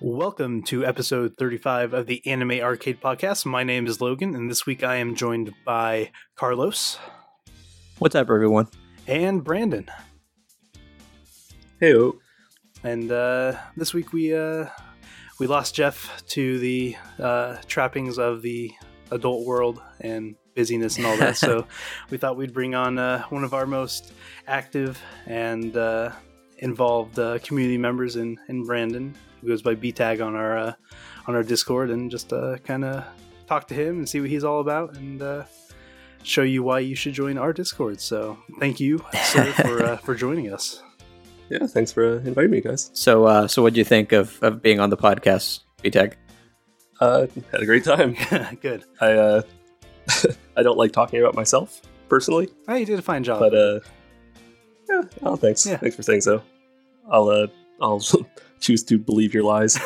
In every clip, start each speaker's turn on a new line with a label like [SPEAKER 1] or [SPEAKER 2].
[SPEAKER 1] Welcome to episode 35 of the Anime Arcade Podcast. My name is Logan, and this week I am joined by Carlos
[SPEAKER 2] What's up, everyone?
[SPEAKER 1] and Brandon.
[SPEAKER 3] Hey,
[SPEAKER 1] And uh, this week we uh, we lost Jeff to the uh, trappings of the adult world and busyness and all that. so we thought we'd bring on uh, one of our most active and uh, involved uh, community members in, in Brandon, who goes by BTAG on our uh, on our Discord, and just uh, kind of talk to him and see what he's all about and. Uh, Show you why you should join our Discord. So, thank you, sir, for uh, for joining us.
[SPEAKER 3] yeah, thanks for uh, inviting me, guys.
[SPEAKER 2] So, uh, so what do you think of, of being on the podcast, BTEC?
[SPEAKER 3] Uh, had a great time.
[SPEAKER 1] Good.
[SPEAKER 3] I uh, I don't like talking about myself personally,
[SPEAKER 1] Oh, you did a fine job.
[SPEAKER 3] but uh, yeah. Oh, thanks.
[SPEAKER 1] Yeah.
[SPEAKER 3] Thanks for saying so. I'll uh, I'll choose to believe your lies.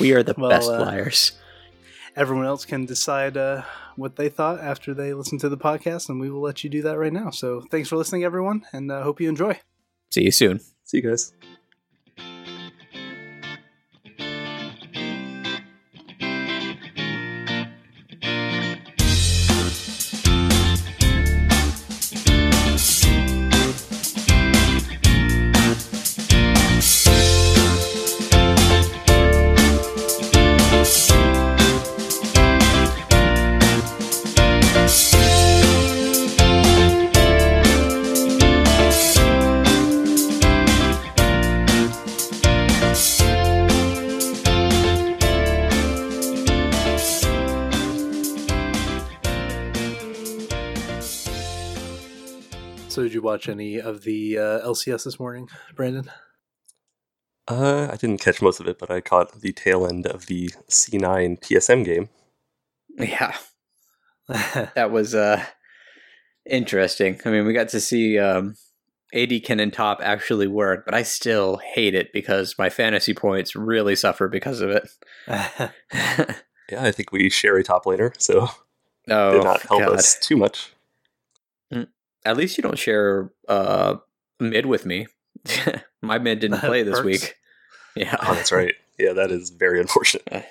[SPEAKER 2] we are the
[SPEAKER 1] Well,
[SPEAKER 2] best
[SPEAKER 1] uh,
[SPEAKER 2] liars.
[SPEAKER 1] Everyone else can decide uh, what they thought after they listen to the podcast, and we will let you do that right now. So, thanks for listening, everyone, and uh, hope you enjoy.
[SPEAKER 2] See you soon.
[SPEAKER 3] See you guys.
[SPEAKER 1] Watch any of the uh, LCS this morning, Brandon?
[SPEAKER 3] Uh, I didn't catch most of it, but I caught the tail end of the C9 TSM game.
[SPEAKER 2] Yeah, that was uh, interesting. I mean, we got to see um, AD Cannon top actually work, but I still hate it because my fantasy points really suffer because of it.
[SPEAKER 3] Yeah, I think we share a top laner, so
[SPEAKER 2] oh,
[SPEAKER 3] did not help
[SPEAKER 2] God.
[SPEAKER 3] us too much.
[SPEAKER 2] At least you don't share uh, mid with me. my mid didn't play this
[SPEAKER 1] Perks.
[SPEAKER 2] week. Yeah.
[SPEAKER 3] Oh, that's right. Yeah, that is very unfortunate.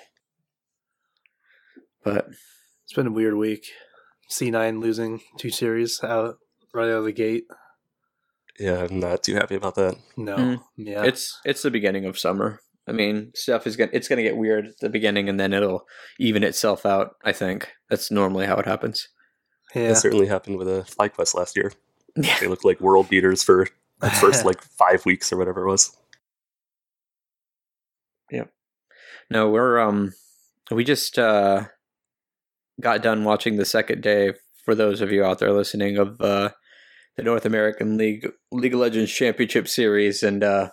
[SPEAKER 2] But
[SPEAKER 1] it's been a weird week. C9 losing two series out right out of the gate.
[SPEAKER 3] Yeah, I'm not too happy about that.
[SPEAKER 1] No,
[SPEAKER 2] Mm.
[SPEAKER 1] yeah,
[SPEAKER 2] it's it's the beginning of summer. I mean, stuff is gonna it's gonna get weird at the beginning, and then it'll even itself out. I think that's normally how it happens.
[SPEAKER 1] Yeah.
[SPEAKER 3] That certainly happened with a FlyQuest last year.
[SPEAKER 2] Yeah,
[SPEAKER 3] They looked like world beaters for the first like five weeks or whatever it was. Yeah.
[SPEAKER 2] No, we're um, we just uh, got done watching the second day. For those of you out there listening, of uh, the North American League League of Legends Championship Series, and uh,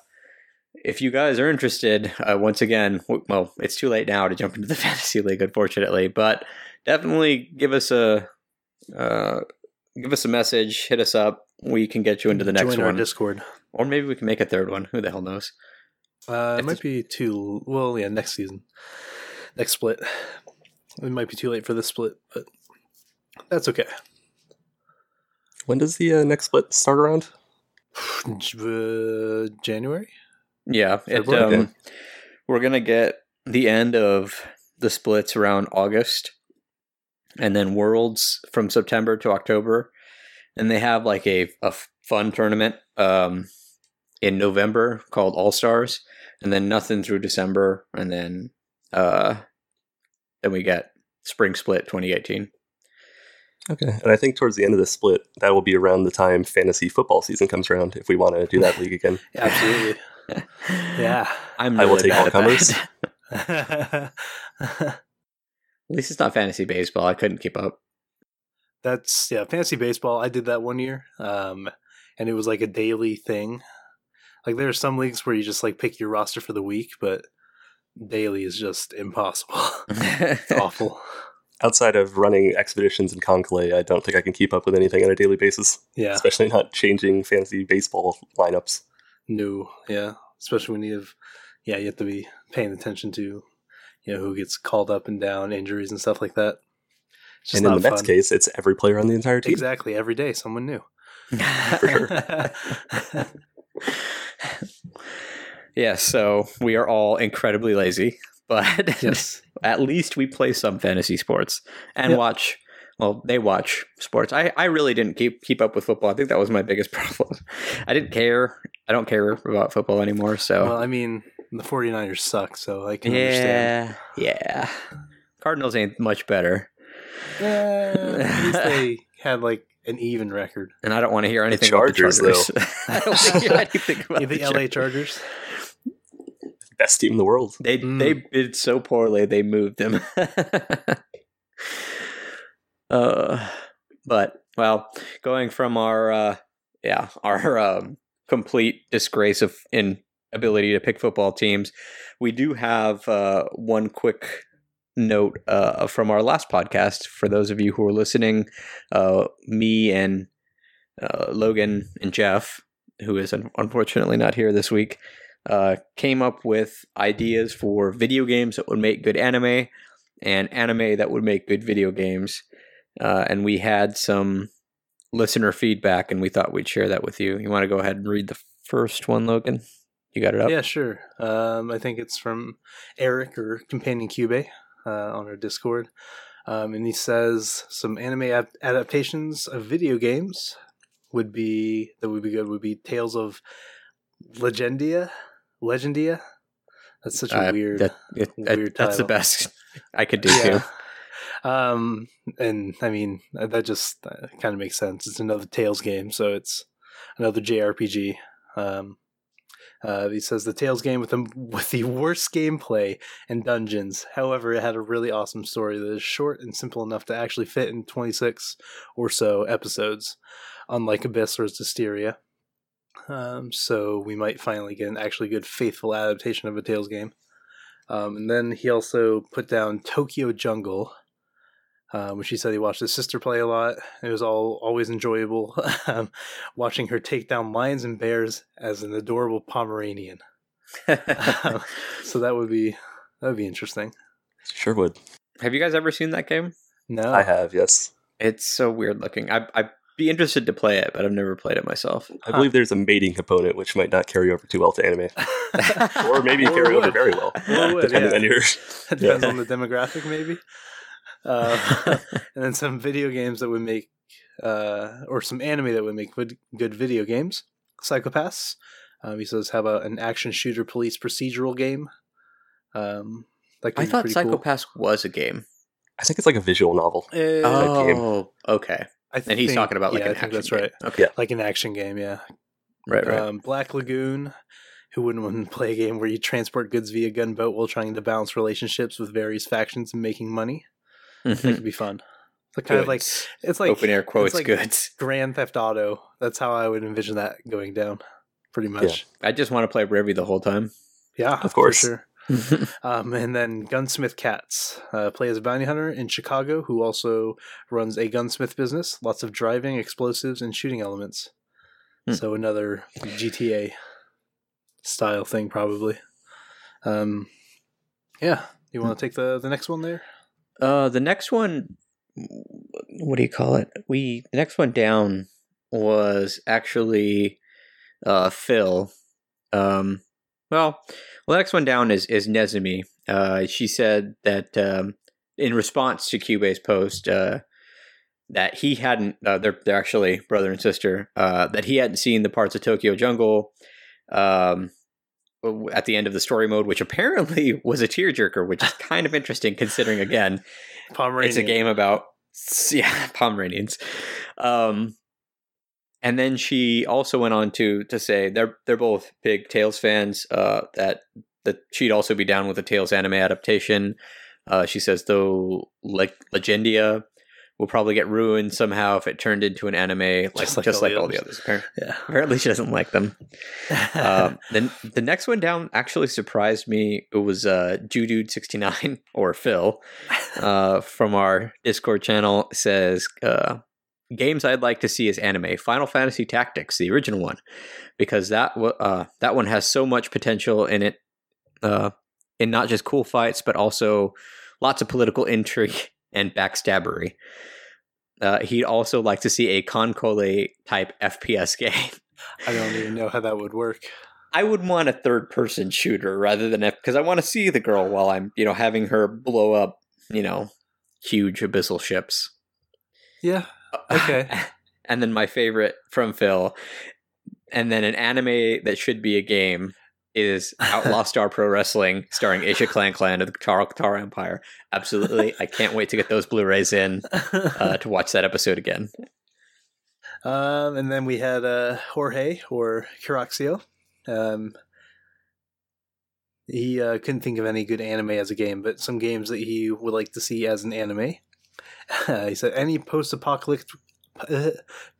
[SPEAKER 2] if you guys are interested, uh, once again, well, it's too late now to jump into the fantasy league, unfortunately, but definitely give us a uh, give us a message, hit us up. We can get you into the next
[SPEAKER 1] Join our
[SPEAKER 2] one,
[SPEAKER 1] Discord.
[SPEAKER 2] or maybe we can make a third one. Who the hell knows?
[SPEAKER 1] Uh, it might be too well. Yeah, next season, next split. It might be too late for this split, but that's okay.
[SPEAKER 3] When does the uh, next split start around?
[SPEAKER 1] Uh, January.
[SPEAKER 2] Yeah, it, um, we're gonna get the end of the splits around August, and then Worlds from September to October, and they have like a a fun tournament um, in November called All Stars, and then nothing through December, and then uh, then we get Spring Split 2018.
[SPEAKER 3] Okay, and I think towards the end of the split, that will be around the time fantasy football season comes around. If we want to do that league again,
[SPEAKER 1] Absolutely. yeah.
[SPEAKER 2] I'm
[SPEAKER 3] I will take
[SPEAKER 2] bad
[SPEAKER 3] all
[SPEAKER 2] at
[SPEAKER 3] comers.
[SPEAKER 2] that. At least it's not fantasy baseball. I couldn't keep up.
[SPEAKER 1] That's yeah, fantasy baseball. I did that one year, um, and it was like a daily thing. Like there are some leagues where you just like pick your roster for the week, but daily is just impossible. it's awful.
[SPEAKER 3] outside of running expeditions in KanColle, I don't think I can keep up with anything on a daily basis.
[SPEAKER 1] Yeah,
[SPEAKER 3] Especially not changing fantasy baseball lineups.
[SPEAKER 1] no, yeah, especially when you have, yeah, you have to be paying attention to, you know, who gets called up and down, injuries and stuff like that. Just
[SPEAKER 3] and in the Mets
[SPEAKER 1] fun.
[SPEAKER 3] case, it's every player on the entire team.
[SPEAKER 1] exactly every day someone new.
[SPEAKER 3] For sure.
[SPEAKER 2] yeah, Yeah, so we are all incredibly lazy, but
[SPEAKER 1] Yes.
[SPEAKER 2] at least we play some fantasy sports and
[SPEAKER 1] Yep.
[SPEAKER 2] watch. Well, they watch sports. I, I really didn't keep keep up with football. I think that was my biggest problem. I didn't care. I don't care about football anymore. So
[SPEAKER 1] Well, I mean, the 49ers suck, so I can understand.
[SPEAKER 2] yeah, yeah. Cardinals ain't much better,
[SPEAKER 1] Yeah, at least they had like an even record.
[SPEAKER 2] and I don't want to hear anything
[SPEAKER 3] Chargers,
[SPEAKER 2] about the Chargers. I don't want to hear anything about
[SPEAKER 1] the,
[SPEAKER 2] the,
[SPEAKER 1] LA
[SPEAKER 2] Chargers.
[SPEAKER 1] Chargers.
[SPEAKER 3] Best team in the world.
[SPEAKER 2] They
[SPEAKER 1] Mm.
[SPEAKER 2] they did so poorly they moved them. uh, but well, going from our uh, yeah our um, complete disgrace of inability to pick football teams, we do have uh, one quick note uh, from our last podcast. For those of you who are listening, uh, me and uh, Logan and Jeff, who is un- unfortunately not here this week, uh, came up with ideas for video games that would make good anime and anime that would make good video games. Uh, and we had some listener feedback, and we thought we'd share that with you. You want to go ahead and read the first one, Logan? You got it up?
[SPEAKER 1] Yeah, sure. Um, I think it's from Eric or Companion Cube uh, on our Discord. Um, and he says some anime ap- adaptations of video games would be that would be good would be Tales of Legendia, Legendia. That's such a
[SPEAKER 2] Uh,
[SPEAKER 1] weird.
[SPEAKER 2] that- it-
[SPEAKER 1] weird
[SPEAKER 2] that's the best I could do too.
[SPEAKER 1] Um, and I mean uh, that just uh, kind of makes sense. It's another Tales game, so it's another JRPG. Um, uh, he says the Tales game with the with the worst gameplay and dungeons. However, it had a really awesome story that is short and simple enough to actually fit in 26 or so episodes, unlike Abyss or Zestiria. Um, so we might finally get an actually good, faithful adaptation of a Tales game. Um, and then he also put down Tokyo Jungle, um, which he said he watched his sister play a lot. It was all always enjoyable um, watching her take down lions and bears as an adorable Pomeranian. Um, so that would be that would be interesting.
[SPEAKER 3] Sure would.
[SPEAKER 2] Have you guys ever seen that game?
[SPEAKER 1] No,
[SPEAKER 3] I have, yes.
[SPEAKER 2] It's so weird looking. I, I'd be interested to play it, but I've never played it myself.
[SPEAKER 3] I believe there's a mating component which might not carry over too well to anime. Or maybe
[SPEAKER 1] Or
[SPEAKER 3] carry over very well.
[SPEAKER 1] Or would,
[SPEAKER 3] depending
[SPEAKER 1] yeah.
[SPEAKER 3] on your
[SPEAKER 1] It depends on the demographic, maybe. Uh, and then some video games that would make, uh, or some anime that would make good, good video games. Psycho-Pass. Um, he says, "Have a, an action shooter police procedural game." Um, that could
[SPEAKER 2] I
[SPEAKER 1] be
[SPEAKER 2] thought
[SPEAKER 1] pretty cool.
[SPEAKER 2] Psycho-Pass was a game.
[SPEAKER 3] I think it's like a visual novel.
[SPEAKER 1] Uh,
[SPEAKER 3] game.
[SPEAKER 2] Oh, okay.
[SPEAKER 1] I
[SPEAKER 2] And he's
[SPEAKER 1] think-
[SPEAKER 2] talking about like
[SPEAKER 1] yeah,
[SPEAKER 2] an
[SPEAKER 1] I think
[SPEAKER 2] action
[SPEAKER 1] that's
[SPEAKER 2] game.
[SPEAKER 1] right,
[SPEAKER 2] Okay,
[SPEAKER 3] Yeah.
[SPEAKER 1] like an action game. Yeah,
[SPEAKER 2] right, right.
[SPEAKER 1] Um, Black Lagoon. Who wouldn't want to play a game where you transport goods via gunboat while trying to balance relationships with various factions and making money? That
[SPEAKER 2] Mhm.
[SPEAKER 1] could be fun. It's kind of like it's like
[SPEAKER 2] open air quotes
[SPEAKER 1] like-
[SPEAKER 2] goods.
[SPEAKER 1] Grand Theft Auto. That's how I would envision that going down. Pretty much.
[SPEAKER 2] I just want to play Revy the whole time.
[SPEAKER 1] Yeah,
[SPEAKER 3] Of course.
[SPEAKER 1] For sure. Um, and then Gunsmith Cats uh, play as a bounty hunter in Chicago who also runs a gunsmith business. Lots of driving, explosives, and shooting elements.
[SPEAKER 2] Hmm.
[SPEAKER 1] So another GTA style thing, probably. Um, yeah. You want to take the the next one there?
[SPEAKER 2] Uh, the next one, what do you call it? We the next one down was actually uh, Phil. Um, well, well, the next one down is is Nezumi. Uh, she said that um, in response to Cube's post uh, that he hadn't. Uh, they're they're actually brother and sister. Uh, that he hadn't seen the parts of Tokyo Jungle. Um, at the end of the story mode, which apparently was a tearjerker, which is kind of interesting considering again
[SPEAKER 1] Pomeranian.
[SPEAKER 2] it's a game about yeah Pomeranians. Um, and then she also went on to to say they're they're both big Tales fans. Uh, that that she'd also be down with the Tales anime adaptation. Uh, she says though, like Legendia will probably get ruined somehow if it turned into an anime, like just like, all the others. Apparently,
[SPEAKER 1] Yeah.
[SPEAKER 2] apparently she doesn't like them. um, then the next one down actually surprised me. It was uh, Judude sixty nine or Phil uh, from our Discord channel says uh, games I'd like to see is anime. Final Fantasy Tactics, the original one, because that uh, that one has so much potential in it, uh, in not just cool fights but also lots of political intrigue and backstabbery. Uh, he'd also like to see a KanColle type FPS game.
[SPEAKER 1] I don't even know how that would work.
[SPEAKER 2] I would want a third person shooter rather than because I want to see the girl while I'm you know having her blow up you know huge abyssal ships.
[SPEAKER 1] Yeah. Okay.
[SPEAKER 2] and then my favorite from Phil, and then an anime that should be a game is Outlaw Star Pro Wrestling, starring Aisha Clanclan of the Taro Katara Empire. Absolutely, I can't wait to get those Blu-rays in uh, to watch that episode again.
[SPEAKER 1] Um, and then we had uh, Jorge or Curaxio. Um, he uh, couldn't think of any good anime as a game, but some games that he would like to see as an anime. he said any post-apocalyptic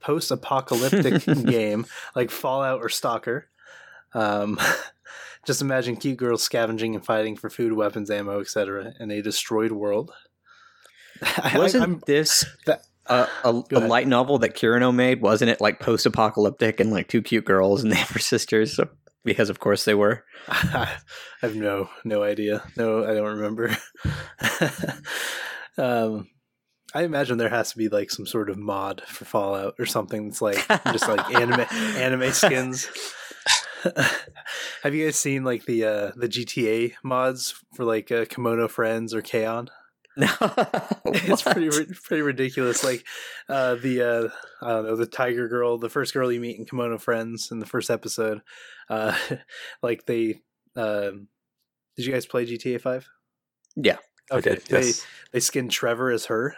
[SPEAKER 1] post-apocalyptic game like Fallout or Stalker. Um, just imagine cute girls scavenging and fighting for food, weapons, ammo, etc. in a destroyed world.
[SPEAKER 2] Wasn't
[SPEAKER 1] I'm-
[SPEAKER 2] this
[SPEAKER 1] that-
[SPEAKER 2] a, a light novel that Kirino made? Wasn't it like post-apocalyptic and like two cute girls and they were sisters? So, because of course they were.
[SPEAKER 1] I have no no idea. No, I don't remember. um, I imagine there has to be like some sort of mod for Fallout or something that's like just like anime anime skins. have you guys seen like the uh, the GTA mods for like uh, Kemono Friends or Kaon?
[SPEAKER 2] No,
[SPEAKER 1] it's pretty pretty ridiculous. Like uh, the uh, I don't know the tiger girl, the first girl you meet in Kemono Friends in the first episode. Uh, like they, um, did you guys play GTA Five?
[SPEAKER 2] Yeah.
[SPEAKER 1] Okay.
[SPEAKER 3] Okay, yes.
[SPEAKER 1] They they skinned Trevor as her.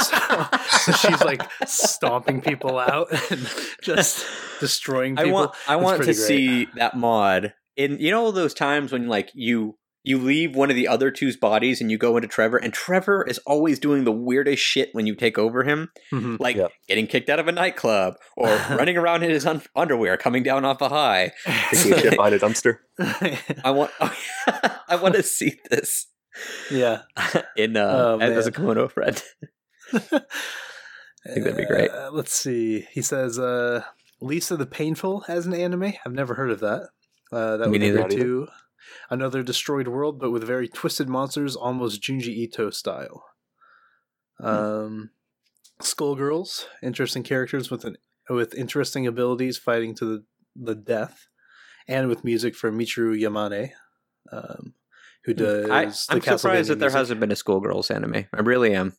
[SPEAKER 1] so, so she's like stomping people out and just destroying people.
[SPEAKER 2] I want I want to
[SPEAKER 1] great.
[SPEAKER 2] see that mod in you know those times when like you you leave one of the other two's bodies and you go into Trevor and Trevor is always doing the weirdest shit when you take over him
[SPEAKER 1] Mhm.
[SPEAKER 2] like
[SPEAKER 3] Yep.
[SPEAKER 2] getting kicked out of a nightclub or running around in his un- underwear coming down off a high
[SPEAKER 3] Taking a shit behind a dumpster.
[SPEAKER 2] I want I want to see this
[SPEAKER 1] yeah.
[SPEAKER 2] in uh
[SPEAKER 1] Oh,
[SPEAKER 2] as, a Kemono friend
[SPEAKER 1] I
[SPEAKER 2] think that'd be great.
[SPEAKER 1] Uh, let's see. He says uh, Lisa the Painful as an anime. I've never heard of that. Uh, that
[SPEAKER 2] Me
[SPEAKER 1] would be
[SPEAKER 2] neither.
[SPEAKER 1] too. Another destroyed world, but with very twisted monsters, almost Junji Ito style.
[SPEAKER 2] Hmm.
[SPEAKER 1] Um, Skullgirls, interesting characters with an with interesting abilities, fighting to the, the death, and with music from Michiru Yamane, um, who does
[SPEAKER 2] Hmm. I,
[SPEAKER 1] the
[SPEAKER 2] I'm surprised that there
[SPEAKER 1] music.
[SPEAKER 2] hasn't been a Skullgirls anime I really am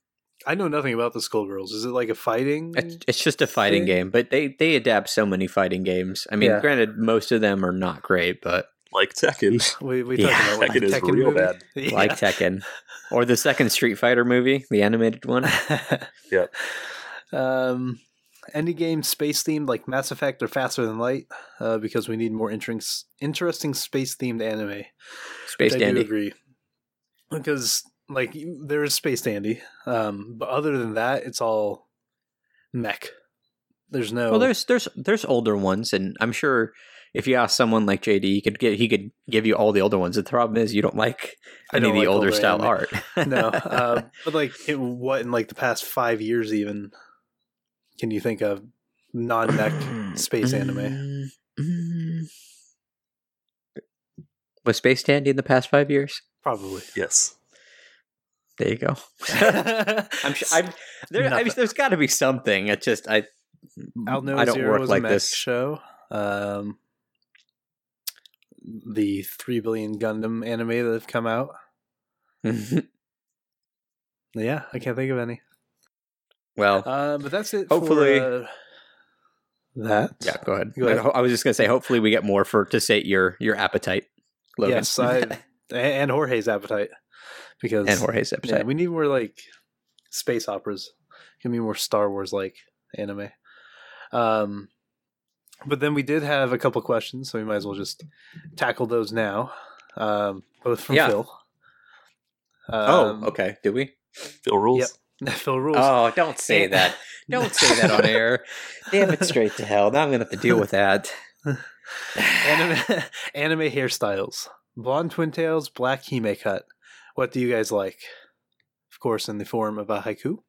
[SPEAKER 1] I know nothing about the Skullgirls. Is it like a fighting?
[SPEAKER 2] It's, it's just a fighting
[SPEAKER 1] thing?
[SPEAKER 2] game, but they they adapt so many fighting games. I mean,
[SPEAKER 1] Yeah.
[SPEAKER 2] granted, most of them are not great, but
[SPEAKER 3] Like Tekken.
[SPEAKER 1] We we
[SPEAKER 2] Yeah,
[SPEAKER 1] talked about like,
[SPEAKER 3] Tekken is
[SPEAKER 1] Tekken
[SPEAKER 3] real
[SPEAKER 1] movie?
[SPEAKER 3] bad.
[SPEAKER 1] Yeah.
[SPEAKER 2] like Tekken or the second Street Fighter movie, the animated one.
[SPEAKER 3] Yep.
[SPEAKER 1] Um, any game space themed like Mass Effect or Faster Than Light, uh, because we need more interest, interesting space themed anime.
[SPEAKER 2] Space
[SPEAKER 1] Which I do
[SPEAKER 2] Dandy.
[SPEAKER 1] agree. Because like there is Space Dandy, um, but other than that, it's all mech. There's no.
[SPEAKER 2] Well, there's there's there's older ones, and I'm sure if you ask someone like JD, he could get he could give you all the older ones. The problem is you don't like any of
[SPEAKER 1] don't
[SPEAKER 2] the
[SPEAKER 1] like
[SPEAKER 2] older
[SPEAKER 1] older
[SPEAKER 2] style
[SPEAKER 1] anime.
[SPEAKER 2] art.
[SPEAKER 1] no, uh, but like in, what in like the past five years even can you think of non mech space anime?
[SPEAKER 2] Mm, mm. Was Space Dandy in the past five years?
[SPEAKER 1] Probably.
[SPEAKER 3] Yes.
[SPEAKER 2] There you go. I'm sure. I'm, there, I mean, there's got to be something. It just I.
[SPEAKER 1] I'll know
[SPEAKER 2] I don't
[SPEAKER 1] Zero
[SPEAKER 2] work
[SPEAKER 1] was
[SPEAKER 2] like
[SPEAKER 1] a
[SPEAKER 2] this.
[SPEAKER 1] show. Um, the three billion Gundam anime that have come out. Yeah, I can't think of any.
[SPEAKER 2] well,
[SPEAKER 1] Uh, but that's it.
[SPEAKER 2] Hopefully-
[SPEAKER 1] for, uh, that.
[SPEAKER 2] yeah. Go ahead.
[SPEAKER 1] Go ahead.
[SPEAKER 2] I was just gonna say. Hopefully, we get more for to sate your your appetite. Logan.
[SPEAKER 1] Yes, I, and Jorge's appetite because
[SPEAKER 2] and Jorge's
[SPEAKER 1] Yeah, we need more like space operas. Give me more Star Wars like anime. Um, but then we did have a couple questions, so we might as well just tackle those now. Um, both from
[SPEAKER 2] Yeah.
[SPEAKER 1] Phil.
[SPEAKER 2] oh,
[SPEAKER 1] Um,
[SPEAKER 2] okay. Did we?
[SPEAKER 3] Phil rules.
[SPEAKER 1] Yep. Phil rules.
[SPEAKER 2] Oh, don't say
[SPEAKER 1] And-
[SPEAKER 2] that. Don't say that on air. Damn it straight to hell. Now I'm gonna have to deal with that.
[SPEAKER 1] anime, anime hairstyles: blonde twin tails, black hime cut. What do you guys like? Of course, in the form of a haiku.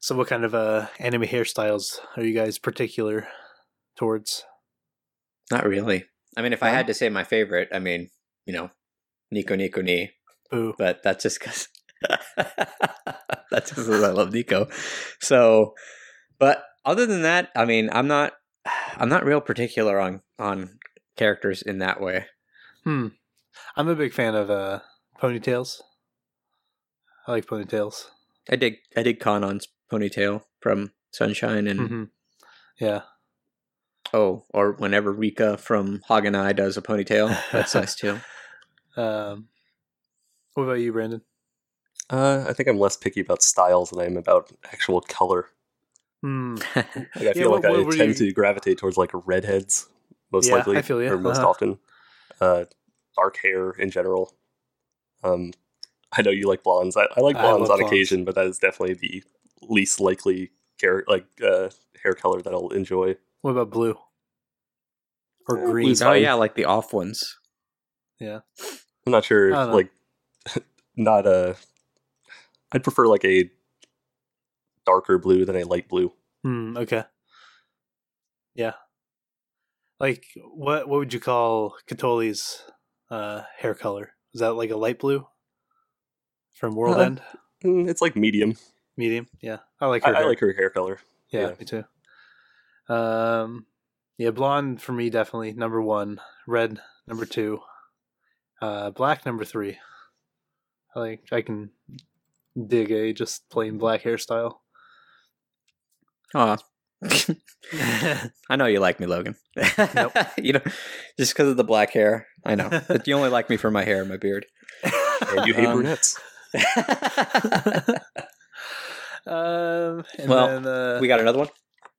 [SPEAKER 1] So, what kind of uh, anime hairstyles are you guys particular towards?
[SPEAKER 2] Not really. I mean, if I had to say my favorite, I mean, you know, Nico Nico Ni,
[SPEAKER 1] Boo.
[SPEAKER 2] but that's just because that's just because I love Nico. So, but other than that, I mean, I'm not. I'm not real particular on on characters in that way.
[SPEAKER 1] Hmm. I'm a big fan of uh, ponytails. I like ponytails.
[SPEAKER 2] I dig I dig Kanan's ponytail from Sunshine and
[SPEAKER 1] hmm Yeah.
[SPEAKER 2] oh, or whenever Rika from Haganai does a ponytail, that's nice too.
[SPEAKER 1] Um, what about you, Brandon?
[SPEAKER 3] Uh, I think I'm less picky about styles than I am about actual color.
[SPEAKER 1] Hmm.
[SPEAKER 3] Like, I feel
[SPEAKER 1] what-
[SPEAKER 3] like
[SPEAKER 1] what
[SPEAKER 3] I
[SPEAKER 1] were
[SPEAKER 3] tend
[SPEAKER 1] you-
[SPEAKER 3] to gravitate towards like redheads most
[SPEAKER 1] Yeah,
[SPEAKER 3] likely,
[SPEAKER 1] I feel ya.
[SPEAKER 3] or most
[SPEAKER 1] Uh-huh.
[SPEAKER 3] often. Uh, dark hair in general. Um, I know you like blondes. I, I like blondes
[SPEAKER 1] love
[SPEAKER 3] on
[SPEAKER 1] blondes.
[SPEAKER 3] occasion, but that is definitely the least likely char- like uh, hair color that I'll enjoy.
[SPEAKER 1] What about blue? Or
[SPEAKER 3] Eh,
[SPEAKER 1] green?
[SPEAKER 2] oh yeah, like the off ones.
[SPEAKER 1] Yeah.
[SPEAKER 3] I'm not sure.
[SPEAKER 1] I don't know.
[SPEAKER 3] Like, not a. I'd prefer like a darker blue than a light blue.
[SPEAKER 1] Hmm. Okay. Yeah. Like what? What would you call Chtholly's uh, hair color? Is that like a light blue from World
[SPEAKER 3] Uh,
[SPEAKER 1] End?
[SPEAKER 3] Mm, It's like medium.
[SPEAKER 1] Medium. Yeah, I like her.
[SPEAKER 3] I
[SPEAKER 1] hair.
[SPEAKER 3] like her hair color.
[SPEAKER 1] Yeah,
[SPEAKER 3] yeah.
[SPEAKER 1] me too. Um, yeah, blonde for me definitely number one. Red number two. Uh, black number three. I like. I can dig a just plain black hairstyle.
[SPEAKER 2] Aw. I know you like me, Logan.
[SPEAKER 1] Nope.
[SPEAKER 2] you know, just because of the black hair. I know. But you only like me for my hair and my beard.
[SPEAKER 3] And you hate
[SPEAKER 2] Um,
[SPEAKER 3] brunettes.
[SPEAKER 1] um, and
[SPEAKER 2] Well,
[SPEAKER 1] then, uh,
[SPEAKER 2] we got another one.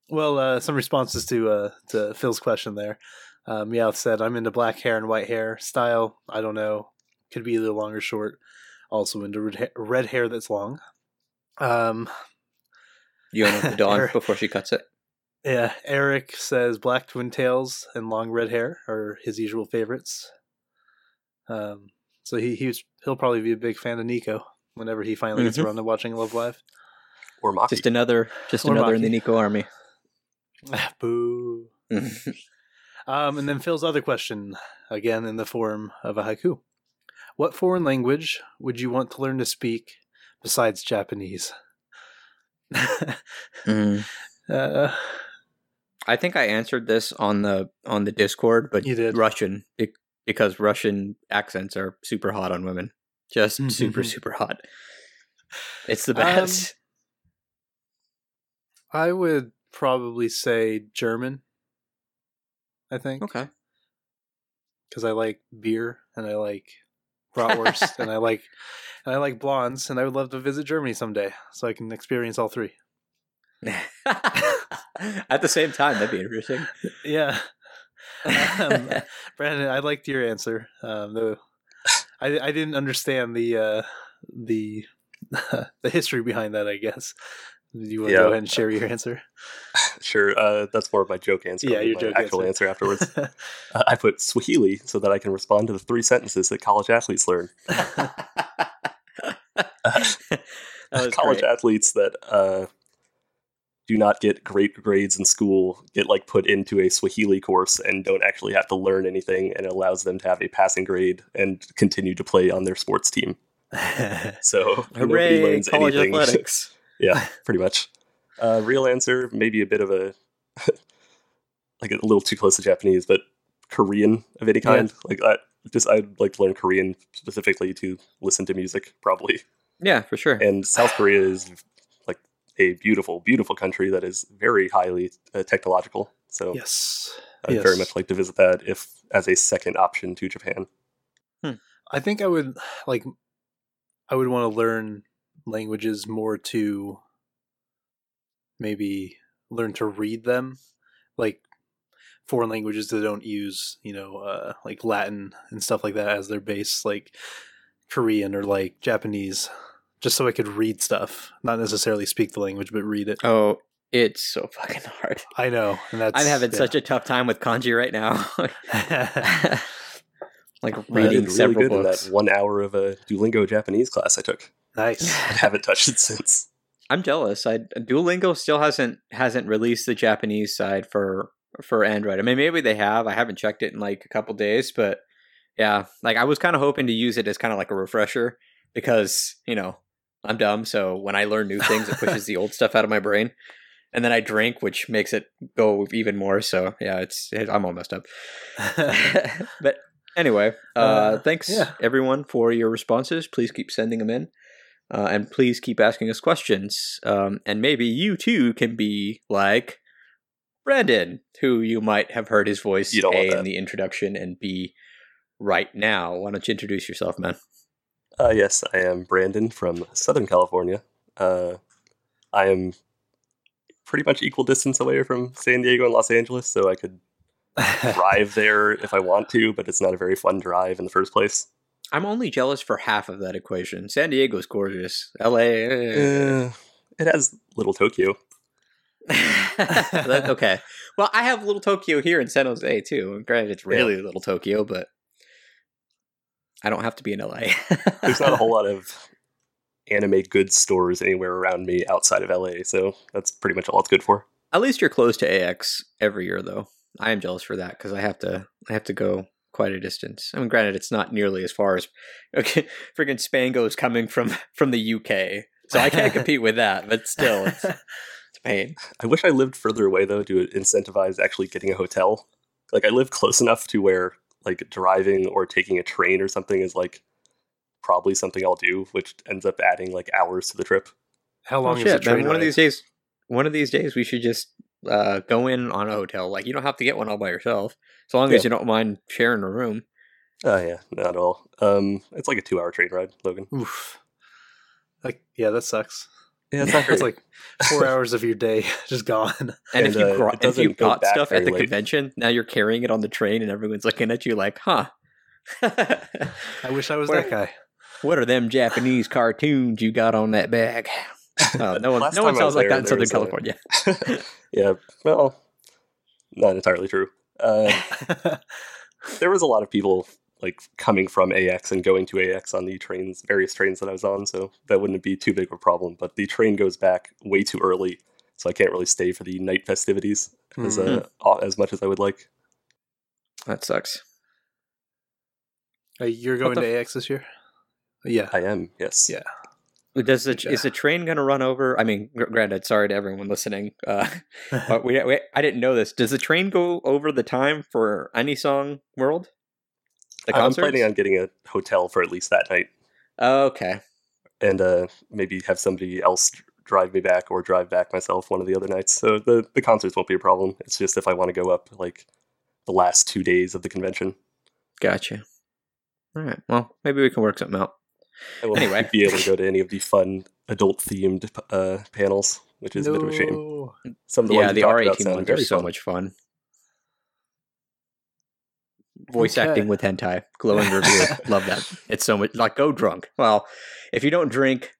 [SPEAKER 1] Well, uh, some responses to uh, to Phil's question there. Um, Meowth said, "I'm into black hair and white hair style. I don't know, could be either long or short. Also into red, ha- red hair that's long. Um,
[SPEAKER 2] You own the dawn before she cuts it.
[SPEAKER 1] Yeah. Eric says black twin tails and long red hair are his usual favorites. Um, so he he's he'll probably be a big fan of Nico whenever he finally gets
[SPEAKER 2] Mhm.
[SPEAKER 1] around to watching Love Live.
[SPEAKER 3] Or Maki.
[SPEAKER 2] Just another, just
[SPEAKER 1] Or
[SPEAKER 2] another in the Nico army.
[SPEAKER 1] Boo. Um, and then Phil's other question, again in the form of a haiku. What foreign language would you want to learn to speak besides Japanese?
[SPEAKER 2] Mm.
[SPEAKER 1] uh,
[SPEAKER 2] I think I answered this on the on the Discord, but
[SPEAKER 1] You did.
[SPEAKER 2] Russian because Russian accents are super hot on women, just
[SPEAKER 1] Mhm.
[SPEAKER 2] super super hot. It's the
[SPEAKER 1] Um,
[SPEAKER 2] best.
[SPEAKER 1] I would probably say German. I think
[SPEAKER 2] okay.
[SPEAKER 1] because I like beer and I like bratwurst and I like and I like blondes and I would love to visit Germany someday so I can experience all three.
[SPEAKER 2] At the same time, that'd be interesting.
[SPEAKER 1] Yeah. um, Brandon, I liked your answer. Um, though I I didn't understand the uh, the the history behind that. I guess. You want to
[SPEAKER 3] Yeah.
[SPEAKER 1] go ahead and share your answer?
[SPEAKER 3] Sure, uh, that's more of my joke answer.
[SPEAKER 1] Yeah, your joke
[SPEAKER 3] actual
[SPEAKER 1] answer.
[SPEAKER 3] answer, afterwards. uh, I put Swahili so that I can respond to the three sentences that college athletes learn.
[SPEAKER 2] that was
[SPEAKER 3] college
[SPEAKER 2] great.
[SPEAKER 3] athletes that uh, do not get great grades in school get like put into a Swahili course and don't actually have to learn anything, and it allows them to have a passing grade and continue to play on their sports team. So nobody learns
[SPEAKER 2] College
[SPEAKER 3] anything.
[SPEAKER 2] athletics.
[SPEAKER 3] yeah, pretty much. Uh, real answer, maybe a bit of a like a little too close to Japanese, but Korean of any kind. Like I just I'd like to learn Korean specifically to listen to music, probably.
[SPEAKER 2] Yeah, for sure.
[SPEAKER 3] And South Korea is a beautiful, beautiful country that is very highly uh, technological. So
[SPEAKER 1] yes.
[SPEAKER 3] I'd
[SPEAKER 1] yes.
[SPEAKER 3] very much like to visit that if as a second option to Japan.
[SPEAKER 1] I think I would like. I would want to learn languages more to maybe learn to read them, like foreign languages that don't use you know uh, like Latin and stuff like that as their base, like Korean or like Japanese, just so I could read stuff, not necessarily speak the language, but read it.
[SPEAKER 2] Oh, it's so fucking hard.
[SPEAKER 1] I know, and that's
[SPEAKER 2] I'm having such a tough time with kanji right now. like reading
[SPEAKER 3] really
[SPEAKER 2] several
[SPEAKER 3] good in
[SPEAKER 2] books.
[SPEAKER 3] that one hour of a Duolingo Japanese class I took.
[SPEAKER 1] nice.
[SPEAKER 3] I haven't touched it since.
[SPEAKER 2] I'm jealous. I Duolingo still hasn't hasn't released the Japanese side for for Android. I mean, maybe they have. I haven't checked it in like a couple days, but yeah, like I was kind of hoping to use it as kind of like a refresher because you know I'm dumb. So when I learn new things, it pushes the old stuff out of my brain. and then I drink, which makes it go even more. So yeah, it's it, I'm all messed up. but anyway, uh,
[SPEAKER 1] Uh,
[SPEAKER 2] thanks
[SPEAKER 1] yeah.
[SPEAKER 2] everyone for your responses. Please keep sending them in. Uh, and please keep asking us questions. Um, and maybe you too can be like Brandon, who you might have heard his voice A in the introduction and B right now. Why don't you introduce yourself, man?
[SPEAKER 3] Uh, yes, I am Brandon from Southern California. Uh, I am pretty much equal distance away from San Diego and Los Angeles, so I could drive there if I want to, but it's not a very fun drive in the first place.
[SPEAKER 2] I'm only jealous for half of that equation. San Diego's gorgeous. LA. eh.
[SPEAKER 3] Uh, it has little Tokyo.
[SPEAKER 2] Okay. Well, I have Little Tokyo here in San Jose too. Granted, it's really Little Tokyo, but I don't have to be in LA.
[SPEAKER 3] There's not a whole lot of anime goods stores anywhere around me outside of LA, so that's pretty much all it's good for.
[SPEAKER 2] At least you're close to AX every year, though. I am jealous for that because I have to. I have to go quite a distance. I mean, granted, it's not nearly as far as okay, friggin' Spango's coming from from the UK, so I can't compete with that. But still, it's, it's a pain.
[SPEAKER 3] I wish I lived further away though to incentivize actually getting a hotel. Like I live close enough to where like driving or taking a train or something is like probably something I'll do, which ends up adding like hours to the trip.
[SPEAKER 1] How
[SPEAKER 2] Oh,
[SPEAKER 1] long is
[SPEAKER 2] shit,
[SPEAKER 1] the train
[SPEAKER 2] man, one of these days, one of these days, we should just uh, go in on a hotel. Like you don't have to get one all by yourself, as long as you don't mind sharing a room.
[SPEAKER 3] Oh yeah, not at all. Um, it's like a two-hour train ride, Logan.
[SPEAKER 1] Oof. Like, yeah, that sucks.
[SPEAKER 3] Yeah, it's not
[SPEAKER 1] It's like four hours of your day just gone.
[SPEAKER 2] And,
[SPEAKER 3] And,
[SPEAKER 2] if you
[SPEAKER 3] uh,
[SPEAKER 2] brought, if you
[SPEAKER 3] doesn't go
[SPEAKER 2] got stuff at the
[SPEAKER 3] late.
[SPEAKER 2] convention, now you're carrying it on the train, and everyone's looking at you like, "Huh."
[SPEAKER 1] I wish I was
[SPEAKER 2] Where-
[SPEAKER 1] that guy.
[SPEAKER 2] what are them Japanese cartoons you got on that bag? Oh, no one,
[SPEAKER 3] Last
[SPEAKER 2] no one
[SPEAKER 3] time
[SPEAKER 2] sounds like
[SPEAKER 3] there,
[SPEAKER 2] that in Southern
[SPEAKER 3] was a-
[SPEAKER 2] California.
[SPEAKER 3] yeah, well, not entirely true. Uh, there was a lot of people like coming from AX and going to AX on the trains, various trains that I was on, so that wouldn't be too big of a problem. But the train goes back way too early, so I can't really stay for the night festivities as
[SPEAKER 2] Mm-hmm.
[SPEAKER 3] uh, as much as I would like.
[SPEAKER 2] that sucks.
[SPEAKER 1] Uh, you're going
[SPEAKER 2] the
[SPEAKER 1] to AX this year? Yeah.
[SPEAKER 3] I am, yes.
[SPEAKER 1] Yeah.
[SPEAKER 2] Does the,
[SPEAKER 1] Yeah.
[SPEAKER 2] is the train going to run over? I mean, granted, sorry to everyone listening, uh, but we, we I didn't know this. Does the train go over the time for any song world? The
[SPEAKER 3] I'm planning on getting a hotel for at least that night,
[SPEAKER 2] okay.
[SPEAKER 3] and uh, maybe have somebody else drive me back or drive back myself one of the other nights. So the the concerts won't be a problem. It's just if I want to go up like the last two days of the convention.
[SPEAKER 2] Gotcha. All right. Well, maybe we can work something out.
[SPEAKER 3] I will
[SPEAKER 2] Anyway.
[SPEAKER 3] be able to go to any of the fun adult themed uh, panels, which is a bit of a shame. Some of the
[SPEAKER 2] yeah,
[SPEAKER 3] ones
[SPEAKER 2] the
[SPEAKER 3] you talked
[SPEAKER 2] R
[SPEAKER 3] about
[SPEAKER 2] eighteen ones are so
[SPEAKER 3] fun.
[SPEAKER 2] much fun. Voice
[SPEAKER 1] Okay.
[SPEAKER 2] acting with hentai, glowing review. Love that. It's so much like go drunk. Well, if you don't drink,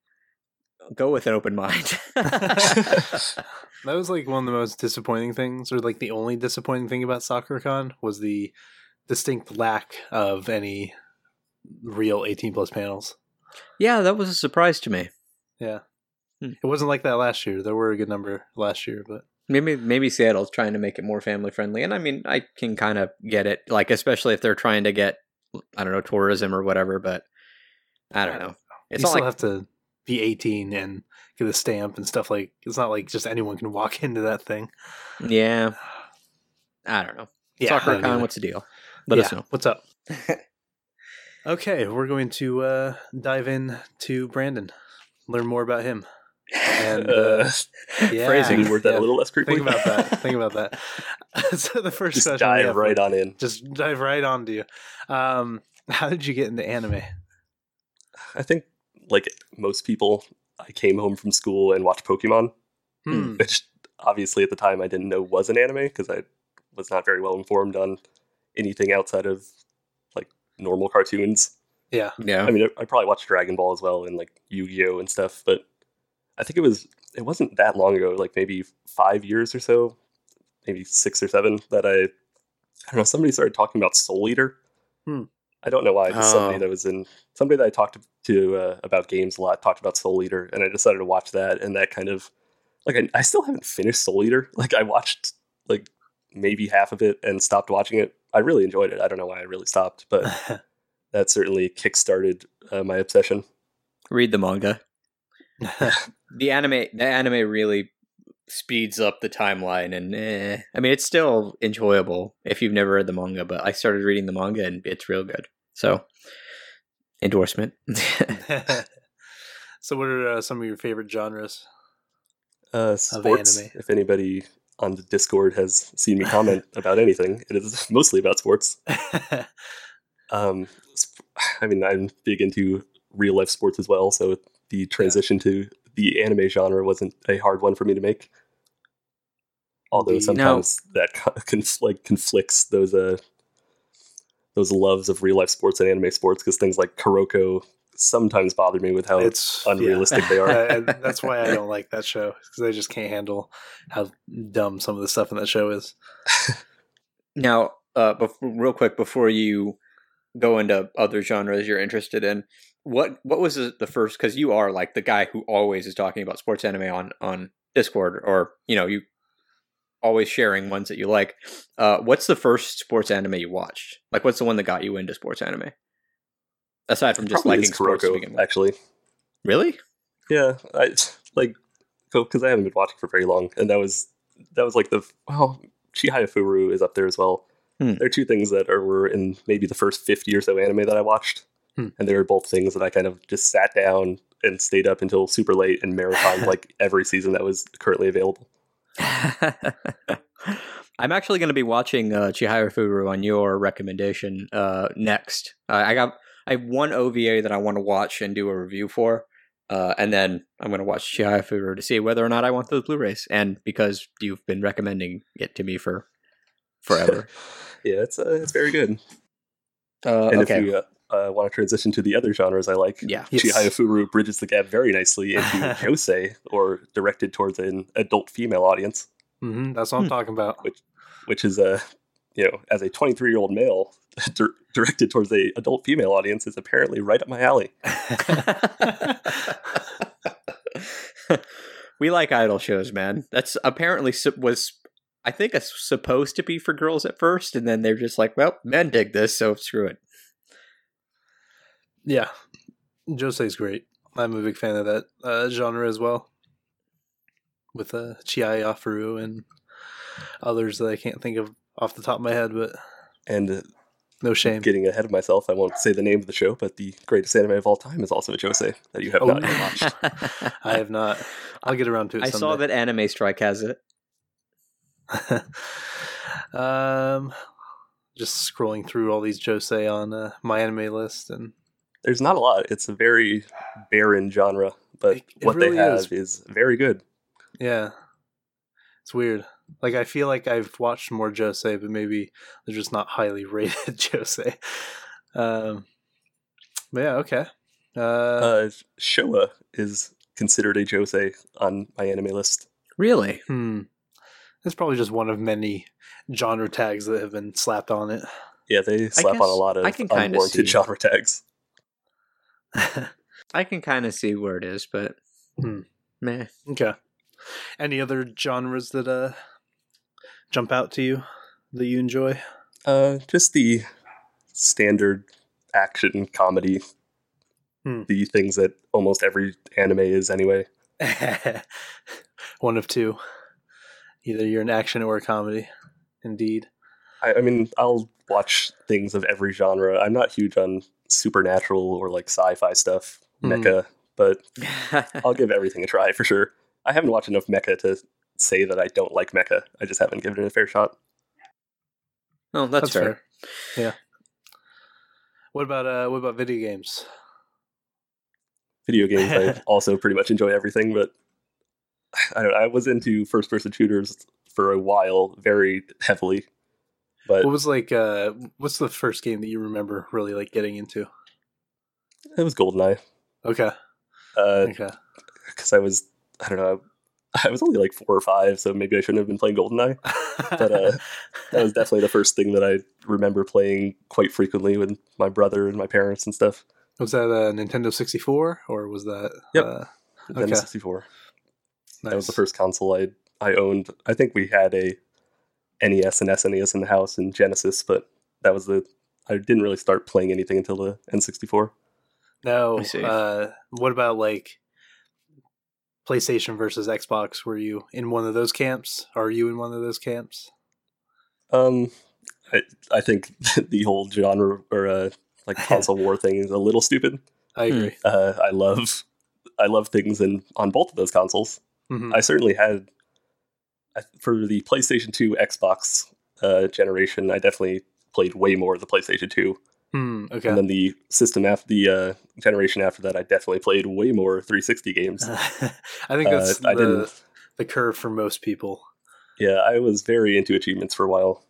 [SPEAKER 2] go with an open mind.
[SPEAKER 1] that was like one of the most disappointing things, or like the only disappointing thing about Sakura-Con was the distinct lack of any real 18 plus panels.
[SPEAKER 2] yeah, that was a surprise to me.
[SPEAKER 1] Yeah.
[SPEAKER 2] Hmm.
[SPEAKER 1] It wasn't like that last year. There were a good number last year, but
[SPEAKER 2] Maybe maybe Seattle's trying to make it more family friendly, and I mean I can kind of get it, like especially if they're trying to get I don't know tourism or whatever. But I don't know. It's
[SPEAKER 1] you
[SPEAKER 2] not
[SPEAKER 1] still
[SPEAKER 2] like
[SPEAKER 1] have to be 18 and get a stamp and stuff like it's not like just anyone can walk into that thing.
[SPEAKER 2] yeah. I don't know.
[SPEAKER 1] I Sakura-Con,
[SPEAKER 2] what's the deal? Let us know.
[SPEAKER 1] What's up? okay, we're going to uh, dive in to Brandon, learn more about him. And uh, yeah,
[SPEAKER 2] Phrasing.
[SPEAKER 3] Can you that
[SPEAKER 1] yeah.
[SPEAKER 3] a little less creepily?
[SPEAKER 1] Think about that. Think about that. so the first
[SPEAKER 3] Just
[SPEAKER 1] question
[SPEAKER 3] dive
[SPEAKER 1] have
[SPEAKER 3] right on in.
[SPEAKER 1] Just dive right on to you. Um, how did you get into anime?
[SPEAKER 3] I think, like most people, I came home from school and watched Pokemon,
[SPEAKER 1] Hmm.
[SPEAKER 3] which obviously at the time I didn't know was an anime because I was not very well informed on anything outside of like normal cartoons.
[SPEAKER 1] Yeah.
[SPEAKER 2] Yeah.
[SPEAKER 3] I mean, I probably watched Dragon Ball as well and like Yu Gi Oh and stuff, but I think it was it wasn't that long ago, like maybe five years or so, maybe six or seven, that I I don't know. Somebody started talking about Soul Eater.
[SPEAKER 1] Hmm.
[SPEAKER 3] I don't know why. Just somebody
[SPEAKER 2] Oh.
[SPEAKER 3] that was in somebody that I talked to uh, about games a lot talked about Soul Eater, and I decided to watch that, and that kind of like I, I still haven't finished Soul Eater. Like I watched like maybe half of it and stopped watching it. I really enjoyed it. I don't know why I really stopped, but that certainly kickstarted uh, my obsession.
[SPEAKER 2] Read the manga. The anime, the anime really speeds up the timeline and eh. I mean it's still enjoyable if you've never read the manga, but I started reading the manga and it's real good. So endorsement.
[SPEAKER 1] so, what are uh, some of your favorite genres?
[SPEAKER 3] Uh, sports.
[SPEAKER 1] anime.
[SPEAKER 3] If anybody on the Discord has seen me comment about anything, it is mostly about sports. Um, I mean, I'm big into real life sports as well, so the transition to the anime genre wasn't a hard one for me to make. Although
[SPEAKER 1] Indeed.
[SPEAKER 3] sometimes that co- conf- like conflicts those uh those loves of real life sports and anime sports because things like Kuroko sometimes bother me with how
[SPEAKER 1] it's
[SPEAKER 3] unrealistic they are.
[SPEAKER 1] Uh, and that's why I don't like that show because I just can't handle how dumb some of the stuff in that show is.
[SPEAKER 2] now, uh, bef- real quick before you go into other genres you're interested in, what what was the, first? Because you are like the guy who always is talking about sports anime on on Discord, or you know you always sharing ones that you like. Uh, what's the first sports anime you watched? Like, what's the one that got you into sports anime? Aside from just
[SPEAKER 3] Probably
[SPEAKER 2] liking sports
[SPEAKER 3] Kuroko, actually.
[SPEAKER 2] Really?
[SPEAKER 3] Yeah, I like because I haven't been watching for very long, and that was that was like the well, Chihaya Furu is up there as well.
[SPEAKER 2] Hmm.
[SPEAKER 3] They're two things that are were in maybe the first fifty or so anime that I watched,
[SPEAKER 1] Hmm.
[SPEAKER 3] and they were both things that I kind of just sat down and stayed up until super late and marathon like every season that was currently available.
[SPEAKER 2] I'm actually going to be watching uh, Chihaya Furu on your recommendation uh, next. Uh, I got I have one OVA that I want to watch and do a review for, uh, and then I'm going to watch Chihaya Furu to see whether or not I want those Blu-rays. And because you've been recommending it to me for forever,
[SPEAKER 3] Yeah, it's uh, it's very good.
[SPEAKER 2] uh,
[SPEAKER 3] And
[SPEAKER 2] okay,
[SPEAKER 3] if you uh, want to transition to the other genres I like,
[SPEAKER 2] yeah,
[SPEAKER 1] Yes.
[SPEAKER 3] Chihaya Furu bridges the gap very nicely into josei, or directed towards an adult female audience.
[SPEAKER 1] hmm that's what I'm
[SPEAKER 2] Hmm.
[SPEAKER 1] talking about.
[SPEAKER 3] which which is a you know as a 23 year old male dir- directed towards a adult female audience is apparently right up my alley
[SPEAKER 2] we like idol shows, man. That's apparently was I think it's supposed to be for girls at first, and then they're just like, well, men dig this, so screw it.
[SPEAKER 1] Yeah, Josei's great. I'm a big fan of that uh, genre as well, with uh, Chihaya Furu and others that I can't think of off the top of my head, but
[SPEAKER 3] and uh,
[SPEAKER 1] no shame.
[SPEAKER 3] getting ahead of myself i won't say the name of the show but the greatest anime of all time is also josei that you have
[SPEAKER 1] Oh,
[SPEAKER 3] not
[SPEAKER 1] no.
[SPEAKER 3] watched
[SPEAKER 1] I have not. I'll get around to it.
[SPEAKER 2] I saw that Anime Strike has it.
[SPEAKER 1] um, just scrolling through all these josei on uh, MyAnimeList, and
[SPEAKER 3] there's not a lot it's a very barren genre but
[SPEAKER 1] It- it
[SPEAKER 3] what
[SPEAKER 1] really
[SPEAKER 3] they have
[SPEAKER 1] is.
[SPEAKER 3] is. very good
[SPEAKER 1] yeah, it's weird. Like I feel like I've watched more josei, but maybe they're just not highly rated josei. Um, but yeah, okay. Uh,
[SPEAKER 3] uh, showa is considered a josei on MyAnimeList
[SPEAKER 2] Really?
[SPEAKER 1] hmm, it's probably just one of many genre tags that have been slapped on it.
[SPEAKER 3] yeah they slap on a lot of
[SPEAKER 2] I can kinda
[SPEAKER 3] unwarranted
[SPEAKER 2] see-
[SPEAKER 3] genre tags
[SPEAKER 2] I can kind of see where it is, but
[SPEAKER 1] Hmm.
[SPEAKER 2] meh.
[SPEAKER 1] Okay. Any other genres that uh jump out to you that you enjoy?
[SPEAKER 3] Uh, just the standard action comedy,
[SPEAKER 1] Hmm.
[SPEAKER 3] the things that almost every anime is anyway.
[SPEAKER 1] One of two. Either you're an action or a comedy. Indeed.
[SPEAKER 3] I, I mean, I'll watch things of every genre. I'm not huge on supernatural or like sci-fi stuff, mecha, but I'll give everything a try for sure. I haven't watched enough mecha to say that I don't like mecha. I just haven't given it a fair shot.
[SPEAKER 2] oh, that's, fair.
[SPEAKER 1] Yeah. What about uh what about video games?
[SPEAKER 3] Video games, I also pretty much enjoy everything, but I don't. I was into first-person shooters for a while, very heavily. But
[SPEAKER 1] What was like uh what's the first game that you remember really like getting into?
[SPEAKER 3] it was GoldenEye.
[SPEAKER 1] Okay.
[SPEAKER 3] Uh,
[SPEAKER 1] Okay.
[SPEAKER 3] because I was I don't know I was only like four or five, so maybe I shouldn't have been playing GoldenEye. But uh, that was definitely the first thing that I remember playing quite frequently with my brother and my parents and stuff.
[SPEAKER 1] was that a Nintendo 64 or was that
[SPEAKER 3] Yep.
[SPEAKER 1] uh
[SPEAKER 3] Nintendo
[SPEAKER 1] Okay.
[SPEAKER 3] 64. That was the first console I I owned. I think we had a NES and SNES in the house and Genesis, but that was the I didn't really start playing anything until the N64.
[SPEAKER 1] No. Uh, what about like PlayStation versus Xbox. Were you in one of those camps? Are you in one of those camps?
[SPEAKER 3] Um, I I think the whole genre or uh, like console war thing is a little stupid.
[SPEAKER 1] I
[SPEAKER 2] Hmm.
[SPEAKER 1] agree.
[SPEAKER 3] Uh, I love I love things in on both of those consoles.
[SPEAKER 1] Mhm.
[SPEAKER 3] I certainly had I- for the PlayStation 2 Xbox uh, generation. I definitely played way more of the PlayStation 2,
[SPEAKER 1] Hmm, okay.
[SPEAKER 3] and then the system after the uh, generation after that, I definitely played way more 360 games.
[SPEAKER 1] I think
[SPEAKER 3] Uh,
[SPEAKER 1] that's
[SPEAKER 3] I
[SPEAKER 1] the,
[SPEAKER 3] didn't.
[SPEAKER 1] the curve for most people.
[SPEAKER 3] Yeah, I was very into achievements for a while.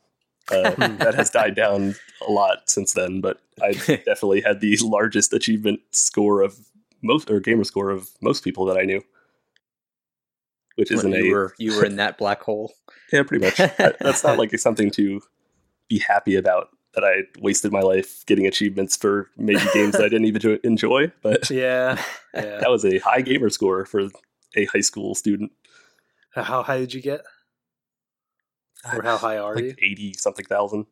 [SPEAKER 3] Uh,
[SPEAKER 1] Hmm.
[SPEAKER 3] that has died down a lot since then, but I definitely had the largest achievement score of most or gamer score of most people that I knew, which isn't
[SPEAKER 2] you
[SPEAKER 3] a
[SPEAKER 2] were you were in that black hole.
[SPEAKER 3] yeah, pretty much. That's not like something to be happy about. That I wasted my life getting achievements for maybe games that I didn't even enjoy, but
[SPEAKER 1] Yeah. yeah.
[SPEAKER 3] that was a high gamer score for a high school student.
[SPEAKER 1] How high did you get? Or how high are you?
[SPEAKER 3] Eighty something thousand.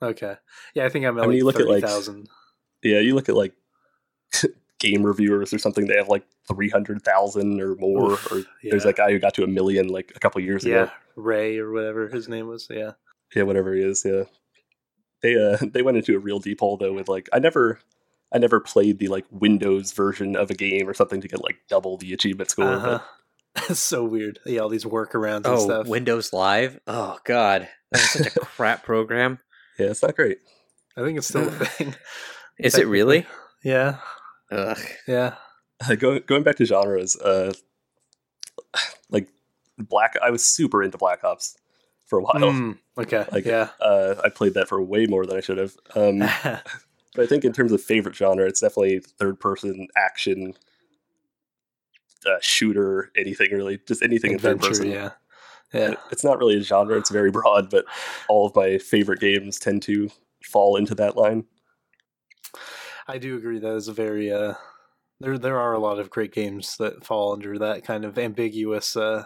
[SPEAKER 1] Okay. Yeah, I think I'm at
[SPEAKER 3] I mean,
[SPEAKER 1] like
[SPEAKER 3] you look at, like,
[SPEAKER 1] 30,000.
[SPEAKER 3] Yeah, you look at like game reviewers or something, they have like 300,000 or more.
[SPEAKER 1] Oof,
[SPEAKER 3] or
[SPEAKER 1] yeah.
[SPEAKER 3] there's that guy who got to a million like a couple years ago.
[SPEAKER 1] yeah,
[SPEAKER 3] ago.
[SPEAKER 1] Ray or whatever his name was. Yeah.
[SPEAKER 3] Yeah, whatever he is. Yeah. They, uh, they went into a real deep hole though with like, I never, I never played the like Windows version of a game or something to get like double the achievement score.
[SPEAKER 1] Uh-huh. That's so weird. Yeah, all these workarounds and
[SPEAKER 2] Oh,
[SPEAKER 1] stuff.
[SPEAKER 2] Windows Live. Oh God, that's such a crap program.
[SPEAKER 3] Yeah, it's not great.
[SPEAKER 1] I think it's still a thing.
[SPEAKER 2] Is it really?
[SPEAKER 1] Yeah.
[SPEAKER 2] Ugh.
[SPEAKER 1] Yeah.
[SPEAKER 3] Uh, going, going back to genres, uh, like Black, I was super into Black Ops for a while.
[SPEAKER 1] Mm, okay.
[SPEAKER 3] Like,
[SPEAKER 1] yeah.
[SPEAKER 3] Uh, I played that for way more than I should have. Um, But I think in terms of favorite genre, it's definitely third person action, uh, shooter, anything really, just anything in third
[SPEAKER 1] Adventure.
[SPEAKER 3] person.
[SPEAKER 1] Yeah. Yeah.
[SPEAKER 3] It's not really a genre; it's very broad. But all of my favorite games tend to fall into that line.
[SPEAKER 1] I do agree that is a very uh there there are a lot of great games that fall under that kind of ambiguous uh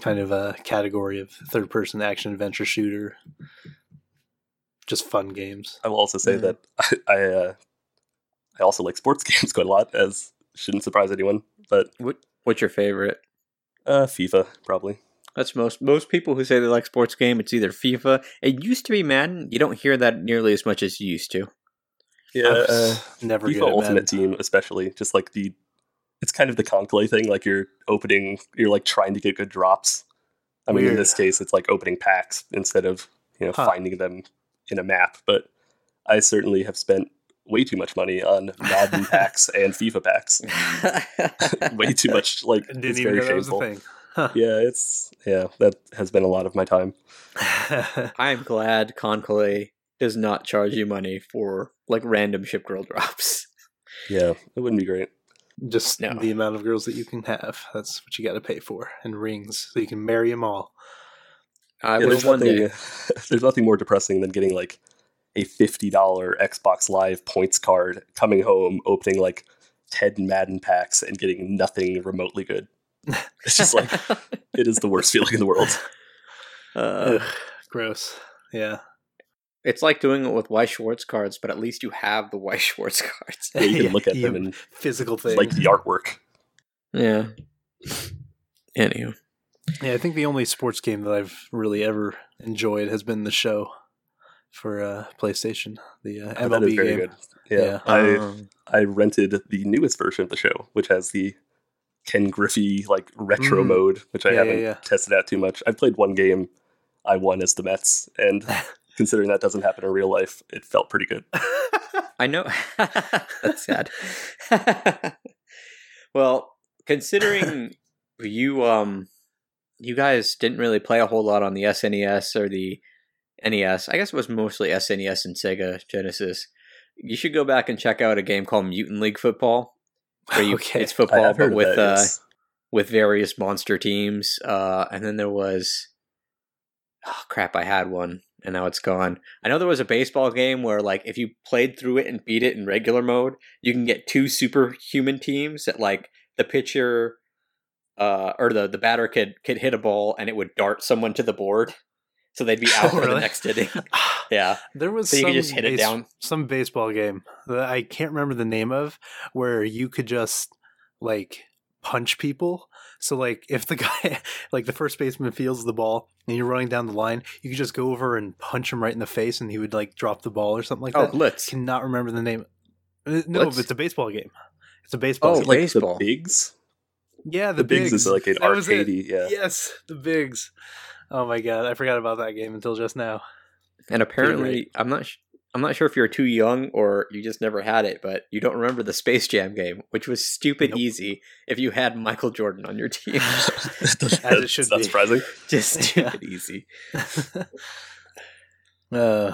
[SPEAKER 1] kind of uh category of third person action adventure shooter. Just fun games.
[SPEAKER 3] I will also say that I I, uh, I also like sports games quite a lot, as shouldn't surprise anyone. But
[SPEAKER 2] What What's your favorite?
[SPEAKER 3] uh, FIFA probably.
[SPEAKER 2] That's most most people who say they like sports game. It's either FIFA. It used to be Madden. You don't hear that nearly as much as you used to.
[SPEAKER 3] Yeah, uh,
[SPEAKER 1] never good
[SPEAKER 3] FIFA
[SPEAKER 1] at
[SPEAKER 3] Ultimate
[SPEAKER 1] Madden.
[SPEAKER 3] Team, especially, just like the, it's kind of the KanColle thing. Like you're opening, you're like trying to get good drops. I mean, in this case, it's like opening packs instead of you know
[SPEAKER 1] Huh.
[SPEAKER 3] finding them in a map. But I certainly have spent way too much money on Madden packs and FIFA packs. way too much. Like
[SPEAKER 1] didn't
[SPEAKER 3] it's
[SPEAKER 1] even
[SPEAKER 3] very
[SPEAKER 1] know that was a
[SPEAKER 3] shameful.
[SPEAKER 1] thing. Huh.
[SPEAKER 3] Yeah, it's yeah. That has been a lot of my time.
[SPEAKER 2] I'm glad KanColle does not charge you money for like random ship girl drops.
[SPEAKER 3] Yeah, it wouldn't be great.
[SPEAKER 1] Just
[SPEAKER 2] No.
[SPEAKER 1] the amount of girls that you can have. That's what you got to pay for, and rings so you can marry them all.
[SPEAKER 2] I
[SPEAKER 3] Yeah,
[SPEAKER 2] wish
[SPEAKER 3] there's
[SPEAKER 2] one
[SPEAKER 3] nothing.
[SPEAKER 2] day.
[SPEAKER 3] there's nothing more depressing than getting like a fifty dollar Xbox Live points card, coming home, opening like ten Madden packs, and getting nothing remotely good. It's just like it is the worst feeling in the world.
[SPEAKER 2] Uh,
[SPEAKER 1] Ugh, gross. Yeah.
[SPEAKER 2] It's like doing it with Weiss Schwarz cards, but at least you have the Weiss Schwarz cards.
[SPEAKER 3] Yeah, you can look at
[SPEAKER 1] you-
[SPEAKER 3] them and
[SPEAKER 1] Physical things,
[SPEAKER 3] like the artwork.
[SPEAKER 2] Yeah. Anywho,
[SPEAKER 1] Yeah, I think the only sports game that I've really ever enjoyed has been the show for uh, PlayStation, the uh,
[SPEAKER 3] Oh, that is
[SPEAKER 1] MLB
[SPEAKER 3] very
[SPEAKER 1] game.
[SPEAKER 3] good. Yeah,
[SPEAKER 1] Yeah.
[SPEAKER 3] I
[SPEAKER 2] Um,
[SPEAKER 3] I rented the newest version of the show, which has the Ken Griffey like retro
[SPEAKER 1] Mm.
[SPEAKER 3] mode, which I
[SPEAKER 1] Yeah,
[SPEAKER 3] haven't
[SPEAKER 1] yeah, yeah.
[SPEAKER 3] tested out too much. I've played one game. I won as the Mets, and considering that doesn't happen in real life, it felt pretty good.
[SPEAKER 2] I know. That's sad. well, considering you um you guys didn't really play a whole lot on the SNES or the NES. I guess it was mostly SNES and Sega Genesis. You should go back and check out a game called Mutant League Football. Where you
[SPEAKER 1] Okay.
[SPEAKER 2] it's football but with
[SPEAKER 3] that,
[SPEAKER 2] uh
[SPEAKER 3] yes.
[SPEAKER 2] with various monster teams. Uh and then there was oh crap, I had one and now it's gone. I know there was a baseball game where like if you played through it and beat it in regular mode, you can get two superhuman teams that like the pitcher uh or the the batter could could hit a ball and it would dart someone to the board. So they'd be out
[SPEAKER 1] Oh,
[SPEAKER 2] for the next inning. Yeah.
[SPEAKER 1] There was
[SPEAKER 2] So you could just hit it down.
[SPEAKER 1] some baseball game that I can't remember the name of where you could just like punch people. So like if the guy like the first baseman fields the ball and you're running down the line, you could just go over and punch him right in the face and he would like drop the ball or something like that.
[SPEAKER 2] Oh,
[SPEAKER 1] that.
[SPEAKER 2] Blitz.
[SPEAKER 1] Cannot remember the name. Uh, No,
[SPEAKER 2] Blitz?
[SPEAKER 1] but it's a baseball game. It's a baseball
[SPEAKER 2] Oh,
[SPEAKER 1] game.
[SPEAKER 3] like
[SPEAKER 2] baseball.
[SPEAKER 3] the bigs.
[SPEAKER 1] Yeah, the,
[SPEAKER 3] The, bigs, is like an
[SPEAKER 1] That was
[SPEAKER 3] arcadey. Yeah.
[SPEAKER 1] Yes, the bigs. Oh my god, I forgot about that game until just now.
[SPEAKER 2] And apparently, I'm not. Sh- I'm not sure if you're too young or you just never had it, but you don't remember the Space Jam game, which was stupid
[SPEAKER 1] Nope.
[SPEAKER 2] easy if you had Michael Jordan on your team.
[SPEAKER 1] As it should
[SPEAKER 3] It's not
[SPEAKER 1] be.
[SPEAKER 3] surprising.
[SPEAKER 2] just
[SPEAKER 1] Yeah.
[SPEAKER 2] stupid easy.
[SPEAKER 1] uh,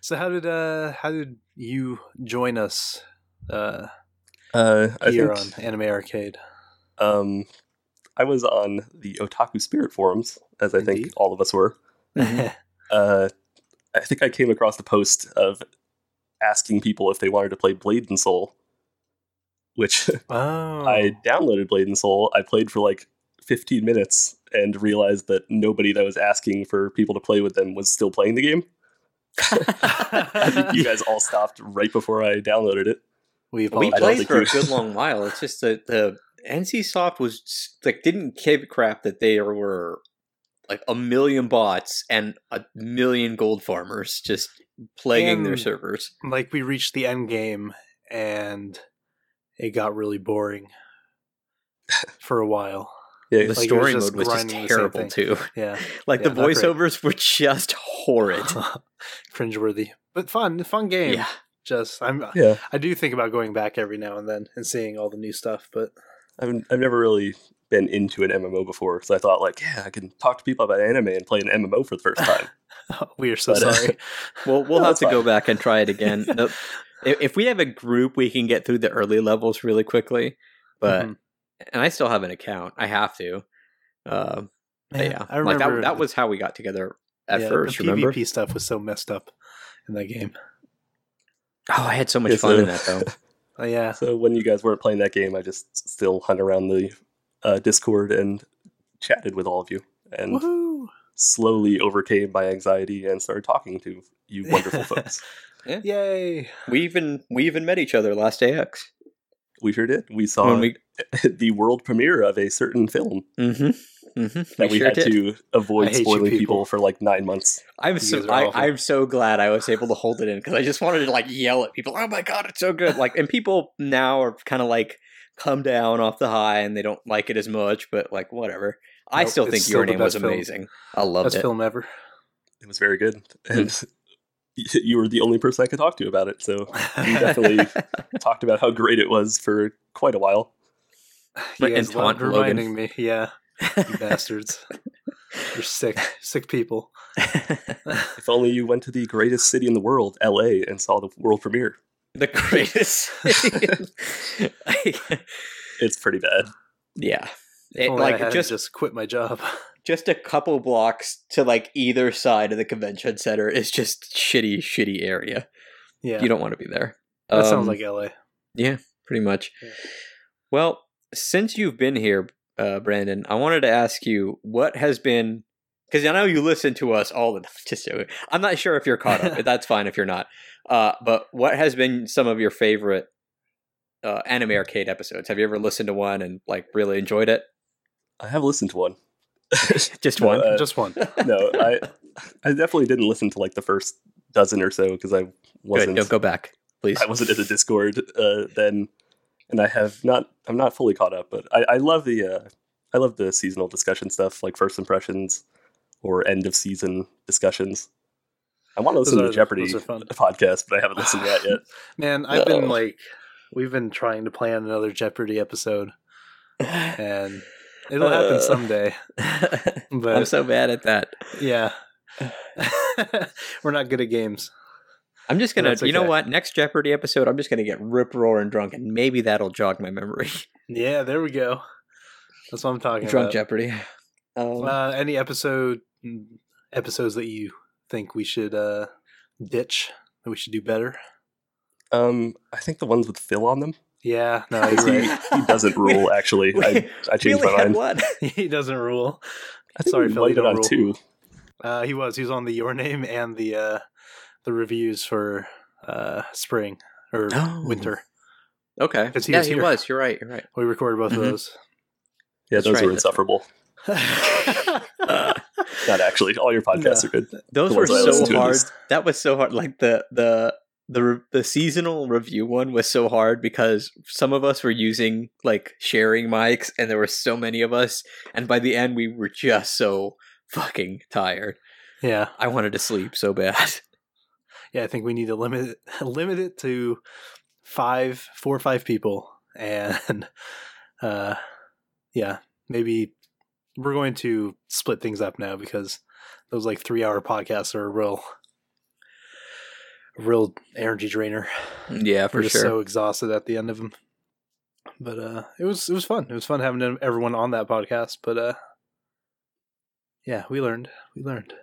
[SPEAKER 1] so how did uh how did you join us uh
[SPEAKER 3] Uh, I
[SPEAKER 1] here
[SPEAKER 3] think
[SPEAKER 1] on Anime Arcade?
[SPEAKER 3] um, I was on the Otaku Spirit forums, as I think all of us were. Uh, I think I came across the post of asking people if they wanted to play Blade and Soul, which
[SPEAKER 1] oh,
[SPEAKER 3] I downloaded Blade and Soul. I played for like 15 minutes and realized that nobody that was asking for people to play with them was still playing the game. I think you guys all stopped right before I downloaded it.
[SPEAKER 1] we've
[SPEAKER 2] we
[SPEAKER 1] all
[SPEAKER 3] I don't
[SPEAKER 2] played for a good long while. It's just that the NC Soft was like didn't give a crap that they were like a million bots and a million gold farmers just plaguing their servers.
[SPEAKER 1] like we reached the end game and it got really boring for a while.
[SPEAKER 3] Yeah,
[SPEAKER 2] The
[SPEAKER 1] Like, it was
[SPEAKER 2] story mode was just
[SPEAKER 1] grinding the same
[SPEAKER 2] terrible too.
[SPEAKER 1] Yeah,
[SPEAKER 2] Like
[SPEAKER 1] Yeah,
[SPEAKER 2] the voiceovers were just horrid.
[SPEAKER 1] cringeworthy, but fun, fun game.
[SPEAKER 2] yeah.
[SPEAKER 1] Just I'm
[SPEAKER 3] yeah.
[SPEAKER 1] I do think about going back every now and then and seeing all the new stuff, but
[SPEAKER 3] I've, I've never really been into an MMO before, so I thought like, yeah, I can talk to people about anime and play an MMO for the first time.
[SPEAKER 1] we are so
[SPEAKER 3] But, uh,
[SPEAKER 1] sorry.
[SPEAKER 2] Well, we'll
[SPEAKER 3] No,
[SPEAKER 2] have
[SPEAKER 3] it's
[SPEAKER 2] to go back and try it again. The- if if we have a group, we can get through the early levels really quickly. But
[SPEAKER 1] Mhm.
[SPEAKER 2] and I still have an account. I have to. Uh, but
[SPEAKER 1] Man,
[SPEAKER 2] yeah,
[SPEAKER 1] I
[SPEAKER 2] like
[SPEAKER 1] remember
[SPEAKER 2] that. That was how we got together at
[SPEAKER 1] yeah,
[SPEAKER 2] first.
[SPEAKER 1] The
[SPEAKER 2] Remember?
[SPEAKER 1] PvP stuff was so messed up in that game.
[SPEAKER 2] Oh, I had so much
[SPEAKER 3] Yeah,
[SPEAKER 2] fun
[SPEAKER 3] so-
[SPEAKER 2] in that though.
[SPEAKER 1] Oh, yeah,
[SPEAKER 3] so when you guys weren't playing that game, I just still hunt around the uh, Discord and chatted with all of you, and
[SPEAKER 1] woohoo!
[SPEAKER 3] slowly overcame my anxiety and started talking to you wonderful folks.
[SPEAKER 1] Yay!
[SPEAKER 2] We even we even met each other last AX
[SPEAKER 3] We sure did. We saw
[SPEAKER 2] when we.
[SPEAKER 3] the world premiere of a certain film
[SPEAKER 2] Mm-hmm, mm-hmm,
[SPEAKER 3] that we,
[SPEAKER 2] sure
[SPEAKER 3] had
[SPEAKER 2] did.
[SPEAKER 3] to avoid
[SPEAKER 1] I hate you
[SPEAKER 3] spoiling people.
[SPEAKER 1] people.
[SPEAKER 3] for like nine months.
[SPEAKER 2] I'm
[SPEAKER 1] You
[SPEAKER 2] so I. I'm so glad I was able to hold it in because I just wanted to like yell at people. Oh my god, it's so good! Like, and people now are kind of like come down off the high and they don't like it as much, but like whatever. I
[SPEAKER 1] Nope,
[SPEAKER 2] still think
[SPEAKER 1] still
[SPEAKER 2] Your Name was
[SPEAKER 1] best film.
[SPEAKER 2] amazing. I loved
[SPEAKER 1] Best
[SPEAKER 2] it.
[SPEAKER 1] film ever.
[SPEAKER 3] It was very good,
[SPEAKER 2] Hmm.
[SPEAKER 3] and you were the only person I could talk to about it. So we definitely talked about how great it was for quite a while.
[SPEAKER 1] You
[SPEAKER 2] And
[SPEAKER 1] guys
[SPEAKER 2] taunt
[SPEAKER 1] loved
[SPEAKER 2] Logan.
[SPEAKER 1] reminding me. Yeah, you bastards. You're sick, sick people.
[SPEAKER 3] If only you went to the greatest city in the world, LA, and saw the world premiere.
[SPEAKER 2] The greatest.
[SPEAKER 3] It's pretty bad.
[SPEAKER 2] yeah, It, like
[SPEAKER 1] I had
[SPEAKER 2] just
[SPEAKER 1] just quit my job.
[SPEAKER 2] just a couple blocks to like either side of the convention center is just shitty, shitty area.
[SPEAKER 1] Yeah,
[SPEAKER 2] You don't want to be there.
[SPEAKER 1] that sounds
[SPEAKER 2] Um,
[SPEAKER 1] like LA.
[SPEAKER 2] Yeah, pretty much.
[SPEAKER 1] Yeah.
[SPEAKER 2] Well, since you've been here, uh, Brandon, I wanted to ask you what has been because I know you listen to us all the just joking. I'm not sure if you're caught up. but That's fine if you're not. Uh, but what has been some of your favorite uh, anime arcade episodes? Have you ever listened to one and like really enjoyed it?
[SPEAKER 3] I have listened to one.
[SPEAKER 2] Just one.
[SPEAKER 3] uh,
[SPEAKER 1] just one.
[SPEAKER 3] no, I I definitely didn't listen to like the first dozen or so because I
[SPEAKER 2] Good.
[SPEAKER 3] wasn't
[SPEAKER 2] No, go back, please.
[SPEAKER 3] I wasn't in the Discord uh, then, and I have not. I'm not fully caught up, but I, I love the uh, I love the seasonal discussion stuff, like first impressions or end of season discussions. I want to listen
[SPEAKER 1] Those
[SPEAKER 3] to the Jeopardy
[SPEAKER 1] those are fun.
[SPEAKER 3] podcast, but I haven't listened to that yet.
[SPEAKER 1] Man, I've been like, we've been trying to plan another Jeopardy episode, and it'll happen
[SPEAKER 2] Uh.
[SPEAKER 1] someday.
[SPEAKER 2] I'm so bad at that.
[SPEAKER 1] yeah, we're not good at games.
[SPEAKER 2] I'm just gonna, you know what? Next Jeopardy episode, I'm just gonna get rip roaring drunk, and maybe that'll jog my memory.
[SPEAKER 1] Yeah, there we go. That's what I'm talking
[SPEAKER 2] drunk
[SPEAKER 1] about.
[SPEAKER 2] Jeopardy. Um,
[SPEAKER 1] Uh, any episode episodes that you think we should uh, ditch? That we should do better?
[SPEAKER 3] Um, I think the ones with Phil on them.
[SPEAKER 1] Yeah, no,
[SPEAKER 3] 'Cause
[SPEAKER 1] you're
[SPEAKER 3] he,
[SPEAKER 1] right.
[SPEAKER 3] he doesn't rule. Actually,
[SPEAKER 2] we,
[SPEAKER 3] I I changed
[SPEAKER 2] only
[SPEAKER 3] my mind.
[SPEAKER 2] one.
[SPEAKER 1] he doesn't rule.
[SPEAKER 3] I
[SPEAKER 1] Sorry, Phil,
[SPEAKER 3] might
[SPEAKER 1] you don't rule.
[SPEAKER 3] two.
[SPEAKER 1] Uh, he was. He was on the Your Name and the uh, the reviews for uh, spring or
[SPEAKER 2] Oh.
[SPEAKER 1] winter.
[SPEAKER 2] Okay.
[SPEAKER 1] he
[SPEAKER 2] yeah,
[SPEAKER 1] was
[SPEAKER 2] he
[SPEAKER 1] here.
[SPEAKER 2] was. You're right. You're right.
[SPEAKER 1] We recorded both
[SPEAKER 2] Mhm.
[SPEAKER 1] of those.
[SPEAKER 3] Yeah,
[SPEAKER 2] That's
[SPEAKER 3] those
[SPEAKER 2] right,
[SPEAKER 3] were
[SPEAKER 2] that's
[SPEAKER 3] insufferable. Not actually. All your podcasts
[SPEAKER 1] No.
[SPEAKER 3] are good.
[SPEAKER 2] Those were so
[SPEAKER 3] listened to at
[SPEAKER 2] hard. That was so hard. Like the the the the seasonal review one was so hard because some of us were using like sharing mics, and there were so many of us, and by the end we were just so fucking tired.
[SPEAKER 1] yeah,
[SPEAKER 2] I wanted to sleep so bad.
[SPEAKER 1] yeah. I think we need to limit it, limit it to five, four or five people, and uh, yeah, maybe we're going to split things up now because those like three hour podcasts are a real, a real energy drainer.
[SPEAKER 2] yeah,
[SPEAKER 1] We're
[SPEAKER 2] for
[SPEAKER 1] just
[SPEAKER 2] sure.
[SPEAKER 1] so exhausted at the end of them. But uh, it was it was fun. It was fun having everyone on that podcast. But uh, yeah, we learned. We learned.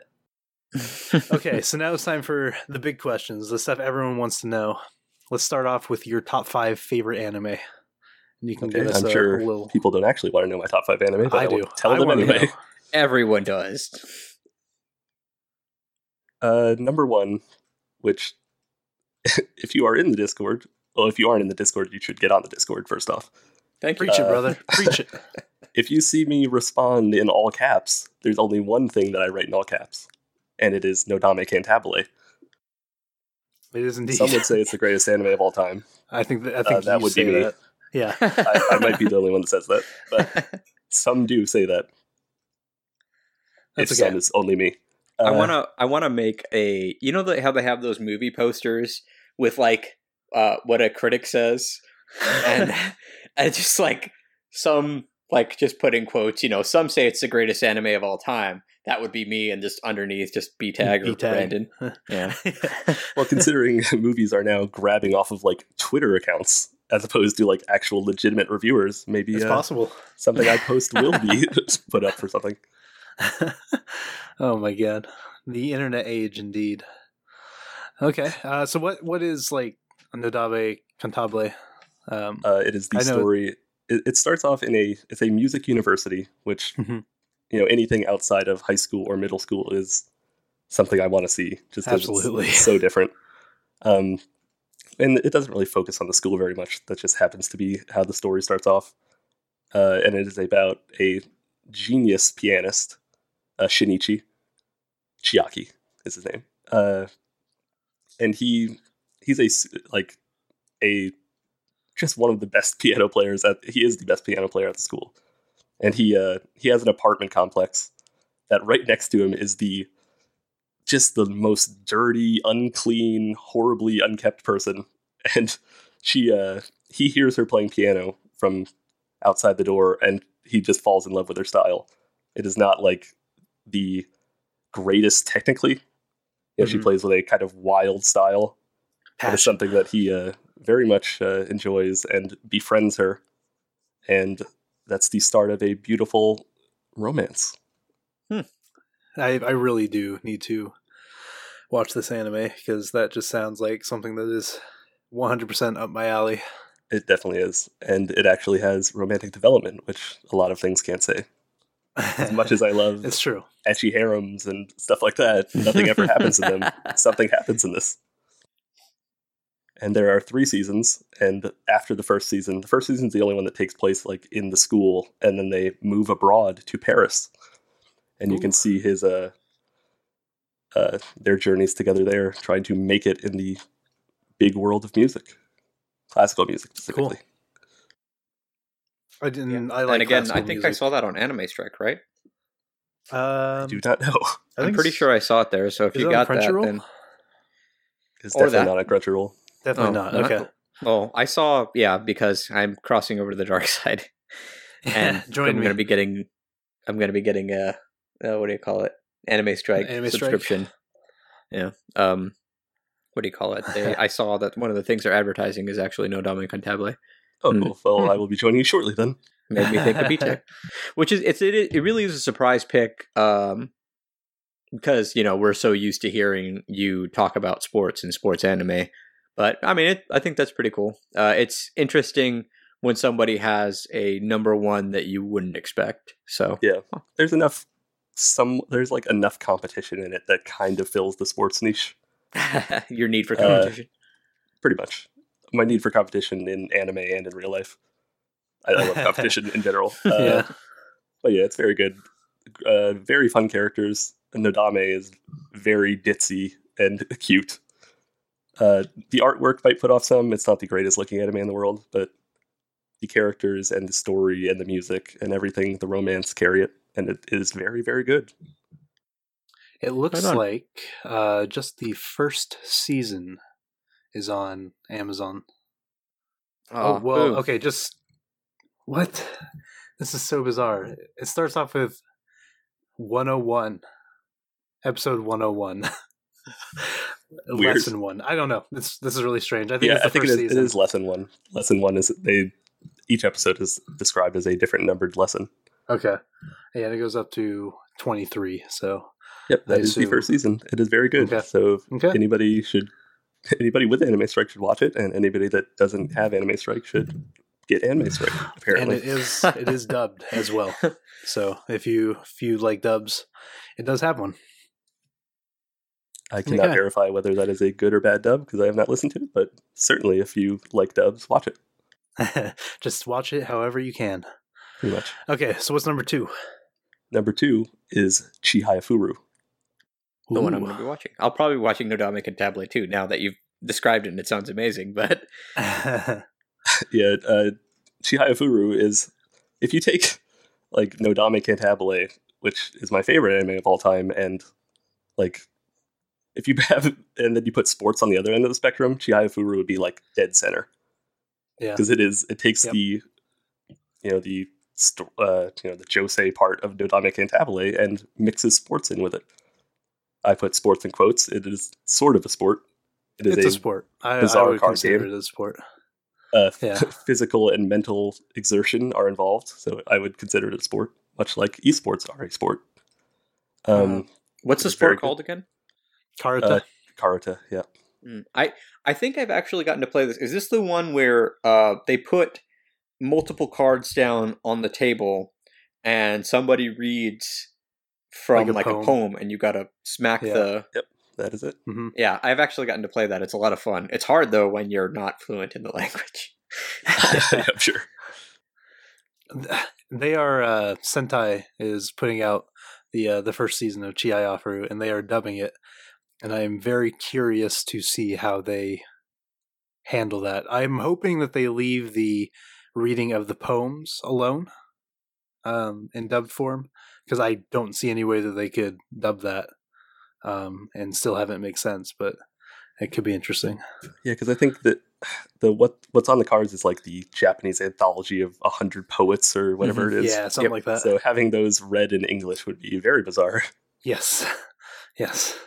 [SPEAKER 1] Okay, so now it's time for the big questions, the stuff everyone wants to know. Let's start off with your top five favorite anime. And you can
[SPEAKER 3] Okay,
[SPEAKER 1] give us
[SPEAKER 3] I'm
[SPEAKER 1] a,
[SPEAKER 3] sure
[SPEAKER 1] a little.
[SPEAKER 3] people don't actually want to know my top five anime, but I,
[SPEAKER 1] I do.
[SPEAKER 3] tell
[SPEAKER 1] I
[SPEAKER 3] them anyway.
[SPEAKER 2] Everyone does.
[SPEAKER 3] Uh, number one, which if you are in the Discord, well, if you aren't in the Discord, you should get on the Discord first off.
[SPEAKER 2] Thank you.
[SPEAKER 1] Preach it,
[SPEAKER 3] Uh,
[SPEAKER 1] brother. Preach it.
[SPEAKER 3] If you see me respond in all caps, there's only one thing that I write in all caps, and it is Nodame Cantabile.
[SPEAKER 1] It is indeed.
[SPEAKER 3] Some would say it's the greatest anime of all time.
[SPEAKER 1] I think that, I think
[SPEAKER 3] Uh, that
[SPEAKER 1] you
[SPEAKER 3] would be
[SPEAKER 1] say
[SPEAKER 3] me.
[SPEAKER 1] that. Yeah.
[SPEAKER 3] I, I might be the only one that says that, but some do say that.
[SPEAKER 1] That's
[SPEAKER 3] if
[SPEAKER 1] okay.
[SPEAKER 3] some is only me.
[SPEAKER 2] I
[SPEAKER 3] Uh,
[SPEAKER 2] want to I want to make a you know the, how they have those movie posters with like uh what a critic says and and just like some like just put in quotes you know some say it's the greatest anime of all time that would be me and just underneath just B tag or
[SPEAKER 1] B-tag.
[SPEAKER 2] Brandon yeah
[SPEAKER 3] Well, considering movies are now grabbing off of like Twitter accounts as opposed to like actual legitimate reviewers, maybe
[SPEAKER 1] it's
[SPEAKER 3] uh,
[SPEAKER 1] possible.
[SPEAKER 3] something I post will be put up for something.
[SPEAKER 1] oh my god, the internet age indeed. Okay, uh, so what what is like Nodame Cantabile? Um,
[SPEAKER 3] Uh, it is the story. It, it starts off in a it's a music university, which
[SPEAKER 1] Mhm.
[SPEAKER 3] you know anything outside of high school or middle school is something I want to see. Just 'cause it's
[SPEAKER 1] Absolutely.
[SPEAKER 3] so different. Um, and it doesn't really focus on the school very much. That just happens to be how the story starts off. Uh, and it is about a genius pianist, uh, Shinichi Chiaki is his name. Uh, and he he's a like a just one of the best piano players at he is the best piano player at the school. And he uh he has an apartment complex that right next to him is the just the most dirty, unclean, horribly unkept person. And she uh he hears her playing piano from outside the door and he just falls in love with her style. It is not like the greatest technically. You know, she plays with a kind of wild style. But it's something that he uh, very much uh, enjoys and befriends her. And that's the start of a beautiful romance.
[SPEAKER 1] I I really do need to watch this anime because that just sounds like something that is 100% up my alley.
[SPEAKER 3] It definitely is. And it actually has romantic development, which a lot of things can't say. As much as I love
[SPEAKER 1] it's true.
[SPEAKER 3] ecchi harems and stuff like that, nothing ever happens in them. Something happens in this. And there are three seasons, and after the first season, the first season is the only one that takes place like in the school, and then they move abroad to Paris, and you
[SPEAKER 1] Ooh.
[SPEAKER 3] can see his uh, uh, their journeys together there, trying to make it in the big world of music, classical music specifically.
[SPEAKER 1] I didn't. I like.
[SPEAKER 2] and again I
[SPEAKER 1] classical
[SPEAKER 2] think I saw that on Anime Strike right
[SPEAKER 3] I
[SPEAKER 1] Um,
[SPEAKER 3] do not know.
[SPEAKER 1] I
[SPEAKER 2] I'm pretty sure I saw it there so if you got that
[SPEAKER 1] Crunchyroll?
[SPEAKER 2] then
[SPEAKER 3] It's
[SPEAKER 2] Or
[SPEAKER 3] definitely
[SPEAKER 2] that.
[SPEAKER 3] not a Crunchyroll.
[SPEAKER 1] Definitely
[SPEAKER 2] Oh,
[SPEAKER 1] not.
[SPEAKER 2] not-
[SPEAKER 1] Okay.
[SPEAKER 2] Oh, I saw. Yeah, because I'm crossing over to the dark side, and
[SPEAKER 1] Join
[SPEAKER 2] I'm going to be getting. I'm going to be getting a. Uh, what do you call it? Anime Strike
[SPEAKER 1] Anime Strike?
[SPEAKER 2] subscription. Yeah. Um. What do you call it? They, I saw that one of the things they're advertising is actually Nodame Cantabile.
[SPEAKER 3] Oh,
[SPEAKER 2] Hmm.
[SPEAKER 3] cool. Well, I will be joining you shortly then.
[SPEAKER 2] Made me think of BTEC, which is it's it, it really is a surprise pick. Um. Because you know we're so used to hearing you talk about sports and sports anime, but I mean, it, I think that's pretty cool. Uh, it's interesting when somebody has a number one that you wouldn't expect. So
[SPEAKER 3] Yeah. There's enough some there's like enough competition in it that kind of fills the sports niche
[SPEAKER 2] your need for
[SPEAKER 3] Uh,
[SPEAKER 2] competition.
[SPEAKER 3] pretty much my need for competition in anime and in real life. I, I love competition in general. Uh,
[SPEAKER 1] yeah.
[SPEAKER 3] But yeah, it's very good. Uh, very fun characters. Nodame is very ditzy and cute. Uh, the artwork might put off some. It's not the greatest looking anime in the world, but the characters and the story and the music and everything, the romance carry it, and it is very, very good.
[SPEAKER 1] It looks
[SPEAKER 2] Right
[SPEAKER 1] like uh, just the first season is on Amazon. Oh, well,
[SPEAKER 2] boo.
[SPEAKER 1] okay, just what? This is so bizarre. It starts off with 101, episode 101.
[SPEAKER 3] Weird.
[SPEAKER 1] Lesson one. I don't know. This this is really strange. I think
[SPEAKER 3] yeah,
[SPEAKER 1] it's the
[SPEAKER 3] I think it
[SPEAKER 1] first
[SPEAKER 3] is, it is lesson one. Lesson one is they each episode is described as a different numbered lesson.
[SPEAKER 1] Okay. Yeah, and it goes up to 23. So,
[SPEAKER 3] Yep,
[SPEAKER 1] I
[SPEAKER 3] that is the first season. It is very good.
[SPEAKER 1] Okay.
[SPEAKER 3] So
[SPEAKER 1] okay.
[SPEAKER 3] anybody should anybody with Anime Strike should watch it, and anybody that doesn't have Anime Strike should get Anime Strike.
[SPEAKER 1] And
[SPEAKER 3] Apparently,
[SPEAKER 1] it is it is dubbed as well. So, if you if you like dubs, it does have one.
[SPEAKER 3] I cannot
[SPEAKER 1] okay.
[SPEAKER 3] verify whether that is a good or bad dub because I have not listened to it. But certainly, if you like dubs, watch it.
[SPEAKER 1] Just watch it however you can.
[SPEAKER 3] Pretty much.
[SPEAKER 1] Okay, so what's number 2?
[SPEAKER 3] Number two is Chihaya Furu.
[SPEAKER 2] the one I'm going to be watching. I'll probably be watching Nodame Cantabile too. Now that you've described it, and it sounds amazing. But
[SPEAKER 3] yeah, uh, Chihaya Furu is if you take like Nodame Cantabile, which is my favorite anime of all time, and like if you have and then you put sports on the other end of the spectrum, Chihaya Furu would be like dead center
[SPEAKER 1] yeah.
[SPEAKER 3] because it is it takes
[SPEAKER 1] Yep.
[SPEAKER 3] the you know the sto- uh, you know the josei part of Nodame Cantabile and mixes sports in with it. I put sports in quotes. It is sort of a sport. It is
[SPEAKER 1] It's a,
[SPEAKER 3] a,
[SPEAKER 1] sport. I, I
[SPEAKER 3] bizarre
[SPEAKER 1] would
[SPEAKER 3] card
[SPEAKER 1] consider
[SPEAKER 3] game.
[SPEAKER 1] it a sport.
[SPEAKER 3] uh,
[SPEAKER 1] Yeah.
[SPEAKER 3] physical and mental exertion are involved. So I would consider it a sport, much like esports are a sport. Um,
[SPEAKER 2] what's the
[SPEAKER 3] very
[SPEAKER 2] sport called again?
[SPEAKER 1] Karuta.
[SPEAKER 3] Uh, karuta, yeah.
[SPEAKER 2] Mm, I I think I've actually gotten to play this. Is this the one where uh, they put multiple cards down on the table and somebody reads from
[SPEAKER 1] Like
[SPEAKER 2] like
[SPEAKER 1] a
[SPEAKER 2] a,
[SPEAKER 1] poem.
[SPEAKER 2] poem. and you got to smack
[SPEAKER 1] Yeah.
[SPEAKER 2] the
[SPEAKER 3] That is it.
[SPEAKER 1] Mhm.
[SPEAKER 2] Yeah, I've actually gotten to play that. It's a lot of fun. It's hard though when you're not fluent in the language.
[SPEAKER 3] yeah, I'm sure.
[SPEAKER 1] they are uh sentai is putting out the uh, the first season of Chihaya Furu, and they are dubbing it and i am very curious to see how they handle that i'm hoping that they leave the reading of the poems alone um in dubbed form because i don't see any way that they could dub that um and still have it make sense but it could be interesting
[SPEAKER 3] Yeah, because I think that the what what's on the cards is like the Japanese anthology of a hundred poets or whatever it is.
[SPEAKER 1] Mm-hmm. yeah something
[SPEAKER 2] Yep.
[SPEAKER 1] like that
[SPEAKER 3] So having those read in English would be very bizarre.
[SPEAKER 1] yes yes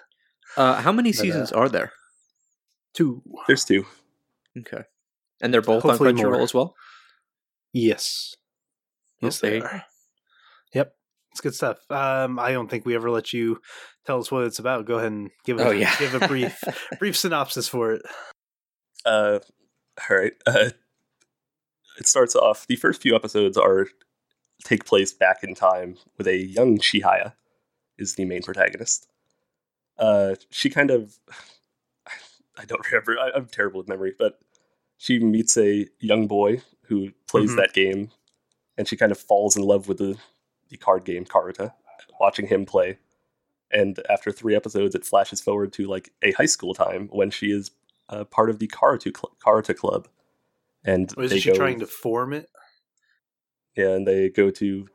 [SPEAKER 2] Uh, how many
[SPEAKER 1] But, uh,
[SPEAKER 2] seasons are there?
[SPEAKER 1] two
[SPEAKER 3] There's two.
[SPEAKER 2] Okay, and they're both
[SPEAKER 1] Hopefully
[SPEAKER 2] on Crunchyroll
[SPEAKER 1] more.
[SPEAKER 2] as well.
[SPEAKER 1] Yes. Yes,
[SPEAKER 2] Okay.
[SPEAKER 1] they are. Yep. It's good stuff. Um, I don't think we ever let you tell us what it's about. Go ahead and give a,
[SPEAKER 2] Oh yeah,
[SPEAKER 1] give a brief brief synopsis for it.
[SPEAKER 3] Uh, all right. Uh, it starts off. The first few episodes are take place back in time with a young Chihaya is the main protagonist. Uh, she kind of, I don't remember. I, I'm terrible with memory, but she meets a young boy who plays
[SPEAKER 1] Mhm.
[SPEAKER 3] that game, and she kind of falls in love with the the card game Karuta, watching him play. And after three episodes, it flashes forward to like a high school time when she is uh, part of the Karuta, cl- Karuta club, and
[SPEAKER 1] Or is she
[SPEAKER 3] go,
[SPEAKER 1] trying to form it?
[SPEAKER 3] yeah, and they go to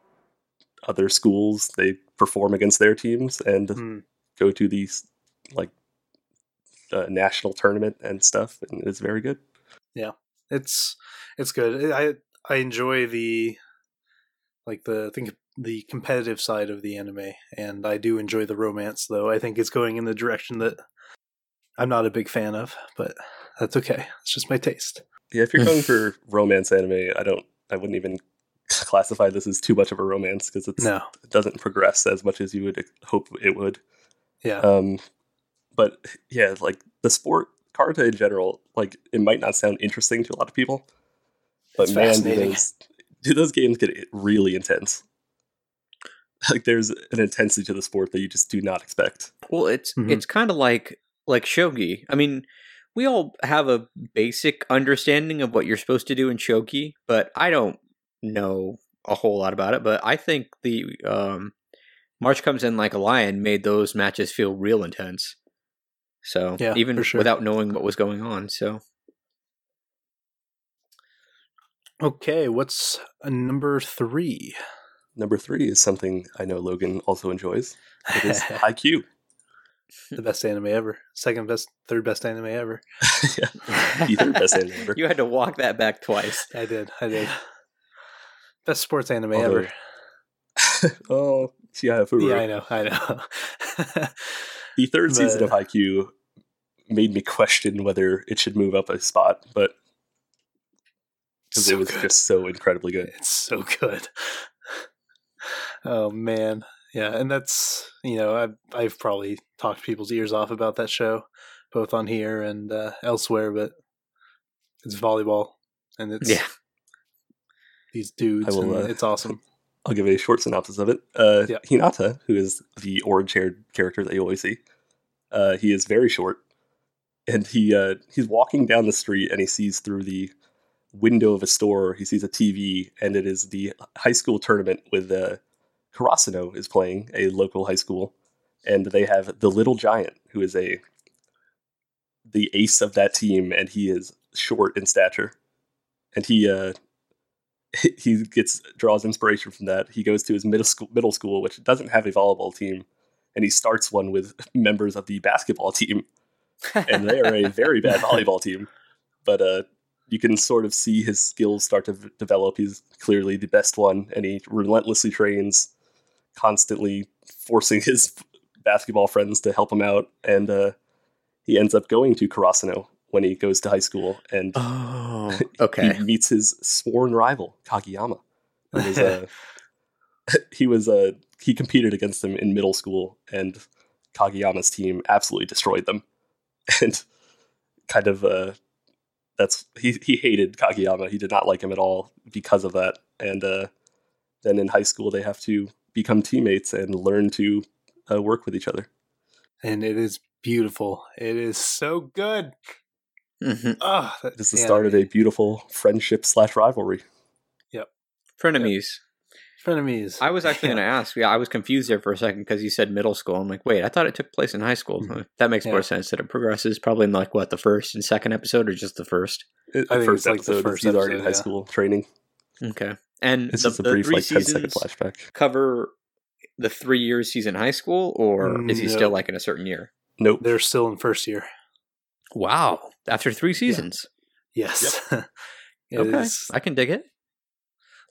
[SPEAKER 3] other schools. They perform against their teams and
[SPEAKER 1] Hmm.
[SPEAKER 3] go to these like uh, national tournament and stuff, and it's very good.
[SPEAKER 1] It's it's good. I I enjoy the like the think the competitive side of the anime, and I do enjoy the romance. Though I think it's going in the direction that I'm not a big fan of, but that's okay. It's just my taste.
[SPEAKER 3] Yeah, if you're going for romance anime, I don't, I wouldn't even classify this as too much of a romance because it's
[SPEAKER 1] No,
[SPEAKER 3] it doesn't progress as much as you would hope it would.
[SPEAKER 1] yeah,
[SPEAKER 3] Um, but yeah, like the sport Karuta in general, like it might not sound interesting to a lot of people, but
[SPEAKER 1] It's
[SPEAKER 3] man, do those, do those games get really intense? Like there's an intensity to the sport that you just do not expect.
[SPEAKER 2] Well, it's
[SPEAKER 1] Mhm.
[SPEAKER 2] it's kind of like like shogi. I mean, we all have a basic understanding of what you're supposed to do in Shogi, but I don't know a whole lot about it. But I think the um, March comes in like a lion made those matches feel real intense. So
[SPEAKER 1] Yeah,
[SPEAKER 2] even
[SPEAKER 1] sure.
[SPEAKER 2] without knowing what was going on, so
[SPEAKER 1] Okay, what's uh, number three?
[SPEAKER 3] Number three is something I know Logan also enjoys. It is Haikyuu.
[SPEAKER 1] the best anime ever. Second best, third best anime ever.
[SPEAKER 3] yeah. The third best anime ever.
[SPEAKER 2] you had to walk that back twice.
[SPEAKER 1] I did. I did. Best sports anime
[SPEAKER 3] Although-
[SPEAKER 1] ever.
[SPEAKER 3] oh, yeah, Furu.
[SPEAKER 1] Yeah, I know. I know.
[SPEAKER 3] The third season
[SPEAKER 1] But-
[SPEAKER 3] of Haikyuu made me question whether it should move up a spot, but because
[SPEAKER 1] so
[SPEAKER 3] it was
[SPEAKER 1] good.
[SPEAKER 3] just so incredibly good.
[SPEAKER 1] It's so good. Oh man, yeah, and that's you know I've I've probably talked people's ears off about that show, both on here and uh, elsewhere. But it's volleyball, and it's
[SPEAKER 2] Yeah.
[SPEAKER 1] these dudes,
[SPEAKER 3] I will,
[SPEAKER 1] and
[SPEAKER 3] uh,
[SPEAKER 1] it's awesome.
[SPEAKER 3] I'll give a short synopsis of it. Uh,
[SPEAKER 1] Yeah.
[SPEAKER 3] Hinata, who is the orange-haired character that you always see, uh, he is very short, and he uh, he's walking down the street and he sees through the window of a store. He sees a TV, and it is the high school tournament with uh, Karasuno is playing a local high school, and they have the Little Giant, who is a the ace of that team, and he is short in stature, and he uh, he gets draws inspiration from that. He goes to his middle school, middle school, which doesn't have a volleyball team, and he starts one with members of the basketball team, and they are a very bad volleyball team. But uh, you can sort of see his skills start to v- develop. He's clearly the best one, and he relentlessly trains, constantly forcing his basketball friends to help him out, and uh, he ends up going to Karasuno when he goes to high school, and
[SPEAKER 2] Oh, okay.
[SPEAKER 3] he meets his sworn rival Kageyama. Who was, uh, he was uh, he competed against him in middle school, and Kageyama's team absolutely destroyed them, and kind of uh, that's he he hated Kageyama. He did not like him at all because of that, and uh, then in high school they have to become teammates and learn to uh, work with each other.
[SPEAKER 1] and it is beautiful. It is so good.
[SPEAKER 2] Mm-hmm.
[SPEAKER 1] Ah,
[SPEAKER 3] it is the start of a beautiful friendship slash rivalry.
[SPEAKER 2] Yep, frenemies.
[SPEAKER 1] frenemies.
[SPEAKER 2] I was actually
[SPEAKER 1] Yeah.
[SPEAKER 2] going to ask. Yeah, I was confused there for a second because you said middle school. I'm like, wait, I thought it took place in high school.
[SPEAKER 3] Mhm.
[SPEAKER 2] That makes
[SPEAKER 1] Yeah.
[SPEAKER 2] more sense. That it progresses probably in like what the first and second episode, or just the first.
[SPEAKER 3] It-
[SPEAKER 1] I
[SPEAKER 3] the
[SPEAKER 1] think
[SPEAKER 3] first
[SPEAKER 1] it's like the
[SPEAKER 3] episode,
[SPEAKER 1] first
[SPEAKER 3] he's already in high
[SPEAKER 1] yeah.
[SPEAKER 3] school training.
[SPEAKER 2] Okay, and
[SPEAKER 3] This
[SPEAKER 2] the,
[SPEAKER 3] is a
[SPEAKER 2] the
[SPEAKER 3] brief,
[SPEAKER 2] three
[SPEAKER 3] like 10 second flashback.
[SPEAKER 2] cover the three years he's in high school, or is he mm,
[SPEAKER 1] No.
[SPEAKER 2] still like in a certain year?
[SPEAKER 3] Nope.
[SPEAKER 1] They're still in first year.
[SPEAKER 2] Wow, after three seasons.
[SPEAKER 1] Yes. It
[SPEAKER 2] okay,
[SPEAKER 1] is-
[SPEAKER 2] I can dig it.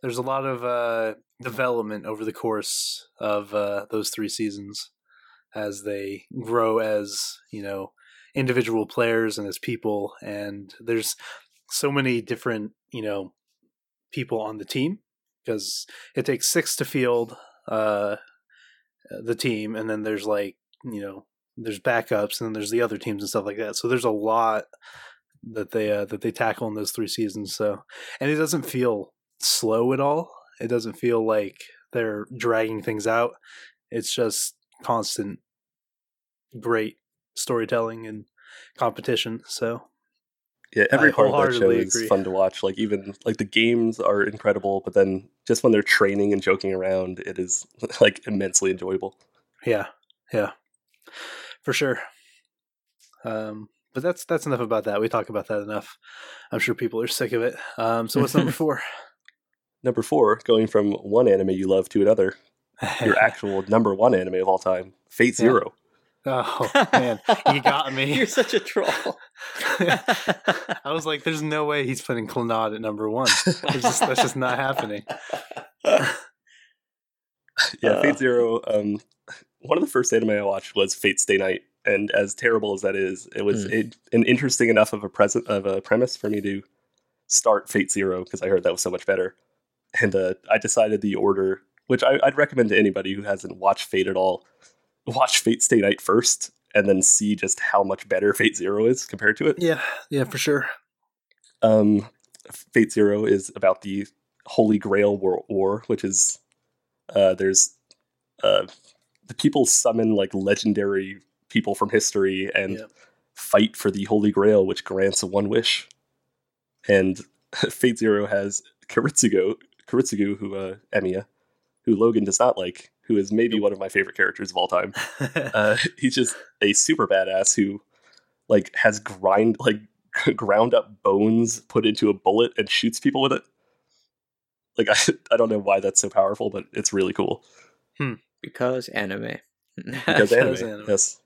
[SPEAKER 1] there's a lot of uh, development over the course of uh, those three seasons as they grow as you know individual players and as people and there's so many different you know people on the team because it takes six to field uh, the team and then there's like you know there's backups and then there's the other teams and stuff like that so there's a lot that they uh, that they tackle in those three seasons so and it doesn't feel slow at all. It doesn't feel like they're dragging things out. It's just constant great storytelling and competition. So
[SPEAKER 3] Yeah, every
[SPEAKER 1] I
[SPEAKER 3] part of that show is
[SPEAKER 1] agree.
[SPEAKER 3] fun to watch. Like even like the games are incredible, but then just when they're training and joking around, it is like immensely enjoyable.
[SPEAKER 1] yeah, yeah, for sure. Um, but that's that's enough about that. We talk about that enough. I'm sure people are sick of it. Um, so what's number four?
[SPEAKER 3] Number four, going from one anime you love to another, your actual number one anime of all time, Fate
[SPEAKER 1] Yeah.
[SPEAKER 3] Zero.
[SPEAKER 1] oh man, you got me.
[SPEAKER 2] You're such a troll.
[SPEAKER 1] I was like, "There's no way he's putting Clannad at number one. It's just, that's just not happening."
[SPEAKER 3] Yeah,
[SPEAKER 2] Uh.
[SPEAKER 3] Fate Zero. Um, one of the first anime I watched was Fate Stay Night, and as terrible as that is, it was
[SPEAKER 2] Mm.
[SPEAKER 3] it, an interesting enough of a present of a premise for me to start Fate Zero because I heard that was so much better, and uh, I decided the order, which I, I'd recommend to anybody who hasn't watched Fate at all, watch Fate Stay Night first, and then see just how much better Fate Zero is compared to it.
[SPEAKER 1] Yeah, yeah, for sure.
[SPEAKER 3] Um, Fate Zero is about the Holy Grail War, war which is uh, there's uh, the people summon like legendary people from history and
[SPEAKER 1] Yeah.
[SPEAKER 3] fight for the Holy Grail, which grants a one wish. And Fate Zero has Kiritsugo, Kiritsugu, who uh, Emiya, who Logan does not like, who is maybe one of my favorite characters of all time. Uh, he's just a super badass who, like, has grind like ground up bones put into a bullet and shoots people with it. Like, I I don't know why that's so powerful, but it's really cool.
[SPEAKER 2] Because anime.
[SPEAKER 3] Because anime,
[SPEAKER 1] Because anime.
[SPEAKER 3] yes.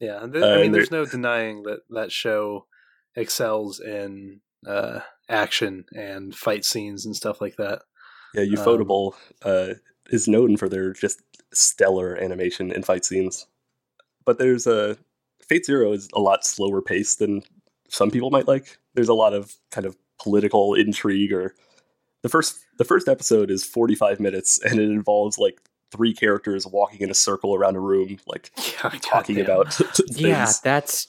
[SPEAKER 1] yeah, th-
[SPEAKER 3] Uh,
[SPEAKER 1] I mean,
[SPEAKER 3] and
[SPEAKER 1] there's no denying that that show excels in uh, action and fight scenes and stuff like that.
[SPEAKER 3] Yeah,
[SPEAKER 1] Um,
[SPEAKER 3] Ufotable uh, is known for their just stellar animation and fight scenes. But there's a Fate Zero is a lot slower paced than some people might like. There's a lot of kind of political intrigue or the first the first episode is 45 minutes and it involves like three characters walking in a circle around a room like
[SPEAKER 1] Yeah,
[SPEAKER 3] talking
[SPEAKER 1] goddamn.
[SPEAKER 3] about
[SPEAKER 2] yeah, that's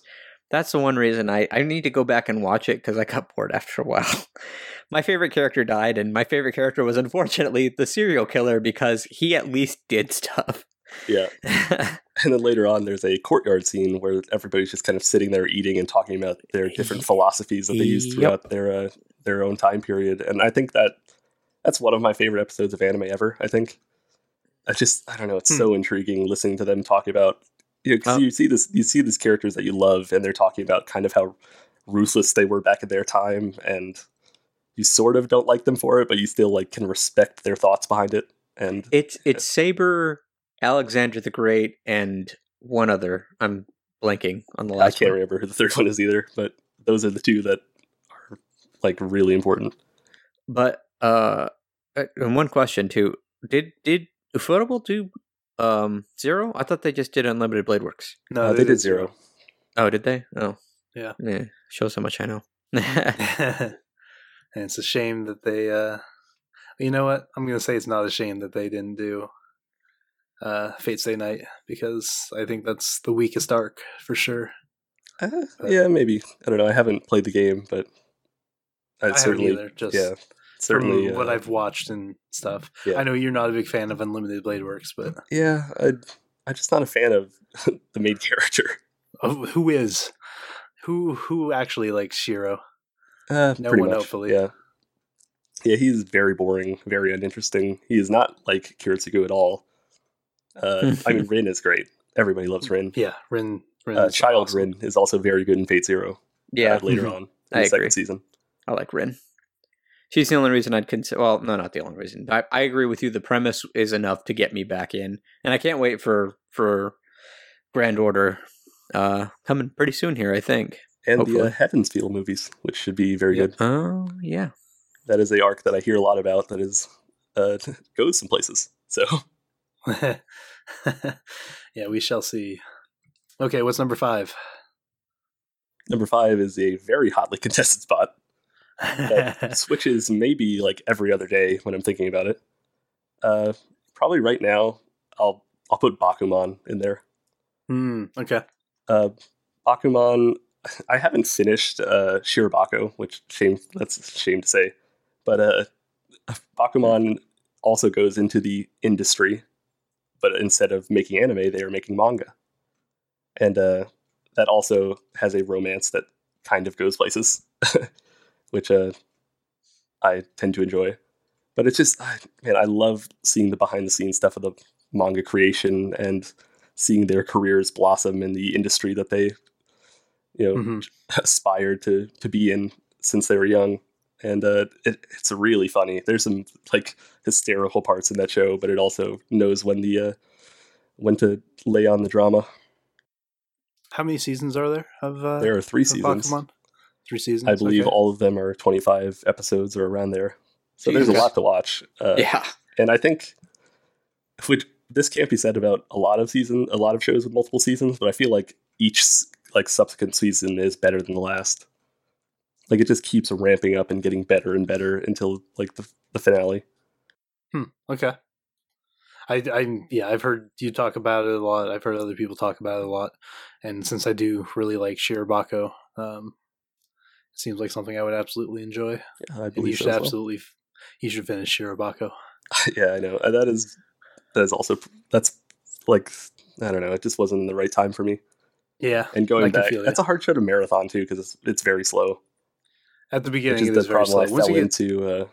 [SPEAKER 2] that's the one reason I I need to go back and watch it because I got bored after a while. My favorite character died, and my favorite character was unfortunately the serial killer because he at least did stuff.
[SPEAKER 3] yeah. And then later on, there's a courtyard scene where everybody's just kind of sitting there eating and talking about their different philosophies that they use
[SPEAKER 2] Yep.
[SPEAKER 3] throughout their uh, their own time period. And I think that that's one of my favorite episodes of anime ever. I think I just I don't know, it's so intriguing listening to them talk about you know, 'cause
[SPEAKER 2] Oh.
[SPEAKER 3] you see this you see these characters that you love, and they're talking about kind of how ruthless they were back in their time, and you sort of don't like them for it, but you still like can respect their thoughts behind it. And
[SPEAKER 2] it's it's Saber, Alexander the Great, and one other. I'm blanking on the last.
[SPEAKER 3] I can't
[SPEAKER 2] one.
[SPEAKER 3] remember who the third one is either, but those are the two that are like really important.
[SPEAKER 2] But uh, uh, and one question too: Did did Ufotable do um zero? I thought they just did Unlimited Blade Works.
[SPEAKER 1] No,
[SPEAKER 3] Uh, they did zero.
[SPEAKER 2] Oh, did they? Oh,
[SPEAKER 1] Yeah.
[SPEAKER 2] Yeah, shows how much I know.
[SPEAKER 1] and it's a shame that they. uh You know what? I'm gonna say it's not a shame that they didn't do uh Fate Stay Night because I think that's the weakest arc for sure.
[SPEAKER 3] Uh,
[SPEAKER 1] But-
[SPEAKER 3] yeah, maybe. I don't know. I haven't played the game, but I,
[SPEAKER 1] I haven't
[SPEAKER 3] certainly,
[SPEAKER 1] either. Just
[SPEAKER 3] yeah, certainly.
[SPEAKER 1] from what
[SPEAKER 3] uh,
[SPEAKER 1] I've watched and stuff.
[SPEAKER 3] Yeah.
[SPEAKER 1] I know you're not a big fan of Unlimited Blade Works, but
[SPEAKER 3] yeah, I, I'm just not a fan of the main character.
[SPEAKER 1] oh, who is? Who who actually likes Shiro?
[SPEAKER 3] Uh,
[SPEAKER 1] No
[SPEAKER 3] pretty
[SPEAKER 1] one,
[SPEAKER 3] much,
[SPEAKER 1] hopefully.
[SPEAKER 3] Yeah, yeah. He's very boring, very uninteresting. He is not like Kiritsugu at all. Uh, I mean, Rin is great. Everybody loves Rin.
[SPEAKER 1] Yeah, Rin. Rin
[SPEAKER 3] Uh, Child
[SPEAKER 1] awesome.
[SPEAKER 3] Rin is also very good in Fate Zero.
[SPEAKER 2] yeah,
[SPEAKER 3] uh, later on in
[SPEAKER 2] I
[SPEAKER 3] the second season.
[SPEAKER 2] I like Rin. She's the only reason I'd consider. Well, no, not the only reason. I, I agree with you. The premise is enough to get me back in, and I can't wait for for Grand Order uh coming pretty soon here. I think.
[SPEAKER 3] And the
[SPEAKER 2] Hopefully.
[SPEAKER 3] uh, Heaven's Feel movies, which should be very
[SPEAKER 1] Yeah.
[SPEAKER 3] good.
[SPEAKER 2] Oh yeah.
[SPEAKER 3] That is a arc that I hear a lot about. That is uh, goes some places. So
[SPEAKER 1] yeah, we shall see. Okay, what's number five?
[SPEAKER 3] number five is a very hotly contested spot switches maybe like every other day when I'm thinking about it. Uh, probably right now, I'll I'll put Bakuman in there.
[SPEAKER 1] Hmm. okay.
[SPEAKER 3] Uh, Bakuman, I haven't finished uh, Shirobako, which shame that's a shame to say, but uh, Bakuman also goes into the industry, but instead of making anime, they are making manga, and uh, that also has a romance that kind of goes places, which uh, I tend to enjoy. But it's just, man, I love seeing the behind the scenes stuff of the manga creation and seeing their careers blossom in the industry that they, you know,
[SPEAKER 1] Mhm.
[SPEAKER 3] aspired to to be in since they were young. And uh, it, it's really funny. There's some like hysterical parts in that show, but it also knows when the uh, when to lay on the drama.
[SPEAKER 1] How many seasons are there of uh,
[SPEAKER 3] There are three seasons.
[SPEAKER 1] Pokemon? Three seasons.
[SPEAKER 3] I believe
[SPEAKER 1] okay.
[SPEAKER 3] all of them are 25 episodes or around there. So there's a lot to watch. Uh,
[SPEAKER 2] yeah.
[SPEAKER 3] and I think which this can't be said about a lot of season, a lot of shows with multiple seasons, but I feel like each like subsequent season is better than the last. Like it just keeps ramping up and getting better and better until like the the finale.
[SPEAKER 1] Hmm. Okay. I, I, yeah, I've heard you talk about it a lot. I've heard other people talk about it a lot, and since I do really like Shirobako, um, seems like something I would absolutely enjoy.
[SPEAKER 3] Yeah, I
[SPEAKER 1] And you
[SPEAKER 3] believe so.
[SPEAKER 1] should
[SPEAKER 3] well.
[SPEAKER 1] absolutely, you should finish Shirobako.
[SPEAKER 3] yeah, I know. And that is that is also that's like I don't know. It just wasn't in the right time for me.
[SPEAKER 1] Yeah,
[SPEAKER 3] And going
[SPEAKER 1] can
[SPEAKER 3] back,
[SPEAKER 1] feel
[SPEAKER 3] that's a hard show to marathon too because it's it's very slow.
[SPEAKER 1] at the
[SPEAKER 3] Which
[SPEAKER 1] beginning
[SPEAKER 3] is
[SPEAKER 1] it
[SPEAKER 3] the
[SPEAKER 1] is very slow.
[SPEAKER 3] problem I
[SPEAKER 1] Once
[SPEAKER 3] fell
[SPEAKER 1] you get
[SPEAKER 3] into. Uh,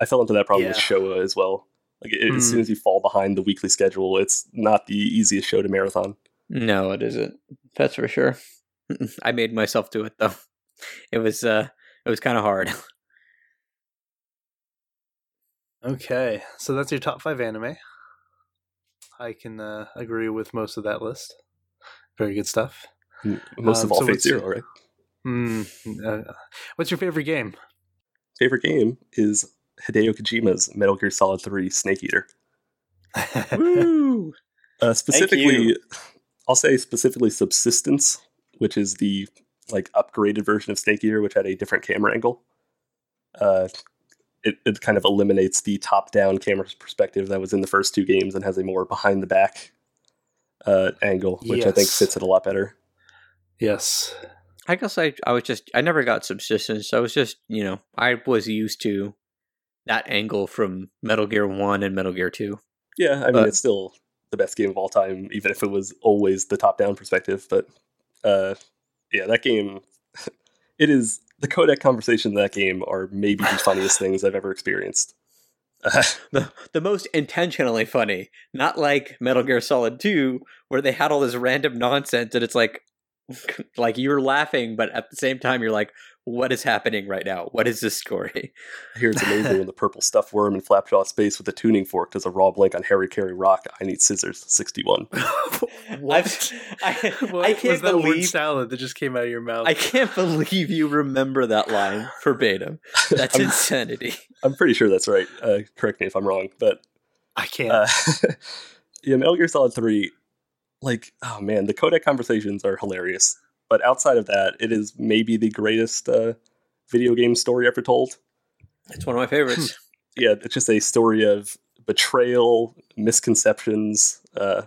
[SPEAKER 3] I fell into that problem with
[SPEAKER 1] Yeah.
[SPEAKER 3] Showa as well. Like it, as
[SPEAKER 1] Hmm.
[SPEAKER 3] soon as you fall behind the weekly schedule, it's not the easiest show to marathon.
[SPEAKER 2] No, it isn't. That's for sure. I made myself do it though. It was uh it was kind of hard.
[SPEAKER 1] Okay, so that's your top five anime. I can uh, agree with most of that list. Very good stuff.
[SPEAKER 3] Most
[SPEAKER 1] Um,
[SPEAKER 3] of all,
[SPEAKER 1] so
[SPEAKER 3] Fate
[SPEAKER 1] what's-
[SPEAKER 3] Zero, right?
[SPEAKER 1] Hmm. uh, what's your favorite game?
[SPEAKER 3] Favorite game is Hideo Kojima's Metal Gear Solid 3 Snake Eater.
[SPEAKER 2] Woo!
[SPEAKER 3] Uh, specifically. I'll say specifically Subsistence, which is the like upgraded version of Snake Eater, which had a different camera angle. Uh, it, it kind of eliminates the top-down camera perspective that was in the first two games and has a more behind-the-back uh, angle, which I think
[SPEAKER 1] Yes.
[SPEAKER 3] fits it a lot better.
[SPEAKER 1] yes.
[SPEAKER 2] I guess I I was just I never got subsistence. I was just you know I was used to that angle from Metal Gear One and Metal Gear Two.
[SPEAKER 3] Yeah, I mean
[SPEAKER 2] But-
[SPEAKER 3] it's still the best game of all time, even if it was always the top-down perspective. But uh, yeah, that game, it is the codec conversations in that game are maybe the funniest things I've ever experienced.
[SPEAKER 2] The the most intentionally funny, not like Metal Gear Solid Two, where they had all this random nonsense and it's like like you're laughing, but at the same time you're like, what is happening right now? What is this story?
[SPEAKER 3] I hear it's amazing when the purple stuffed worm in Flapjaw Space with a tuning fork does a raw blank on Hara-kiri Rock. I need scissors. Sixty-one.
[SPEAKER 1] what?
[SPEAKER 2] I,
[SPEAKER 1] What
[SPEAKER 2] I can't
[SPEAKER 1] that word
[SPEAKER 2] believe
[SPEAKER 1] salad that just came out of your mouth?
[SPEAKER 2] I can't believe you remember that line verbatim. That's
[SPEAKER 3] I'm,
[SPEAKER 2] insanity.
[SPEAKER 3] I'm pretty sure that's right. Uh, correct me if I'm wrong, but
[SPEAKER 1] I can't.
[SPEAKER 3] uh, yeah, Metal Gear Solid Three. Like, oh man, the codec conversations are hilarious. But outside of that, it is maybe the greatest uh, video game story ever told.
[SPEAKER 2] It's one of my favorites.
[SPEAKER 3] Yeah, it's just a story of betrayal, misconceptions, uh,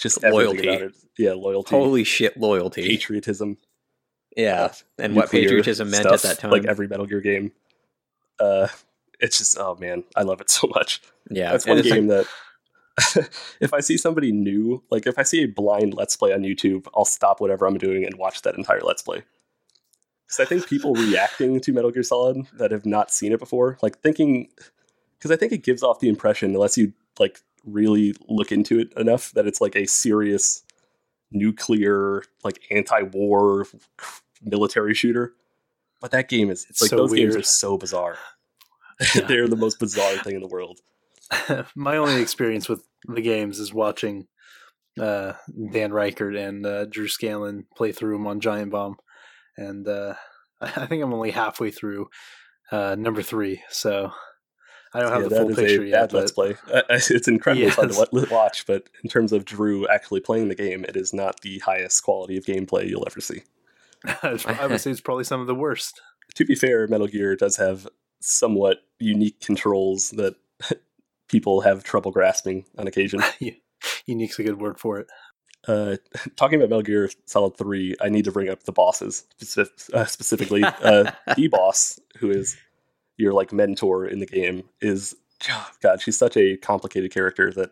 [SPEAKER 3] just
[SPEAKER 2] Loyalty.
[SPEAKER 3] Yeah, loyalty,
[SPEAKER 2] Holy shit, loyalty.
[SPEAKER 3] patriotism.
[SPEAKER 2] Yeah.
[SPEAKER 3] uh,
[SPEAKER 2] and what patriotism meant at that time.
[SPEAKER 3] Like every Metal Gear game. Uh, it's just oh man, I love it so much.
[SPEAKER 2] yeah.
[SPEAKER 3] That's one
[SPEAKER 2] it's like-
[SPEAKER 3] game that if I see somebody new, like if I see a blind Let's Play on YouTube, I'll stop whatever I'm doing and watch that entire Let's Play. Because I think people reacting to Metal Gear Solid that have not seen it before, like thinking, because I think it gives off the impression, unless you like really look into it enough, that it's like a serious nuclear, like anti-war military shooter. But that game is
[SPEAKER 1] It's
[SPEAKER 3] like
[SPEAKER 1] so
[SPEAKER 3] those games are so bizarre.
[SPEAKER 1] Yeah.
[SPEAKER 3] They're the most bizarre thing in the world.
[SPEAKER 1] My only experience with the games is watching uh, Dan Ryckert and uh, Drew Scanlon play through them on Giant Bomb, and uh, I think I'm only halfway through uh, number three, so I don't have
[SPEAKER 3] Yeah,
[SPEAKER 1] the full picture
[SPEAKER 3] a
[SPEAKER 1] yet.
[SPEAKER 3] bad let's
[SPEAKER 1] But
[SPEAKER 3] play. It's incredibly fun to watch, but in terms of Drew actually playing the game, it is not the highest quality of gameplay you'll ever see.
[SPEAKER 1] I would say it's probably some of the worst.
[SPEAKER 3] To be fair, Metal Gear does have somewhat unique controls that people have trouble grasping on occasion.
[SPEAKER 1] Unique's a good word for it.
[SPEAKER 3] Uh, talking about Metal Gear Solid 3, I need to bring up the bosses, uh, specifically uh, the boss, who is your like mentor in the game, is oh, God. She's such a complicated character that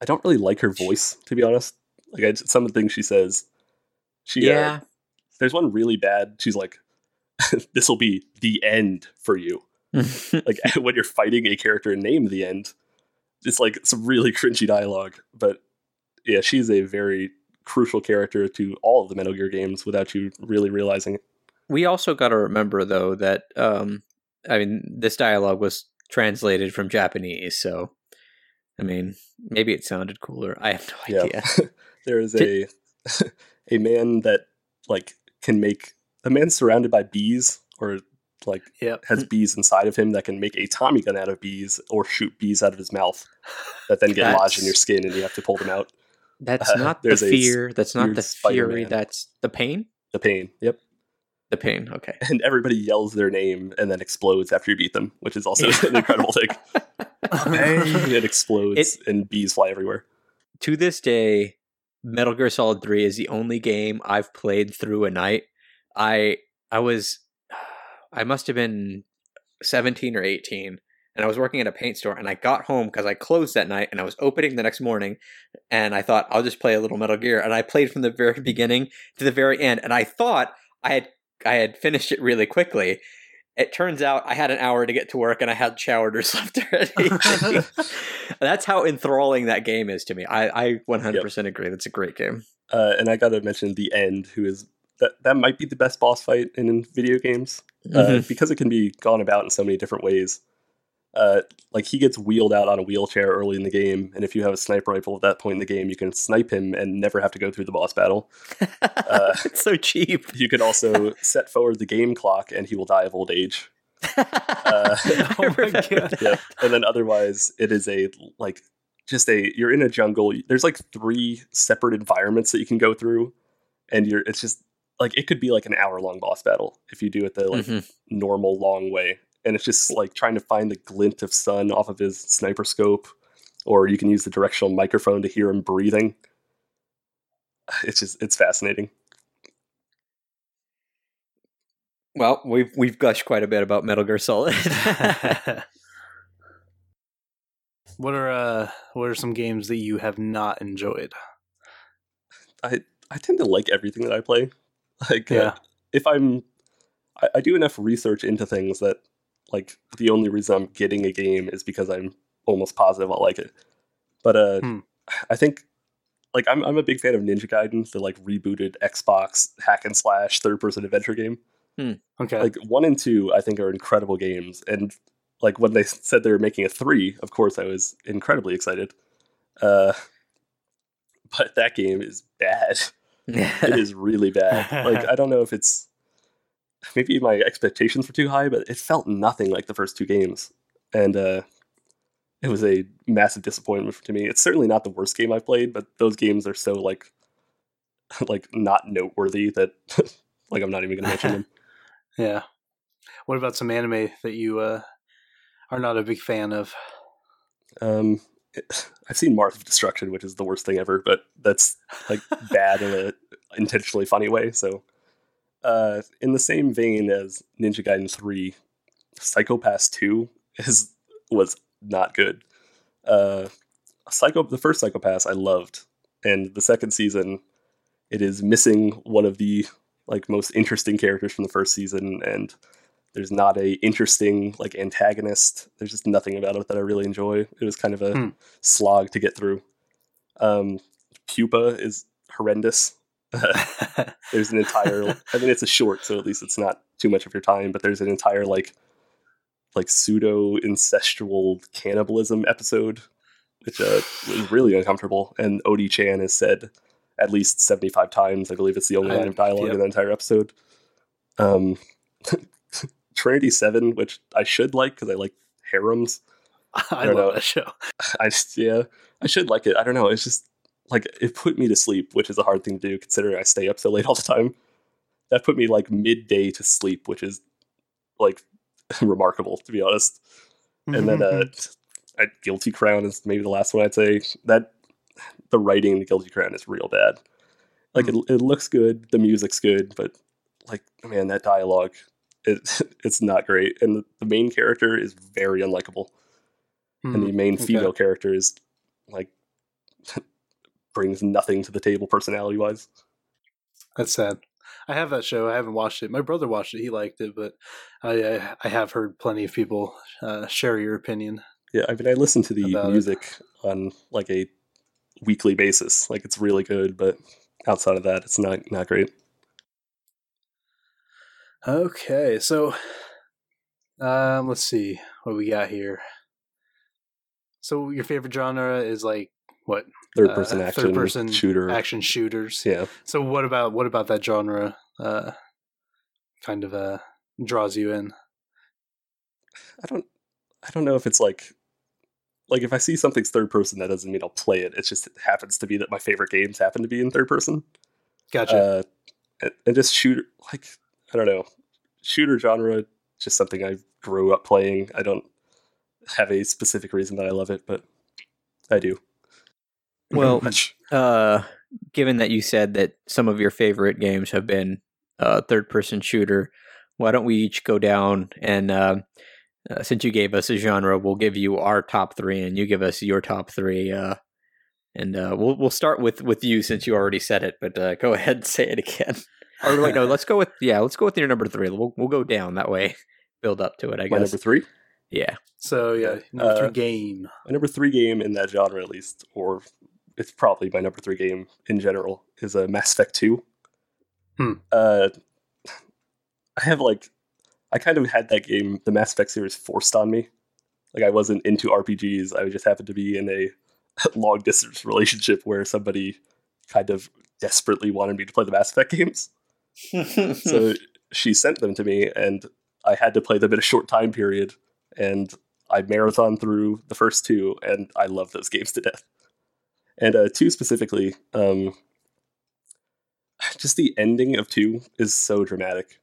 [SPEAKER 3] I don't really like her voice, to be honest. Like I, some of the things she says, she uh,
[SPEAKER 2] yeah.
[SPEAKER 3] there's one really bad. She's like, "This will be the end for you." Like when you're fighting a character named the end, it's like some really cringy dialogue. But yeah, she's a very crucial character to all of the Metal Gear games without you really realizing it.
[SPEAKER 2] we also got to remember though that um I mean this dialogue was translated from Japanese, so I mean maybe it sounded cooler. I have no
[SPEAKER 3] Yeah.
[SPEAKER 2] idea.
[SPEAKER 3] there is a a man that like can make a man surrounded by bees or like
[SPEAKER 1] Yep.
[SPEAKER 3] has bees inside of him that can make a Tommy gun out of bees or shoot bees out of his mouth that then get lodged in your skin and you have to pull them out.
[SPEAKER 2] That's
[SPEAKER 3] Uh,
[SPEAKER 2] not the fear. That's not the
[SPEAKER 3] Spider-Man.
[SPEAKER 2] fury. That's the pain.
[SPEAKER 3] The pain. Yep.
[SPEAKER 2] The pain. Okay.
[SPEAKER 3] And everybody yells their name and then explodes after you beat them, which is also an incredible thing. it explodes and bees fly everywhere.
[SPEAKER 2] to this day, Metal Gear Solid 3 is the only game I've played through a night. I I was I must have been 17 or 18 and I was working at a paint store and I got home because I closed that night and I was opening the next morning and I thought I'll just play a little Metal Gear and I played from the very beginning to the very end and I thought I had I had finished it really quickly. It turns out I had an hour to get to work and I had showered or slept already. That's how enthralling that game is to me. I, I 100% yep. agree. That's a great game.
[SPEAKER 3] Uh, and I got to mention the end, who is that that might be the best boss fight in video games mm-hmm. uh, because it can be gone about in so many different ways uh, like he gets wheeled out on a wheelchair early in the game, and if you have a sniper rifle at that point in the game, you can snipe him and never have to go through the boss battle.
[SPEAKER 2] Uh, it's so cheap.
[SPEAKER 3] You can also set forward the game clock, and he will die of old age. Uh, oh my god! Yeah, and then otherwise, it is a like just a you're in a jungle. There's like three separate environments that you can go through, and you're it's just like it could be like an hour long boss battle if you do it the like mm-hmm. normal long way and it's just like trying to find the glint of sun off of his sniper scope, or you can use the directional microphone to hear him breathing. It's just it's fascinating.
[SPEAKER 2] Well, we've we've gushed quite a bit about Metal Gear Solid.
[SPEAKER 1] what are uh what are some games that you have not enjoyed?
[SPEAKER 3] I I tend to like everything that I play. Like uh, yeah. Uh, if I'm I, I do enough research into things that like the only reason I'm getting a game is because I'm almost positive I'll like it. But uh, hmm. I think like I'm I'm a big fan of Ninja Gaiden, the like rebooted Xbox hack and slash third person adventure game.
[SPEAKER 1] Hmm. Okay,
[SPEAKER 3] like one and two I think are incredible games, and like when they said they were making a three, of course I was incredibly excited. Uh, but that game is bad. It is really bad. Like I don't know if it's maybe my expectations were too high, but it felt nothing like the first two games, and uh, it was a massive disappointment to me. It's certainly not the worst game I've played, but those games are so like like not noteworthy that like I'm not even going to mention them.
[SPEAKER 1] yeah. What about some anime that you uh, are not a big fan of?
[SPEAKER 3] Um, I've seen Mars of Destruction, which is the worst thing ever, but that's like bad in a intentionally funny way. So uh, in the same vein as Ninja Gaiden 3, Psycho-Pass 2 is was not good. Uh, Psycho the first Psycho-Pass I loved, and the second season it is missing one of the like most interesting characters from the first season and there's not a interesting like antagonist. There's just nothing about it that I really enjoy. It was kind of a hmm. slog to get through. Um, Pupa is horrendous. there's an entire I mean it's a short, so at least it's not too much of your time, but there's an entire like like pseudo incestual cannibalism episode, which uh, was really uncomfortable. And Onii-chan has said at least 75 times. I believe it's the only line of dialogue yep. in the entire episode. Um, Trinity 7, which I should like because I like harems.
[SPEAKER 1] I, I love know. that show.
[SPEAKER 3] I just, yeah, I should like it. I don't know. It's just like it put me to sleep, which is a hard thing to do considering I stay up so late all the time. That put me like midday to sleep, which is like remarkable to be honest. And then uh mm-hmm. Guilty Crown is maybe the last one I'd say. That the writing in the Guilty Crown is real bad. Like mm. it, it looks good, the music's good, but like man, that dialogue it, it's not great. And the, the main character is very unlikable. Mm. And the hmm, main female character is like brings nothing to the table personality wise.
[SPEAKER 1] That's sad. I have that show. I haven't watched it. My brother watched it. He liked it, but I I, I have heard plenty of people uh, share your opinion.
[SPEAKER 3] Yeah, I mean, I listen to the music it. on like a weekly basis. Like it's really good, but outside of that, it's not not great.
[SPEAKER 1] Okay, so um, let's see what we got here. So your favorite genre is like what
[SPEAKER 3] third person uh, action third person shooter
[SPEAKER 1] action shooters.
[SPEAKER 3] Yeah.
[SPEAKER 1] So what about what about that genre uh kind of uh draws you in?
[SPEAKER 3] I don't I don't know if it's like like if I see something's third person that doesn't mean I'll play it. It just happens to be that my favorite games happen to be in third person.
[SPEAKER 1] Gotcha. Uh,
[SPEAKER 3] and, and just shooter like I don't know. Shooter genre just something I grew up playing. I don't have a specific reason that I love it, but I do.
[SPEAKER 2] Well, uh, given that you said that some of your favorite games have been uh, third person shooter, why don't we each go down and uh, uh, since you gave us a genre, we'll give you our top three, and you give us your top three. Uh, and uh, we'll we'll start with with you since you already said it, but uh, go ahead and say it again. Or wait, no, let's go with yeah, let's go with your number three. We'll we'll go down that way, build up to it. I
[SPEAKER 3] My
[SPEAKER 2] guess.
[SPEAKER 3] number three.
[SPEAKER 2] Yeah.
[SPEAKER 1] So yeah, number
[SPEAKER 3] Uh,
[SPEAKER 1] three game.
[SPEAKER 3] My number three game in that genre, at least, or it's probably my number three game in general, is a uh, Mass Effect Two.
[SPEAKER 1] Hmm.
[SPEAKER 3] Uh, I have like, I kind of had that game, the Mass Effect series, forced on me. Like I wasn't into RPGs. I just happened to be in a long distance relationship where somebody kind of desperately wanted me to play the Mass Effect games. So she sent them to me and i had to play them in a short time period and i marathon through the first two and i love those games to death. And uh, two specifically um, just the ending of two is so dramatic.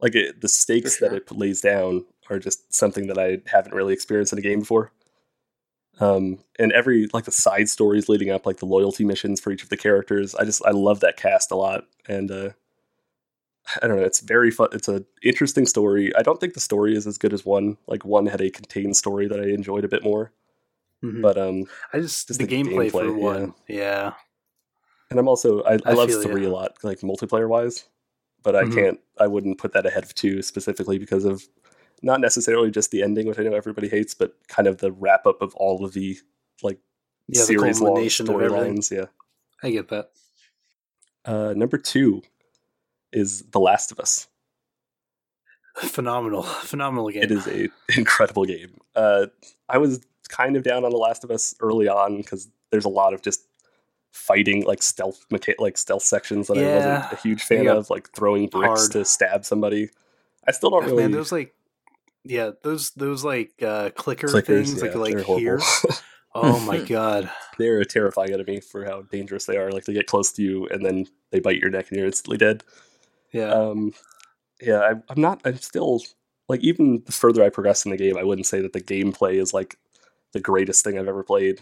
[SPEAKER 3] Like it, the stakes
[SPEAKER 2] sure.
[SPEAKER 3] that it lays down are just something that i haven't really experienced in a game before. Um, and every like the side stories leading up like the loyalty missions for each of the characters i just i love that cast a lot and uh I don't know. It's very fun. It's an interesting story. I don't think the story is as good as one. Like one had a contained story that I enjoyed a bit more.
[SPEAKER 1] Mhm.
[SPEAKER 3] But um,
[SPEAKER 1] I just,
[SPEAKER 3] just
[SPEAKER 1] the,
[SPEAKER 3] the
[SPEAKER 1] gameplay, for
[SPEAKER 3] gameplay,
[SPEAKER 1] one. Yeah.
[SPEAKER 3] and I'm also I, I,
[SPEAKER 1] I
[SPEAKER 3] love three a lot, like multiplayer wise. But I
[SPEAKER 1] Mhm.
[SPEAKER 3] can't. I wouldn't put that ahead of two specifically because of not necessarily just the ending, which I know everybody hates, but kind of the wrap up of all of the like
[SPEAKER 1] Yeah, the
[SPEAKER 3] series long
[SPEAKER 1] culmination of everything.
[SPEAKER 3] storylines. Yeah.
[SPEAKER 1] I get that.
[SPEAKER 3] Uh, number two is The Last of Us.
[SPEAKER 1] Phenomenal, phenomenal game.
[SPEAKER 3] It is a incredible game. Uh, I was kind of down on The Last of Us early on because there's a lot of just fighting, like stealth, mecha- like stealth sections that I wasn't a huge fan
[SPEAKER 1] Yeah.
[SPEAKER 3] of, like throwing bricks
[SPEAKER 1] Hard.
[SPEAKER 3] to stab somebody. I still don't
[SPEAKER 1] Oh,
[SPEAKER 3] really
[SPEAKER 1] Man, those like, yeah, those those like uh, clicker
[SPEAKER 3] clickers.
[SPEAKER 1] things,
[SPEAKER 3] yeah,
[SPEAKER 1] like like here. Oh my god.
[SPEAKER 3] they're a terrifying enemy for how dangerous they are. Like they get close to you and then they bite your neck and you're instantly dead.
[SPEAKER 1] Yeah.
[SPEAKER 3] um yeah I, i'm not i'm still like even the further i progress in the game i wouldn't say that the gameplay is like the greatest thing i've ever played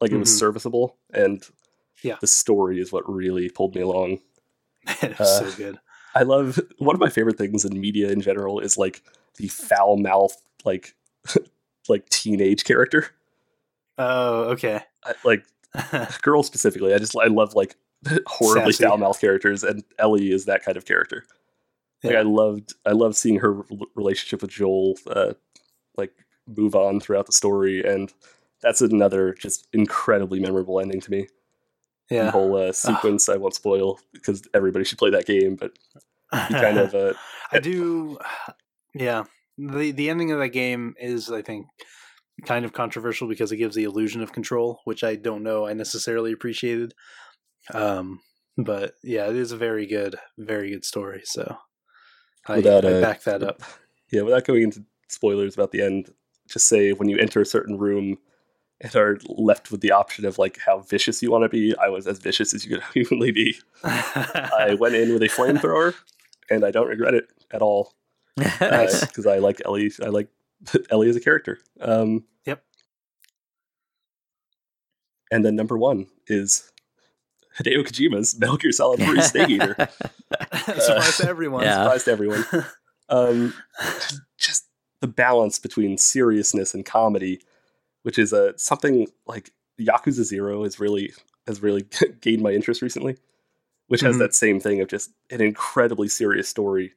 [SPEAKER 3] like it was
[SPEAKER 1] Mhm.
[SPEAKER 3] serviceable and
[SPEAKER 1] Yeah.
[SPEAKER 3] the story is what really pulled me along
[SPEAKER 1] it was
[SPEAKER 3] uh,
[SPEAKER 1] so good.
[SPEAKER 3] i love one of my favorite things in media in general is like the foul mouth like like teenage character
[SPEAKER 1] Oh, okay.
[SPEAKER 3] I, like girls specifically i just i love like horribly foul mouth characters and ellie is that kind of character like I loved I loved seeing her relationship with Joel uh like move on throughout the story and that's another just incredibly memorable ending to me. The
[SPEAKER 1] yeah.
[SPEAKER 3] whole uh, sequence I won't spoil because everybody should play that game, but you kind of uh
[SPEAKER 1] I do. Yeah, the the ending of that game is, I think, kind of controversial because it gives the illusion of control, which I don't know I necessarily appreciated. Um, but yeah, it is a very good, very good story. So I,
[SPEAKER 3] Without,
[SPEAKER 1] I
[SPEAKER 3] uh,
[SPEAKER 1] back that up.
[SPEAKER 3] yeah, without going into spoilers about the end, just say when you enter a certain room and are left with the option of like how vicious you want to be, I was as vicious as you could humanly be. I went in with a flamethrower and I don't regret it at all.
[SPEAKER 1] Nice.
[SPEAKER 3] because I like Ellie. I like Ellie as a character. Um,
[SPEAKER 1] Yep.
[SPEAKER 3] And then number one is Hideo Kojima's Metal Gear Solid 3 Snake Eater.
[SPEAKER 1] Surprise to everyone.
[SPEAKER 2] Yeah.
[SPEAKER 3] Surprise to everyone. Um, just the balance between seriousness and comedy, which is uh, something like Yakuza Zero has really has really gained my interest recently, which has
[SPEAKER 1] Mhm.
[SPEAKER 3] that same thing of just an incredibly serious story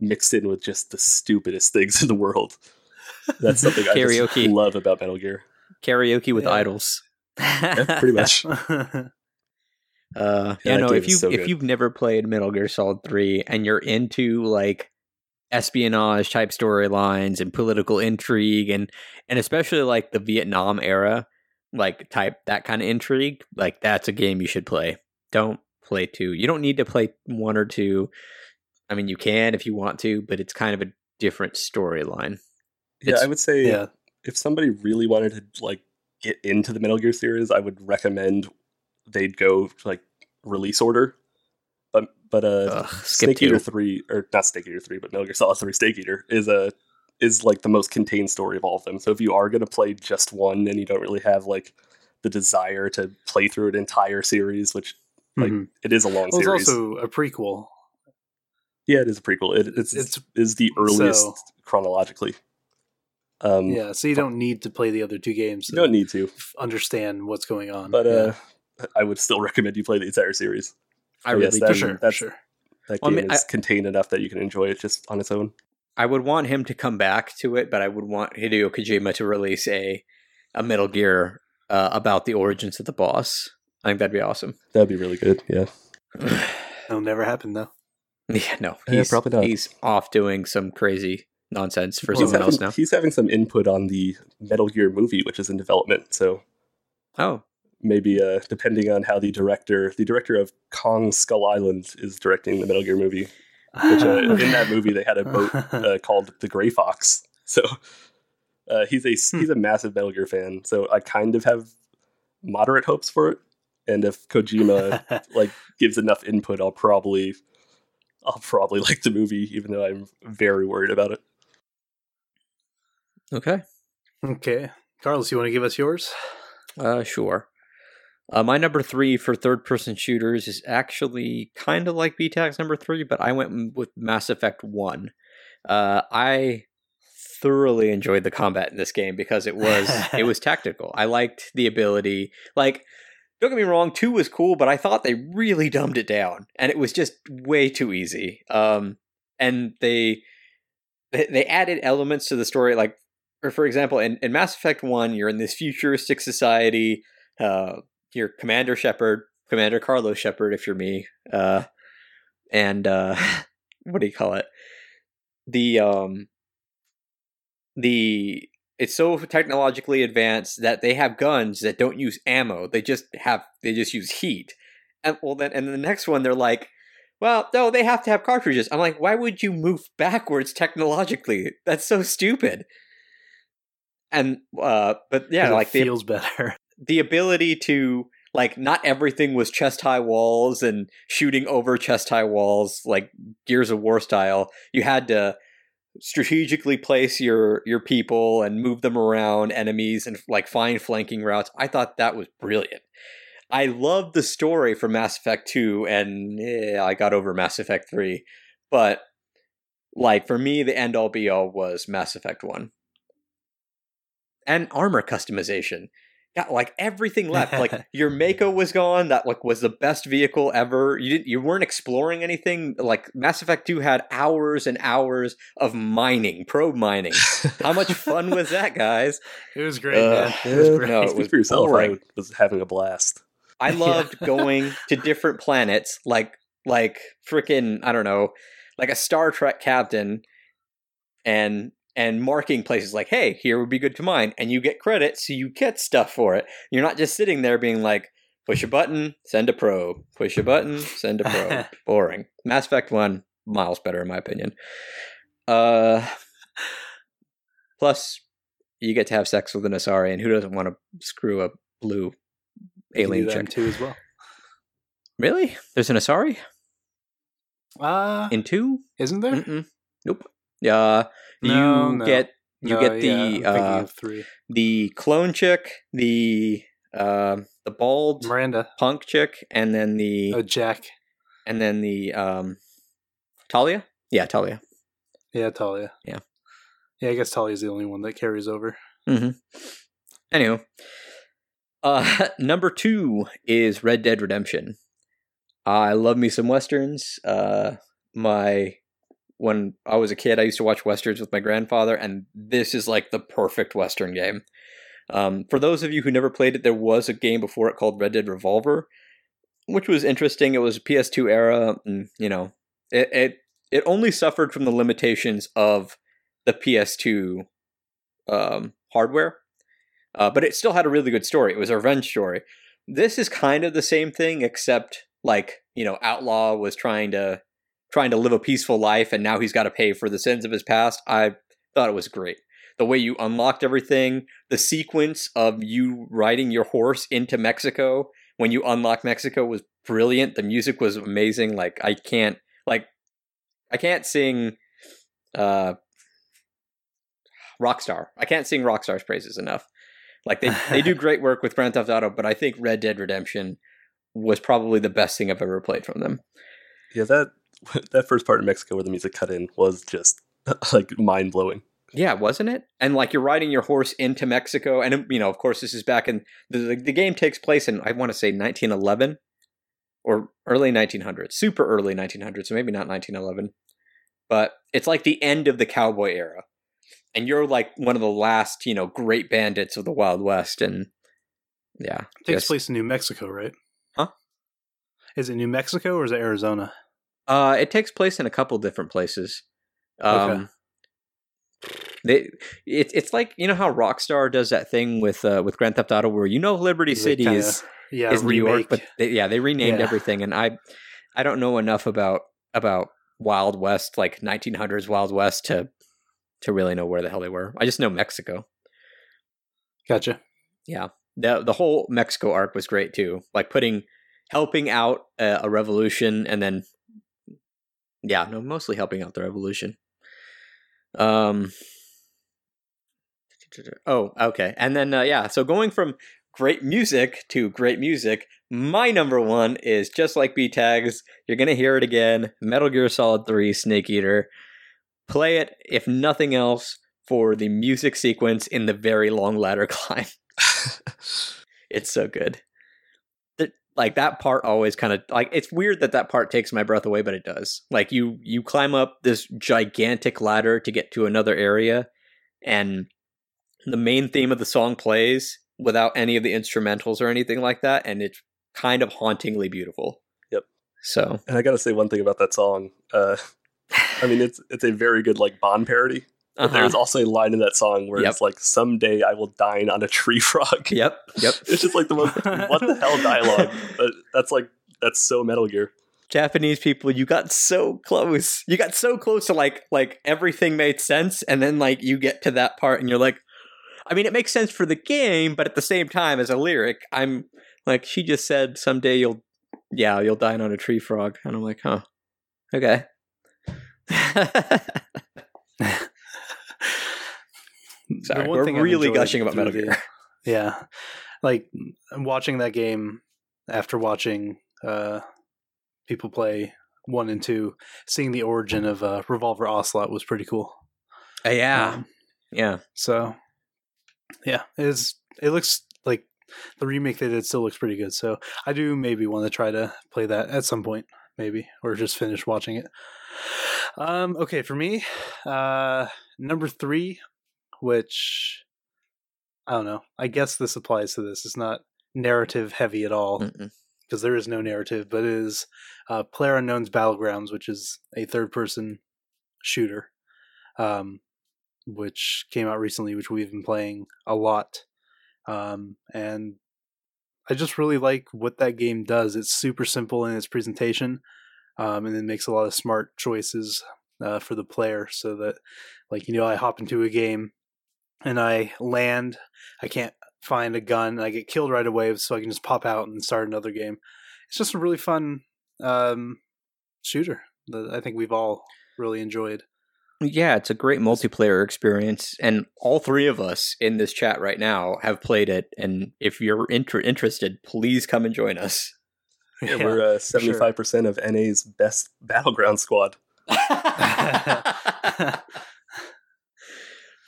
[SPEAKER 3] mixed in with just the stupidest things in the world. That's something I just love about Metal Gear.
[SPEAKER 2] Karaoke with
[SPEAKER 1] Yeah.
[SPEAKER 2] idols.
[SPEAKER 3] Yeah, pretty much.
[SPEAKER 2] Uh,
[SPEAKER 3] Yeah,
[SPEAKER 2] yeah, no. If you
[SPEAKER 3] so
[SPEAKER 2] if
[SPEAKER 3] good.
[SPEAKER 2] you've never played Metal Gear Solid Three and you're into like espionage type storylines and political intrigue and and especially like the Vietnam era like type that kind of intrigue, like that's a game you should play. Don't play two. You don't need to play one or two. I mean, you can if you want to, but it's kind of a different storyline.
[SPEAKER 3] Yeah, I would say
[SPEAKER 1] yeah.
[SPEAKER 3] if somebody really wanted to like get into the Metal Gear series, I would recommend they'd go like release order. But but uh
[SPEAKER 2] Ugh,
[SPEAKER 3] Snake Eater three or not Snake Eater three, but Metal Gear Solid three Snake Eater is a is like the most contained story of all of them. So if you are gonna play just one and you don't really have like the desire to play through an entire series, which like
[SPEAKER 1] Mhm.
[SPEAKER 3] it is a long
[SPEAKER 1] Well, it's
[SPEAKER 3] series.
[SPEAKER 1] also a prequel.
[SPEAKER 3] yeah, it is a prequel. It, it's,
[SPEAKER 1] It's-
[SPEAKER 3] is the earliest
[SPEAKER 1] so-
[SPEAKER 3] chronologically. Um,
[SPEAKER 1] Yeah, so you don't need to play the other two games
[SPEAKER 3] you don't need to,
[SPEAKER 1] understand what's going on.
[SPEAKER 3] but uh,
[SPEAKER 1] Yeah.
[SPEAKER 3] I would still recommend you play the entire series.
[SPEAKER 2] I really
[SPEAKER 3] yes,
[SPEAKER 2] do.
[SPEAKER 3] that-
[SPEAKER 1] for sure, for
[SPEAKER 3] that's-
[SPEAKER 1] sure.
[SPEAKER 3] That
[SPEAKER 2] Well, I
[SPEAKER 3] game
[SPEAKER 2] mean,
[SPEAKER 3] is contained enough that you can enjoy it just on its own.
[SPEAKER 2] I would want him to come back to it, but I would want Hideo Kojima to release a a Metal Gear uh, about the origins of the boss. I think that'd be awesome.
[SPEAKER 3] That'd be really good. Yeah.
[SPEAKER 1] That'll never happen though.
[SPEAKER 2] yeah, no,
[SPEAKER 3] Yeah, probably not.
[SPEAKER 2] he's off doing some crazy nonsense for
[SPEAKER 1] Well,
[SPEAKER 3] He's
[SPEAKER 2] someone else now.
[SPEAKER 3] he's having some input on the Metal Gear movie, which is in development. So
[SPEAKER 2] Oh,
[SPEAKER 3] maybe uh, depending on how the director, the director of Kong Skull Island, is directing the Metal Gear movie. Which uh, in that movie they had a boat uh, called the Gray Fox. So uh, he's a he's a massive Metal Gear fan. So I kind of have moderate hopes for it. And if Kojima like gives enough input, I'll probably I'll probably like the movie, even though I'm very worried about it.
[SPEAKER 2] okay.
[SPEAKER 1] okay, Carlos, you want to give us yours?
[SPEAKER 2] Uh, sure. Uh, my number three for third person shooters is actually kind of like BTAC's number three, but I went with Mass Effect 1. Uh, I thoroughly enjoyed the combat in this game because it was it was tactical. I liked the ability. Like, don't get me wrong, two was cool, but I thought they really dumbed it down, and it was just way too easy. Um, and they they they added elements to the story, like or for example, in, in Mass Effect One, you're in this futuristic society. Uh, you're Commander Shepard, Commander Carlos Shepard, if you're me. Uh, and uh, what do you call it? The um, the it's so technologically advanced that they have guns that don't use ammo. They just have they just use heat. And well, then and the next one they're like, well, no, they have to have cartridges. I'm like, why would you move backwards technologically? That's so stupid. And uh, but yeah, like
[SPEAKER 1] feels better.
[SPEAKER 2] The ability to like not everything was chest high walls and shooting over chest high walls like Gears of War style. You had to strategically place your your people and move them around enemies and like find flanking routes. I thought that was brilliant. I loved the story from Mass Effect 2 and eh, I got over Mass Effect 3. But like for me the end all be all was Mass Effect 1. And armor customization got like everything left. Like your Mako was gone. That like was the best vehicle ever. You didn't. You weren't exploring anything. Like Mass Effect Two had hours and hours of mining, probe mining. How much fun was that, guys?
[SPEAKER 1] It was great,
[SPEAKER 2] Uh,
[SPEAKER 1] man. It was great.
[SPEAKER 2] No, it was
[SPEAKER 3] for yourself.
[SPEAKER 2] boring.
[SPEAKER 3] I was having a blast.
[SPEAKER 2] I loved going to different planets, like like freaking I don't know, like a Star Trek captain, and and marking places like, hey, here would be good to mine, and you get credit, so you get stuff for it. You're not just sitting there being like, push a button, send a probe, push a button, send a probe. Boring. Mass Effect One, miles better in my opinion. Uh, plus, you get to have sex with an Asari, and who doesn't want to screw a blue alien chick?
[SPEAKER 1] too as well.
[SPEAKER 2] Really? There's an Asari
[SPEAKER 1] Uh,
[SPEAKER 2] in two?
[SPEAKER 1] isn't there?
[SPEAKER 2] Mm-mm. Nope. Yeah, you
[SPEAKER 1] No, no.
[SPEAKER 2] get you
[SPEAKER 1] No,
[SPEAKER 2] get the
[SPEAKER 1] thinking
[SPEAKER 2] uh, the clone chick, the uh, the bald
[SPEAKER 1] Miranda,
[SPEAKER 2] punk chick, and then the
[SPEAKER 1] oh Jack,
[SPEAKER 2] and then the um, Talia. Yeah, Talia.
[SPEAKER 1] yeah, Talia.
[SPEAKER 2] Yeah.
[SPEAKER 1] yeah. I guess Talia's the only one that carries over.
[SPEAKER 2] Mm-hmm. Anywho, uh, number two is Red Dead Redemption. I love me some westerns. Uh, my when I was a kid, I used to watch westerns with my grandfather, and this is like the perfect western game. Um, for those of you who never played it, there was a game before it called Red Dead Revolver, which was interesting. It was a PS2 era, and you know, it it it only suffered from the limitations of the PS2 um, hardware, uh, but it still had a really good story. It was a revenge story. This is kind of the same thing, except like you know, Outlaw was trying to trying to live a peaceful life, and now he's got to pay for the sins of his past. I thought it was great. The way you unlocked everything, the sequence of you riding your horse into Mexico when you unlock Mexico was brilliant. The music was amazing. Like I can't like I can't sing uh Rockstar. I can't sing Rockstar's praises enough. Like they they do great work with Grand Theft Auto, but I think Red Dead Redemption was probably the best thing I've ever played from them.
[SPEAKER 3] Yeah, that that first part in Mexico where the music cut in was just like mind blowing.
[SPEAKER 2] Yeah, wasn't it? And like you're riding your horse into Mexico, and um, you know, of course, this is back in the the, the game takes place in I want to say 1911 or early 1900s, super early 1900s, so maybe not 1911, but it's like the end of the cowboy era, and you're like one of the last, you know, great bandits of the Wild West, and yeah,
[SPEAKER 1] It takes
[SPEAKER 2] just-
[SPEAKER 1] place in New Mexico, right?
[SPEAKER 2] Huh?
[SPEAKER 1] Is it New Mexico or is it Arizona?
[SPEAKER 2] Uh, it takes place in a couple different places. Um,
[SPEAKER 1] Okay.
[SPEAKER 2] They, it, it's like you know how Rockstar does that thing with uh, with Grand Theft Auto, where you know Liberty
[SPEAKER 1] They
[SPEAKER 2] City
[SPEAKER 1] kinda
[SPEAKER 2] is
[SPEAKER 1] Yeah,
[SPEAKER 2] is New York, but they, yeah, they renamed
[SPEAKER 1] Yeah.
[SPEAKER 2] everything, and I I don't know enough about about Wild West, like 1900s Wild West, to to really know where the hell they were. I just know Mexico.
[SPEAKER 1] gotcha.
[SPEAKER 2] Yeah, the The whole Mexico arc was great too, like putting helping out a, a revolution, and then yeah, no, mostly helping out the revolution. Um. Oh, okay, and then uh, yeah, so going from great music to great music. My number one is just like B tags. You're gonna hear it again. Metal Gear Solid Three Snake Eater. Play it if nothing else for the music sequence in the very long ladder climb. It's so good. That like that part always kind of like it's weird that that part takes my breath away, but it does. Like you you climb up this gigantic ladder to get to another area, and the main theme of the song plays without any of the instrumentals or anything like that, and it's kind of hauntingly beautiful.
[SPEAKER 3] Yep.
[SPEAKER 2] So
[SPEAKER 3] and I gotta say one thing about that song. Uh, I mean, it's it's a very good like Bond parody.
[SPEAKER 2] Uh-huh.
[SPEAKER 3] there's also a line in that song where
[SPEAKER 2] Yep.
[SPEAKER 3] it's like, "Someday I will dine on a tree frog."
[SPEAKER 2] yep, yep.
[SPEAKER 3] It's just like the most what the hell dialogue. But that's like that's so Metal Gear.
[SPEAKER 2] Japanese people, you got so close. You got so close to like like everything made sense, and then like you get to that part, and you're like, I mean, it makes sense for the game, but at the same time, as a lyric, I'm like, she just said, someday you'll, yeah, you'll dine on a tree frog, and I'm like, huh, okay. Sorry,
[SPEAKER 1] one
[SPEAKER 2] we're
[SPEAKER 1] thing
[SPEAKER 2] really gushing about
[SPEAKER 1] through
[SPEAKER 2] Metal
[SPEAKER 1] the-
[SPEAKER 2] Gear.
[SPEAKER 1] Yeah, like watching that game after watching uh, people play one and two, seeing the origin of uh, Revolver Ocelot was pretty cool.
[SPEAKER 2] Uh, yeah,
[SPEAKER 1] Um,
[SPEAKER 2] yeah.
[SPEAKER 1] so yeah, it's it looks like the remake they did still looks pretty good. So I do maybe want to try to play that at some point, maybe, or just finish watching it. Um, okay, for me, uh, number three, which I don't know. I guess this applies to this. It's not narrative heavy at all because there is no narrative, but it is uh, Player Unknown's Battlegrounds, which is a third person shooter, um, which came out recently, which we've been playing a lot. Um, and I just really like what that game does. It's super simple in its presentation, um, and it makes a lot of smart choices uh, for the player so that, like, you know, I hop into a game and I land, I can't find a gun, and I get killed right away, so I can just pop out and start another game. It's just a really fun um, shooter that I think we've all really enjoyed.
[SPEAKER 2] Yeah, it's a great multiplayer experience, and all three of us in this chat right now have played it. And if you're inter- interested, please come and join us.
[SPEAKER 3] Yeah, we're uh, seventy five percent of NA's best battleground squad.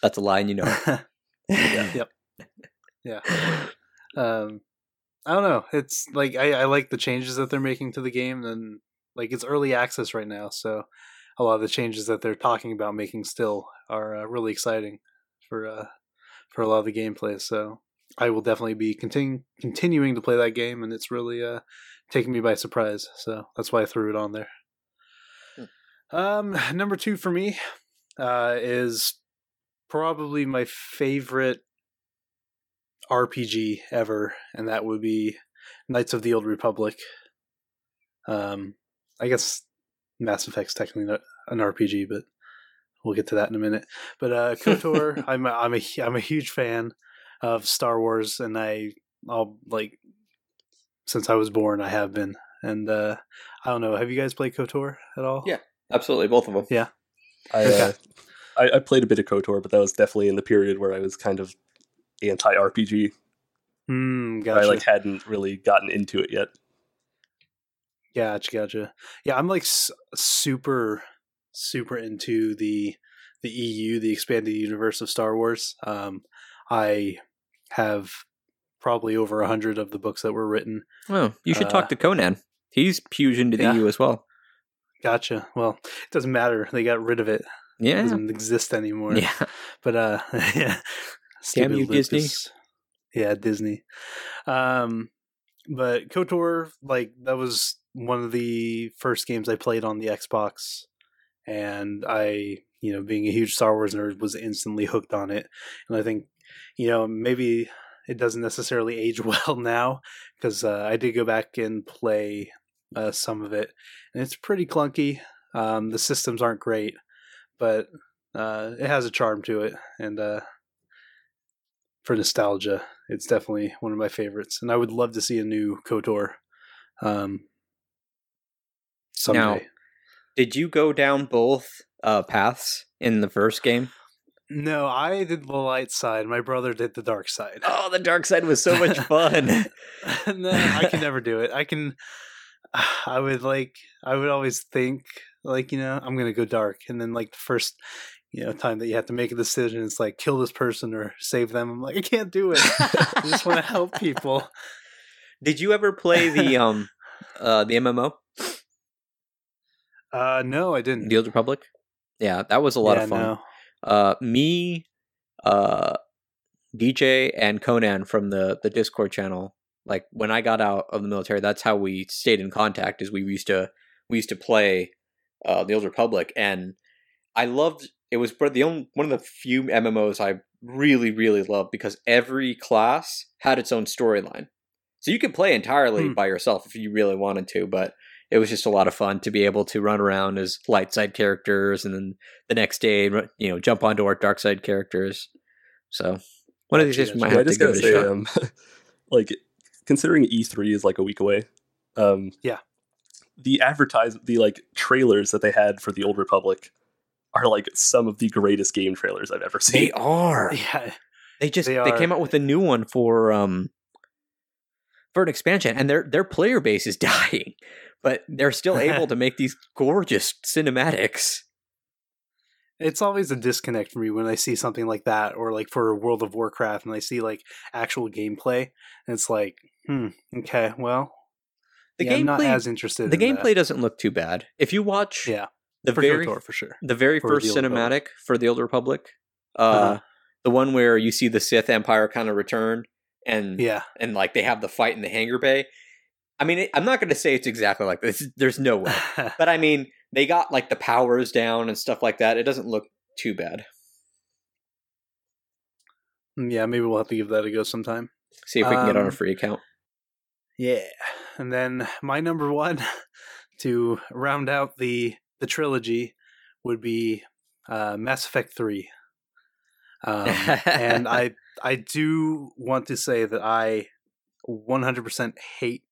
[SPEAKER 2] That's a line, you know.
[SPEAKER 3] Yeah.
[SPEAKER 1] Yep. Yeah. Um, I don't know. It's like I, I like the changes that they're making to the game, and like it's early access right now, so a lot of the changes that they're talking about making still are uh, really exciting for uh, for a lot of the gameplay. So I will definitely be continu- continuing to play that game, and it's really uh, taking me by surprise. So that's why I threw it on there. Um, number two for me uh, is probably my favorite RPG ever, and that would be Knights of the Old Republic. Um, I guess Mass Effect's technically not an RPG, but we'll get to that in a minute. But uh, Kotor, I'm a, I'm a I'm a huge fan of Star Wars, and I I'll like since I was born, I have been, and uh, I don't know. Have you guys played Kotor at all?
[SPEAKER 2] Yeah. Absolutely, both of them.
[SPEAKER 3] I, uh, I I played a bit of Kotor, but that was definitely in the period where I was kind of anti RPG.
[SPEAKER 1] Hmm. Gotcha.
[SPEAKER 3] I like hadn't really gotten into it yet.
[SPEAKER 1] Gotcha, gotcha. Yeah, I'm like s- super, super into the the EU, the expanded universe of Star Wars. Um, I have probably over a hundred of the books that were written.
[SPEAKER 2] Oh, you should
[SPEAKER 1] Uh,
[SPEAKER 2] talk to Conan. He's huge into the
[SPEAKER 1] yeah.
[SPEAKER 2] EU as well.
[SPEAKER 1] Gotcha. Well, it doesn't matter. They got rid of it. It
[SPEAKER 2] Yeah.
[SPEAKER 1] doesn't exist anymore.
[SPEAKER 2] Yeah.
[SPEAKER 1] But uh yeah.
[SPEAKER 2] Damn you,
[SPEAKER 1] Stupid
[SPEAKER 2] Disney.
[SPEAKER 1] Yeah, Disney. Um but KOTOR, like that was one of the first games I played on the Xbox and I, you know, being a huge Star Wars nerd was instantly hooked on it. And I think, you know, maybe it doesn't necessarily age well now because uh, I did go back and play uh, some of it and it's pretty clunky. Um, the systems aren't great, but uh, it has a charm to it, and uh, for nostalgia, it's definitely one of my favorites. And I would love to see a new Kotor um, someday.
[SPEAKER 2] Now- Did you go down both uh, paths in the first game?
[SPEAKER 1] no, I did the light side. My brother did the dark side.
[SPEAKER 2] Oh, the dark side was so much fun.
[SPEAKER 1] no, I can never do it. I can. I would like. I would always think like you know I'm gonna go dark, and then like the first you know time that you have to make a decision, it's like kill this person or save them. I'm like I can't do it. I just want to help people.
[SPEAKER 2] Did you ever play the um uh the MMO,
[SPEAKER 1] Uh, no, I didn't.
[SPEAKER 2] The Old Republic? Yeah, that was a lot
[SPEAKER 1] yeah,
[SPEAKER 2] of fun.
[SPEAKER 1] No.
[SPEAKER 2] Uh, me, uh, DJ, and Conan from the the Discord channel. Like when I got out of the military, that's how we stayed in contact. Is we used to we used to play uh, the Old Republic, and I loved. It was one of the only one of the few MMOs I really really loved because every class had its own storyline. So you could play entirely
[SPEAKER 1] Hmm.
[SPEAKER 2] by yourself if you really wanted to, but it was just a lot of fun to be able to run around as light side characters and then the next day you know jump onto our dark side characters so one of these days we might have to give it a
[SPEAKER 3] say,
[SPEAKER 2] shot
[SPEAKER 3] um, like considering E3 is like a week away, um,
[SPEAKER 1] Yeah.
[SPEAKER 3] the advertise the like trailers that they had for the Old Republic are like some of the greatest game trailers I've ever seen.
[SPEAKER 2] they are
[SPEAKER 1] Yeah,
[SPEAKER 2] they just
[SPEAKER 1] They
[SPEAKER 2] they, came out with a new one for um for an expansion and their their player base is dying but they're still able to make these gorgeous cinematics
[SPEAKER 1] it's always a disconnect for me when I see something like that, or like for World of Warcraft, and I see like actual gameplay, and it's like, hmm, okay, well,
[SPEAKER 2] the
[SPEAKER 1] yeah, I'm not
[SPEAKER 2] gameplay
[SPEAKER 1] as interested.
[SPEAKER 2] the
[SPEAKER 1] in that.
[SPEAKER 2] gameplay doesn't look too bad if you watch
[SPEAKER 1] yeah,
[SPEAKER 2] the
[SPEAKER 1] for
[SPEAKER 2] very
[SPEAKER 1] KOTOR for sure.
[SPEAKER 2] the very
[SPEAKER 1] For
[SPEAKER 2] first
[SPEAKER 1] the
[SPEAKER 2] cinematic
[SPEAKER 1] Republic.
[SPEAKER 2] for the Old Republic, uh,
[SPEAKER 1] Uh-huh.
[SPEAKER 2] the one where you see the Sith Empire kind of return, and
[SPEAKER 1] Yeah,
[SPEAKER 2] and like they have the fight in the hangar bay. I mean, it, I'm not going to say it's exactly like this. There's no way, but I mean, they got like the powers down and stuff like that. It doesn't look too bad.
[SPEAKER 1] yeah, maybe we'll have to give that a go sometime.
[SPEAKER 2] See if we can get on a
[SPEAKER 1] Um,
[SPEAKER 2] free account.
[SPEAKER 1] Yeah, and then my number one to round out the the trilogy would be uh, Mass Effect Three. Um, and I I do want to say that I 100% hate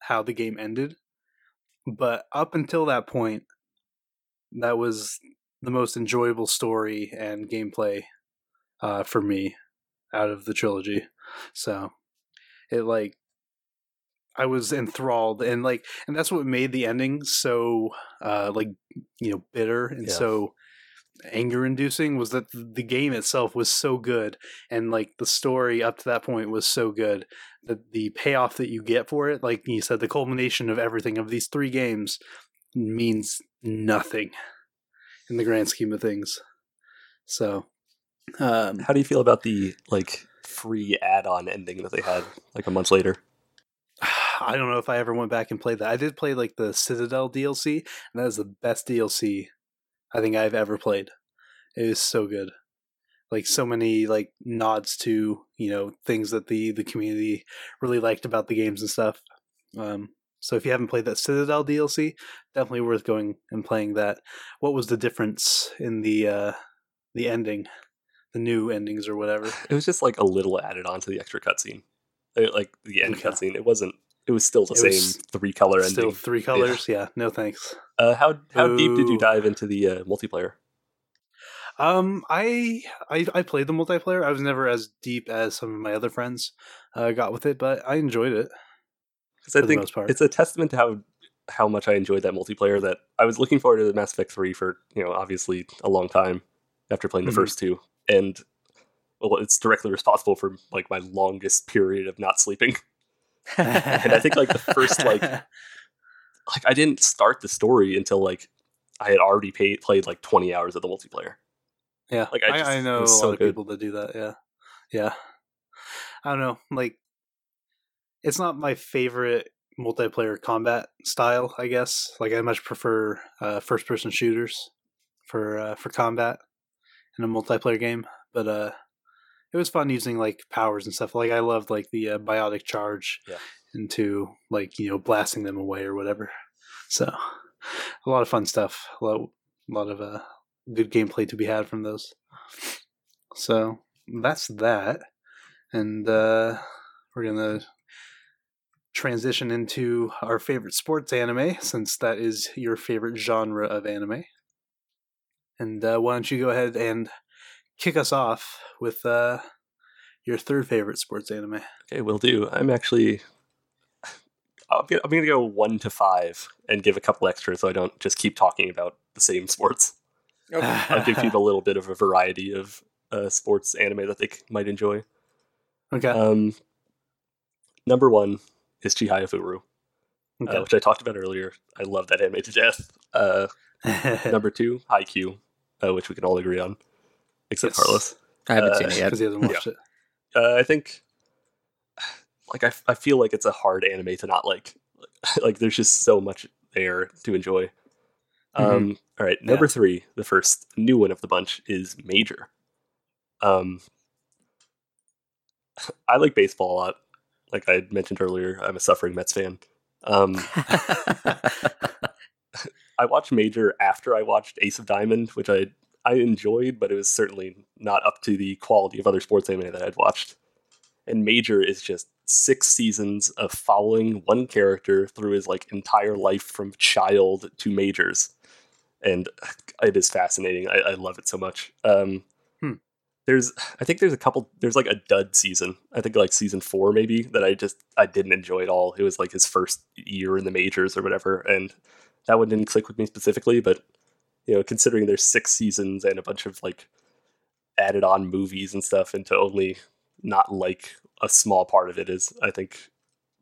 [SPEAKER 1] how the game ended, but up until that point, that was the most enjoyable story and gameplay uh, for me out of the trilogy. So it like I was enthralled and like and that's what made the ending so uh like you know bitter and
[SPEAKER 3] Yeah.
[SPEAKER 1] so anger inducing was that the game itself was so good and like the story up to that point was so good that the payoff that you get for it like you said the culmination of everything of these three games means nothing in the grand scheme of things so um
[SPEAKER 3] How do you feel about the like free add-on ending that they had like a month later?
[SPEAKER 1] I don't know if I ever went back and played that. I did play like the Citadel DLC, and that is the best DLC I think I've ever played. It is so good. Like so many like nods to, you know, things that the the community really liked about the games and stuff. Um so if you haven't played that Citadel DLC, definitely worth going and playing that. What was the difference in the uh the ending? The new endings or whatever.
[SPEAKER 3] It was just like a little added on to the extra cutscene, like the end
[SPEAKER 1] Okay.
[SPEAKER 3] cutscene. It wasn't. It was still the
[SPEAKER 1] It
[SPEAKER 3] same three color
[SPEAKER 1] Still
[SPEAKER 3] ending.
[SPEAKER 1] three colors. Yeah, no thanks.
[SPEAKER 3] Uh, how how deep did you dive into the uh, multiplayer?
[SPEAKER 1] Um, I, I I played the multiplayer. I was never as deep as some of my other friends uh, got with it, but I enjoyed it.
[SPEAKER 3] Because I think it's a testament to how how much I enjoyed that multiplayer that I was looking forward to the Mass Effect 3 for, you know, obviously a long time after playing the
[SPEAKER 1] Mhm.
[SPEAKER 3] first two. And well, it's directly responsible for like my longest period of not sleeping.
[SPEAKER 1] and
[SPEAKER 3] I think, like, the first, like, Like I didn't start the story until like I had already paid, played like 20 hours of the multiplayer.
[SPEAKER 1] yeah,
[SPEAKER 3] like, I
[SPEAKER 1] I,
[SPEAKER 3] just-
[SPEAKER 1] I,
[SPEAKER 3] it
[SPEAKER 1] know a lot
[SPEAKER 3] so
[SPEAKER 1] of
[SPEAKER 3] good.
[SPEAKER 1] people that do that. Yeah, yeah. I don't know, like it's not my favorite multiplayer combat style. I guess like I much prefer uh, first person shooters for uh, for combat in a multiplayer game. But uh, it was fun using like powers and stuff. Like I loved like the uh, biotic charge
[SPEAKER 3] Yeah.
[SPEAKER 1] into like you know blasting them away or whatever. So a lot of fun stuff. A lot, a lot of uh, good gameplay to be had from those. So that's that, and uh, we're gonna transition into our favorite sports anime since that is your favorite genre of anime. And uh, why don't you go ahead and kick us off with uh, your third favorite sports anime?
[SPEAKER 3] Okay, will do. I'm actually I'm gonna, I'm gonna go one to five and give a couple extra so I don't just keep talking about the same sports. Okay. I'll give people a little bit of a variety of uh, sports anime that they might enjoy.
[SPEAKER 1] okay.
[SPEAKER 3] Um, number one is Chihaya Furu, uh, which I talked about earlier. I love that anime to death. Uh, number two, Haikyuu, uh, which we can all agree on, except
[SPEAKER 1] Yes.
[SPEAKER 3] Carlos.
[SPEAKER 2] I haven't
[SPEAKER 3] uh,
[SPEAKER 2] seen it yet.
[SPEAKER 1] because he hasn't watched it.
[SPEAKER 3] Uh, I think, like, I, I feel like it's a hard anime to not like. like, there's just so much there to enjoy. Um, all right, number three, the first new one of the bunch is Major. Um, I like baseball a lot. Like I mentioned earlier, I'm a suffering Mets fan. Um, I watched Major after I watched Ace of Diamond, which I I enjoyed, but it was certainly not up to the quality of other sports anime that I'd watched. And Major is just six seasons of following one character through his like entire life from child to majors, and it is fascinating. I, I love it so much. Um. There's, I think there's a couple. There's like a dud season. I think like season four maybe that I just I didn't enjoy at all. It was like his first year in the majors or whatever, and that one didn't click with me specifically. But you know, considering there's six seasons and a bunch of like added on movies and stuff, and to only not like a small part of it is, I think,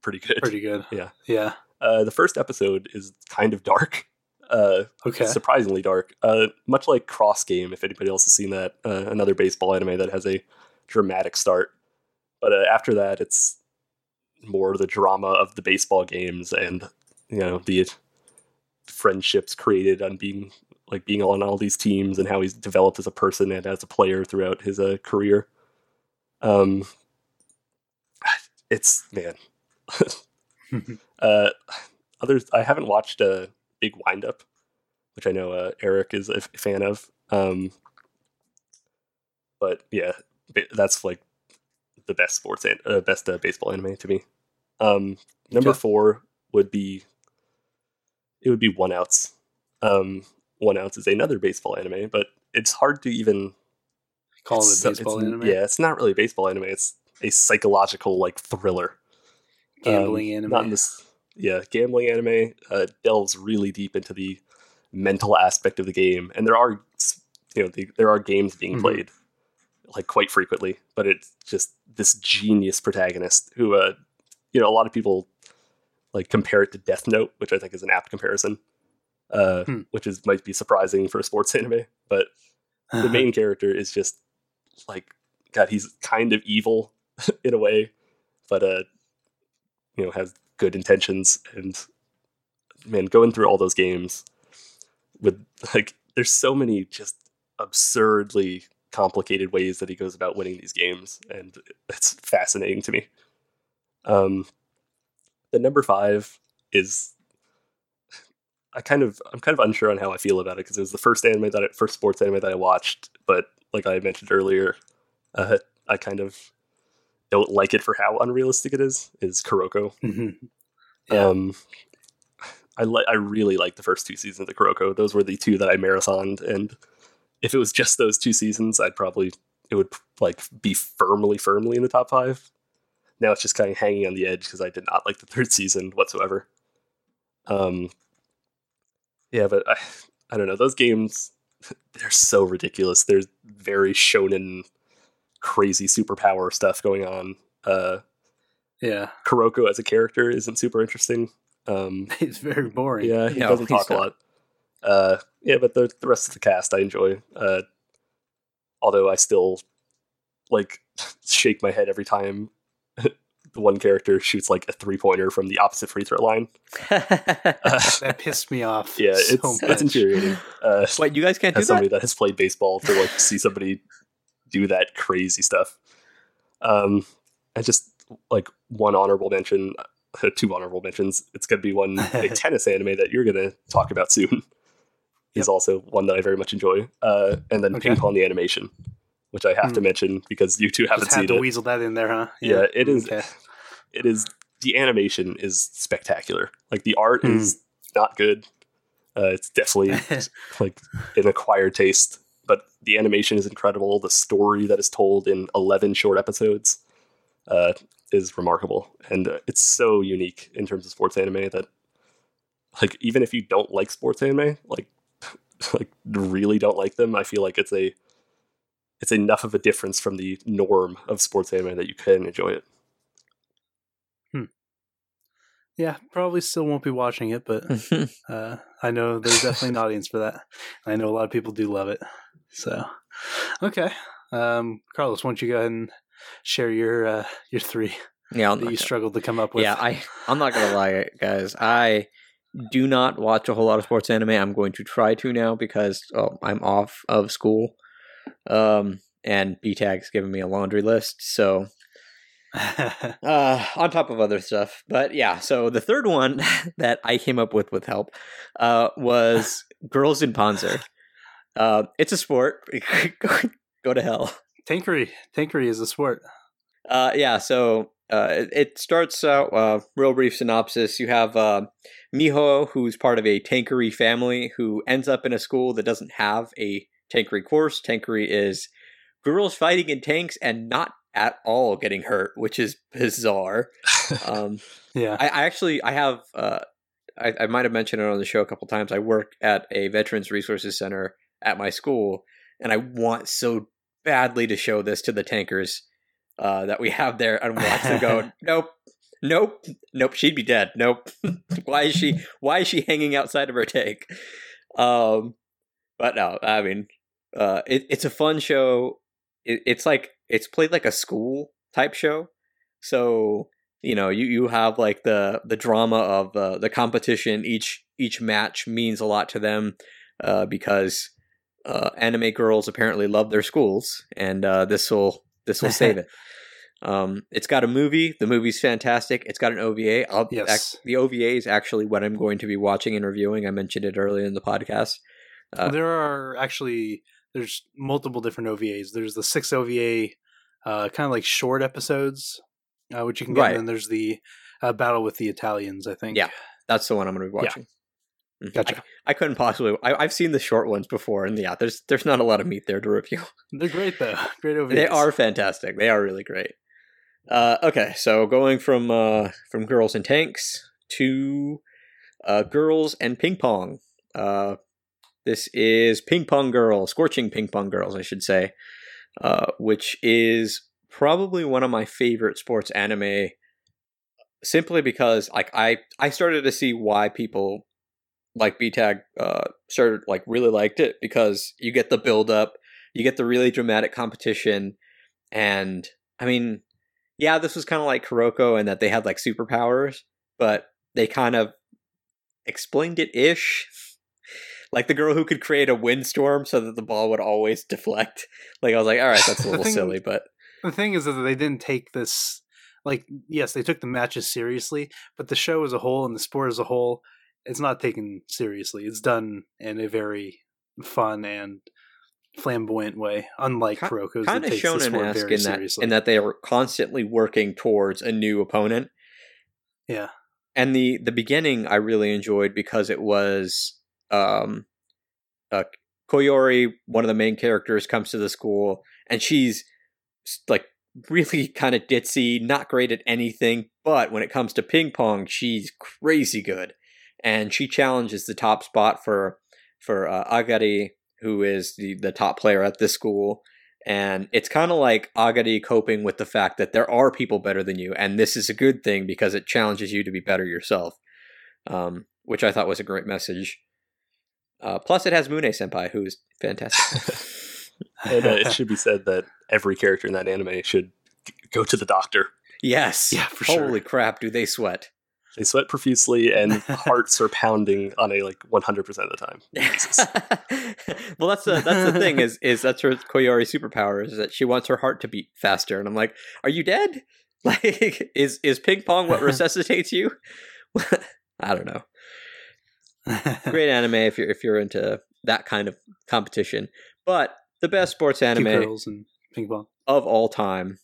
[SPEAKER 3] pretty good.
[SPEAKER 1] Pretty good.
[SPEAKER 3] Yeah.
[SPEAKER 1] Yeah.
[SPEAKER 3] Uh, the first episode is kind of dark, uh,
[SPEAKER 1] Okay.
[SPEAKER 3] surprisingly dark. Uh, much like Cross Game, if anybody else has seen that, uh, another baseball anime that has a dramatic start. But uh, after that, it's more the drama of the baseball games and you know the friendships created on being like being on all these teams and how he's developed as a person and as a player throughout his uh, career. Um, it's man. uh, others I haven't watched a uh, Big windup, which I know uh, Eric is a f- fan of. Um, but yeah, that's like the best sports an- uh, best uh, baseball anime to me. Um, number
[SPEAKER 1] Okay.
[SPEAKER 3] four would be it would be One Outs. Um, One Outs is another baseball anime, but it's hard to even
[SPEAKER 1] Call it a baseball anime.
[SPEAKER 3] Yeah, it's not really a baseball anime. It's a psychological like thriller.
[SPEAKER 1] Gambling
[SPEAKER 3] Um,
[SPEAKER 1] anime.
[SPEAKER 3] Not in this, yeah, gambling anime uh, delves really deep into the mental aspect of the game, and there are, you know, the, there are games being
[SPEAKER 1] Mhm.
[SPEAKER 3] played like quite frequently, but it's just this genius protagonist who, uh, you know, a lot of people like compare it to Death Note, which I think is an apt comparison, uh,
[SPEAKER 1] Hmm.
[SPEAKER 3] which is might be surprising for a sports anime, but the main character is just like God, he's kind of evil in a way, but uh, you know, has good intentions and man, going through all those games with like, there's so many just absurdly complicated ways that he goes about winning these games, and it's fascinating to me. Um, the number five is I kind of I'm kind of unsure on how I feel about it because it was the first anime that I, first sports anime that I watched, but like I mentioned earlier, uh, I kind of don't like it for how unrealistic it is. Is Kuroko?
[SPEAKER 1] Mhm. Yeah.
[SPEAKER 3] Um, I li- I really like the first two seasons of Kuroko. Those were the two that I marathoned, and if it was just those two seasons, I'd probably it would like be firmly, firmly in the top five. Now it's just kind of hanging on the edge because I did not like the third season whatsoever. Um, yeah, but I, I don't know. Those games, they're so ridiculous. They're very shonen, crazy superpower stuff going on. Uh,
[SPEAKER 1] Yeah,
[SPEAKER 3] Kuroko as a character isn't super interesting. Um,
[SPEAKER 1] it's very boring.
[SPEAKER 3] yeah, he
[SPEAKER 2] No,
[SPEAKER 3] doesn't
[SPEAKER 2] he's
[SPEAKER 3] talk a lot. Uh, yeah, but the the rest of the cast I enjoy. Uh, although I still like shake my head every time the one character shoots like a three pointer from the opposite free throw line.
[SPEAKER 1] that pissed me off.
[SPEAKER 3] Yeah,
[SPEAKER 1] so
[SPEAKER 3] it's
[SPEAKER 1] much.
[SPEAKER 3] it's infuriating. Uh,
[SPEAKER 2] Wait, you guys can't do
[SPEAKER 3] as somebody
[SPEAKER 2] that?
[SPEAKER 3] that has played baseball to like see somebody do that crazy stuff. Um, I just like one honorable mention, uh, two honorable mentions. It's going to be one a tennis anime that you're going to talk about soon. Is also one that I very much enjoy, uh, and then
[SPEAKER 1] Okay.
[SPEAKER 3] Ping Pong the animation, which I have to
[SPEAKER 1] Hmm.
[SPEAKER 3] mention because you two haven't
[SPEAKER 1] Just had
[SPEAKER 3] seen
[SPEAKER 1] to
[SPEAKER 3] it.
[SPEAKER 1] weasel that in there, huh?
[SPEAKER 3] Yeah, it is.
[SPEAKER 1] Okay.
[SPEAKER 3] It is. The animation is spectacular. Like the art
[SPEAKER 1] Hmm.
[SPEAKER 3] is not good. Uh, it's definitely like an acquired taste, but the animation is incredible. The story that is told in 11 short episodes uh, is remarkable. And uh, it's so unique in terms of sports anime that, like, even if you don't like sports anime, like, like really don't like them, I feel like it's a it's enough of a difference from the norm of sports anime that you can enjoy it. Hmm.
[SPEAKER 1] yeah, probably still won't be watching it, but uh, I know there's definitely an audience for that. I know a lot of people do love it. So, okay, um, Carlos, why don't you go ahead and share your uh, your three
[SPEAKER 2] yeah,
[SPEAKER 1] that you struggled to come up with?
[SPEAKER 2] yeah. I I'm not gonna lie, guys. I do not watch a whole lot of sports anime. I'm going to try to now because oh, I'm off of school, um, and BTAG's giving me a laundry list. So uh, on top of other stuff. But yeah, so the third one that I came up with with help uh, was Girls und Panzer. Uh, it's a sport. Go to hell.
[SPEAKER 1] Tankery, Tankery is a sport.
[SPEAKER 2] Uh, yeah, so uh, it, it starts out uh, real brief synopsis. You have uh, Miho, who's part of a tankery family, who ends up in a school that doesn't have a tankery course. Tankery is girls fighting in tanks and not at all getting hurt, which is bizarre. Um,
[SPEAKER 1] Yeah,
[SPEAKER 2] I, I actually I have uh, I, I might have mentioned it on the show a couple times. I work at a Veterans Resources Center at my school, and I want so badly to show this to the tankers uh, that we have there and watch them go, nope, nope, nope, she'd be dead. Nope. why is she? Why is she hanging outside of her tank? Um, but no, I mean, uh, it, it's a fun show. It, it's like it's played like a school type show, so you know you, you have like the the drama of uh, the competition each each match means a lot to them uh, because uh, anime girls apparently love their schools and uh, this will this will save it um, it's got a movie the movie's fantastic it's got an ova I'll,
[SPEAKER 1] Yes.
[SPEAKER 2] ac- the ova is actually what i'm going to be watching and reviewing i mentioned it earlier in the podcast uh,
[SPEAKER 1] there are actually there's multiple different OVAs. There's the six OVA, uh, kind of like short episodes, uh, which you can get.
[SPEAKER 2] Right.
[SPEAKER 1] And then there's the uh, battle with the Italians. I think.
[SPEAKER 2] Yeah. that's the one i'm going to be watching Mhm.
[SPEAKER 1] Gotcha.
[SPEAKER 2] I, I couldn't possibly I, i've seen the short ones before and yeah there's there's not a lot of meat there to review
[SPEAKER 1] They're great though. Great OVAs.
[SPEAKER 2] They are fantastic. They are really great. Uh, okay, so going from uh, from girls and tanks to uh, girls and ping pong. Uh, this is Ping Pong Girl, Scorching Ping Pong Girls, I should say, uh, which is probably one of my favorite sports anime. Simply because, like, I I started to see why people like BTAG uh, started like really liked it because you get the build up, you get the really dramatic competition, and I mean, yeah, this was kind of like Kuroko in that they had like superpowers, but they kind of explained it ish. Like the girl who could create a windstorm so that the ball would always deflect. Like I was like, all right, that's a little
[SPEAKER 1] thing-
[SPEAKER 2] silly, but
[SPEAKER 1] the thing is that they didn't take this like yes they took the matches seriously but the show as a whole and the sport as a whole it's not taken seriously it's done in a very fun and flamboyant way unlike
[SPEAKER 2] Ki-
[SPEAKER 1] Kuroko's
[SPEAKER 2] kind
[SPEAKER 1] that
[SPEAKER 2] of
[SPEAKER 1] shonen-esque
[SPEAKER 2] in that
[SPEAKER 1] seriously
[SPEAKER 2] in that they are constantly working towards a new opponent.
[SPEAKER 1] yeah
[SPEAKER 2] and the the beginning I really enjoyed because it was um uh Koyori, one of the main characters, comes to the school and she's like really kind of ditzy, not great at anything, but when it comes to ping pong, she's crazy good. And she challenges the top spot for for uh, Agari, who is the the top player at this school. And it's kind of like Agari coping with the fact that there are people better than you, and this is a good thing because it challenges you to be better yourself, um, which I thought was a great message. Uh, plus, it has Mune Senpai, who's fantastic.
[SPEAKER 3] and uh, it should be said that every character in that anime should g- go to the doctor.
[SPEAKER 2] yes,
[SPEAKER 1] Yeah, for sure.
[SPEAKER 2] Holy crap, do they sweat?
[SPEAKER 3] They sweat profusely, and hearts are pounding on a like 100 percent of the time.
[SPEAKER 2] well, that's the that's the thing is is that's her Koyori superpower is that she wants her heart to beat faster, and I'm like, are you dead? Like, is is ping pong what resuscitates you? I don't know. Great anime if you're if you're into that kind of competition, but the best sports anime
[SPEAKER 1] and ping pong.
[SPEAKER 2] of all time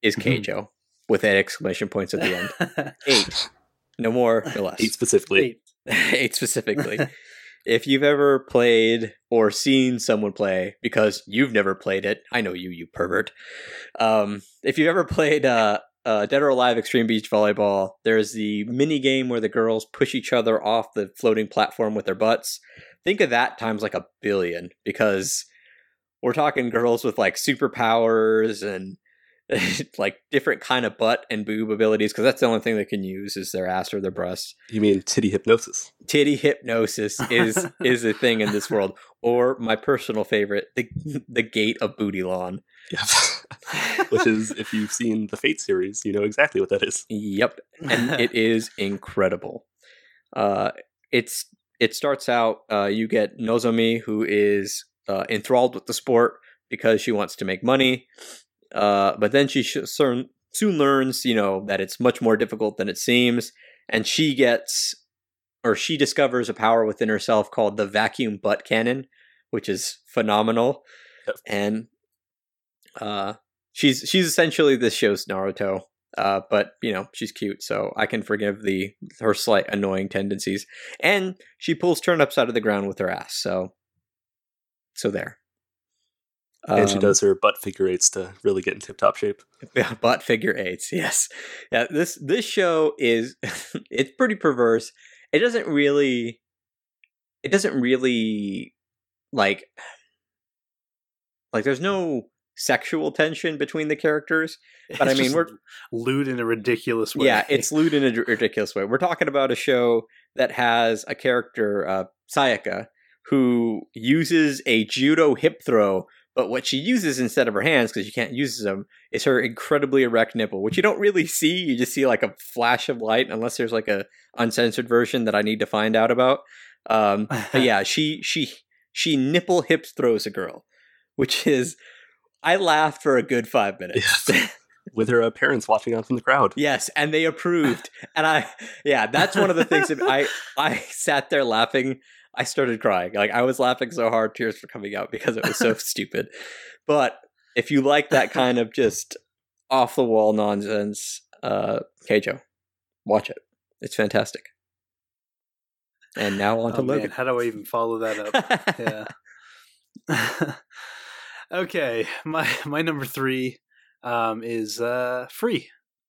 [SPEAKER 2] is
[SPEAKER 1] Mhm.
[SPEAKER 2] Keijo with eight exclamation points at the end. Eight, no more, no less.
[SPEAKER 3] Eight specifically.
[SPEAKER 1] Eight.
[SPEAKER 2] eight specifically. if you've ever played or seen someone play, because you've never played it, I know you, you pervert. Um, if you've ever played uh, uh, Dead or Alive Extreme Beach Volleyball, there's the mini game where the girls push each other off the floating platform with their butts. Think of that times like a billion, because we're talking girls with like superpowers and like different kind of butt and boob abilities because that's the only thing they can use is their ass or their breasts
[SPEAKER 3] You mean titty hypnosis?
[SPEAKER 2] titty hypnosis is is a thing in this world or my personal favorite the the gate of booty lawn
[SPEAKER 3] Yeah. Which is, if you've seen the Fate series, you know exactly what that is.
[SPEAKER 2] yep and it is incredible uh it's it starts out uh you get nozomi who is uh, enthralled with the sport because she wants to make money uh but then she soon soon learns you know that it's much more difficult than it seems and she gets or she discovers a power within herself called the vacuum butt cannon which is phenomenal.
[SPEAKER 3] Yep.
[SPEAKER 2] and uh she's she's essentially this show's naruto uh but you know she's cute so i can forgive the her slight annoying tendencies. And she pulls turnips out of the ground with her ass so so there
[SPEAKER 3] and she
[SPEAKER 2] Um,
[SPEAKER 3] does her butt figure eights to really get in tip top shape.
[SPEAKER 2] Yeah, butt figure eights. Yes, yeah. This this show is it's pretty perverse. It doesn't really, it doesn't really like like there's no sexual tension between the characters. But I mean, we're-
[SPEAKER 1] lewd in a ridiculous way.
[SPEAKER 2] Yeah, it's lewd in a ridiculous way. We're talking about a show that has a character, uh, Sayaka, who uses a judo hip throw, but what she uses instead of her hands, because you can't use them, is her incredibly erect nipple, which you don't really see. You just see like a flash of light, unless there's like a uncensored version that I need to find out about. Um, but yeah, she she she nipple hips throws a girl, which is I laughed for a good five minutes.
[SPEAKER 3] With her uh, parents watching on from the crowd.
[SPEAKER 2] Yes, and they approved. and I yeah, that's one of the things that I I sat there laughing. I started crying. Like I was laughing so hard tears were coming out because it was so stupid. But if you like that kind of just off the wall nonsense, uh Keijo, watch it. It's fantastic. And now on to
[SPEAKER 1] Oh, man,
[SPEAKER 2] Logan.
[SPEAKER 1] how do I even follow that up? yeah. okay, my my number three um, is uh, free.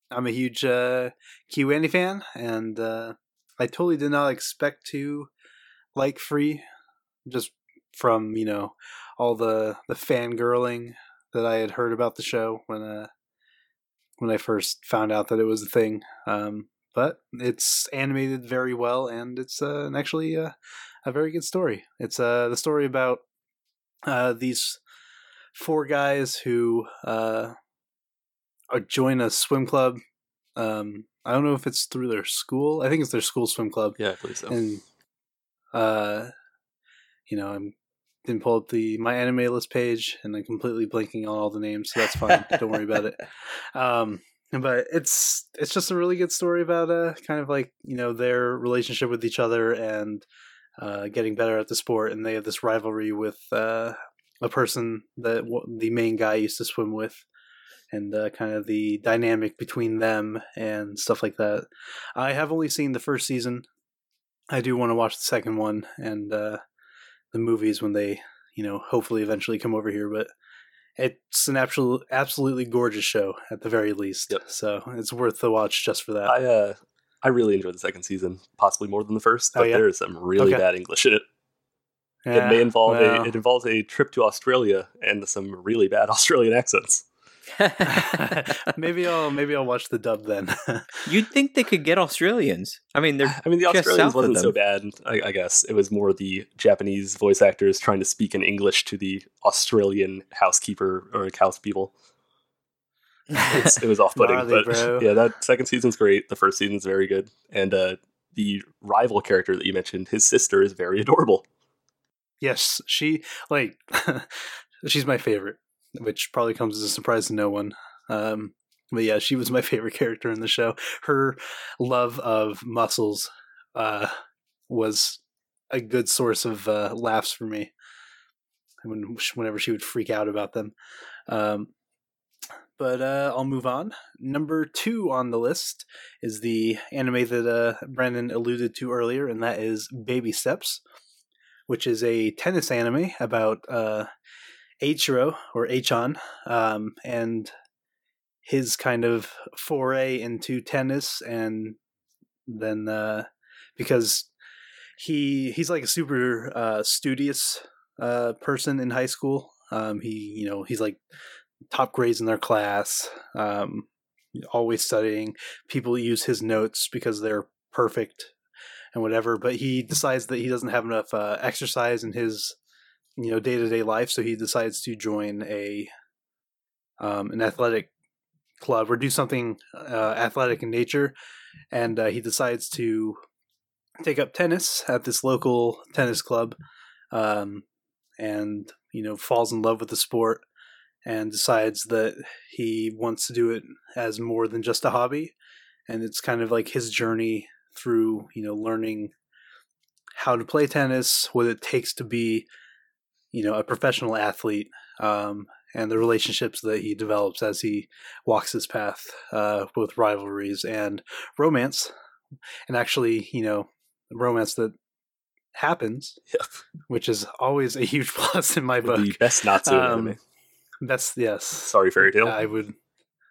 [SPEAKER 1] I'm a huge uh, KyoAni fan, and uh, I totally did not expect to like free, just from you know all the the fangirling that I had heard about the show when uh when I first found out that it was a thing. Um, but it's animated very well, and it's uh, actually uh, a very good story. It's uh, the story about uh, these four guys who uh, are, join a swim club. Um, I don't know if it's through their school. I think it's their school swim club,
[SPEAKER 3] Yeah, I believe so.
[SPEAKER 1] and uh, you know, I'm didn't pull up the my anime list page, and I'm completely blanking on all the names, so that's fine. don't worry about it. Um, but it's it's just a really good story about uh kind of like you know their relationship with each other and uh, getting better at the sport, and they have this rivalry with uh, a person that w- the main guy used to swim with, and uh, kind of the dynamic between them and stuff like that. I have only seen the first season. I do want to watch the second one and uh, the movies when they, you know, hopefully eventually come over here. But it's an absolute, absolutely gorgeous show at the very least.
[SPEAKER 3] Yep.
[SPEAKER 1] So it's worth the watch just for that.
[SPEAKER 3] I uh, I really enjoyed the second season, possibly more than the first.
[SPEAKER 1] Oh,
[SPEAKER 3] But
[SPEAKER 1] yeah?
[SPEAKER 3] there is some really
[SPEAKER 1] Okay.
[SPEAKER 3] bad English in it.
[SPEAKER 1] Yeah,
[SPEAKER 3] it may involve
[SPEAKER 1] well,
[SPEAKER 3] a it involves a trip to Australia and some really bad Australian accents.
[SPEAKER 1] maybe I'll maybe I'll watch the dub then.
[SPEAKER 2] You'd think they could get Australians. I mean, they're
[SPEAKER 3] I mean, the Australians wasn't so bad. I, I guess it was more the Japanese voice actors trying to speak in English to the Australian housekeeper or house people. It's, it was off-putting,
[SPEAKER 1] Gnarly,
[SPEAKER 3] but
[SPEAKER 1] bro.
[SPEAKER 3] yeah, that second season's great. The first season's very good, and uh, the rival character that you mentioned, his sister, is very adorable.
[SPEAKER 1] yes, she like she's my favorite, which probably comes as a surprise to no one. Um, but yeah, she was my favorite character in the show. Her love of muscles uh, was a good source of uh, laughs for me. When whenever she would freak out about them. Um, but uh, I'll move on. Number two on the list is the anime that uh, Brandon alluded to earlier, and that is Baby Steps, which is a tennis anime about uh, Eiichiro or Eichan, um, and his kind of foray into tennis, and then uh, because he he's like a super uh, studious uh, person in high school. Um, he you know he's like top grades in their class, um, always studying. People use his notes because they're perfect and whatever. But he decides that he doesn't have enough uh, exercise in his you know day to day life, so he decides to join a um, an athletic club or do something uh, athletic in nature. And uh, he decides to take up tennis at this local tennis club, um, and you know falls in love with the sport and decides that he wants to do it as more than just a hobby and it's kind of like his journey through you know learning how to play tennis what it takes to be you know a professional athlete um, and the relationships that he develops as he walks his path uh, both rivalries and romance and actually you know romance that happens
[SPEAKER 3] Yep.
[SPEAKER 1] which is always a huge plus in my book
[SPEAKER 3] The best Natsu
[SPEAKER 1] Um,
[SPEAKER 3] anime.
[SPEAKER 1] that's yes
[SPEAKER 3] Sorry, Fairy Tail.
[SPEAKER 1] I would,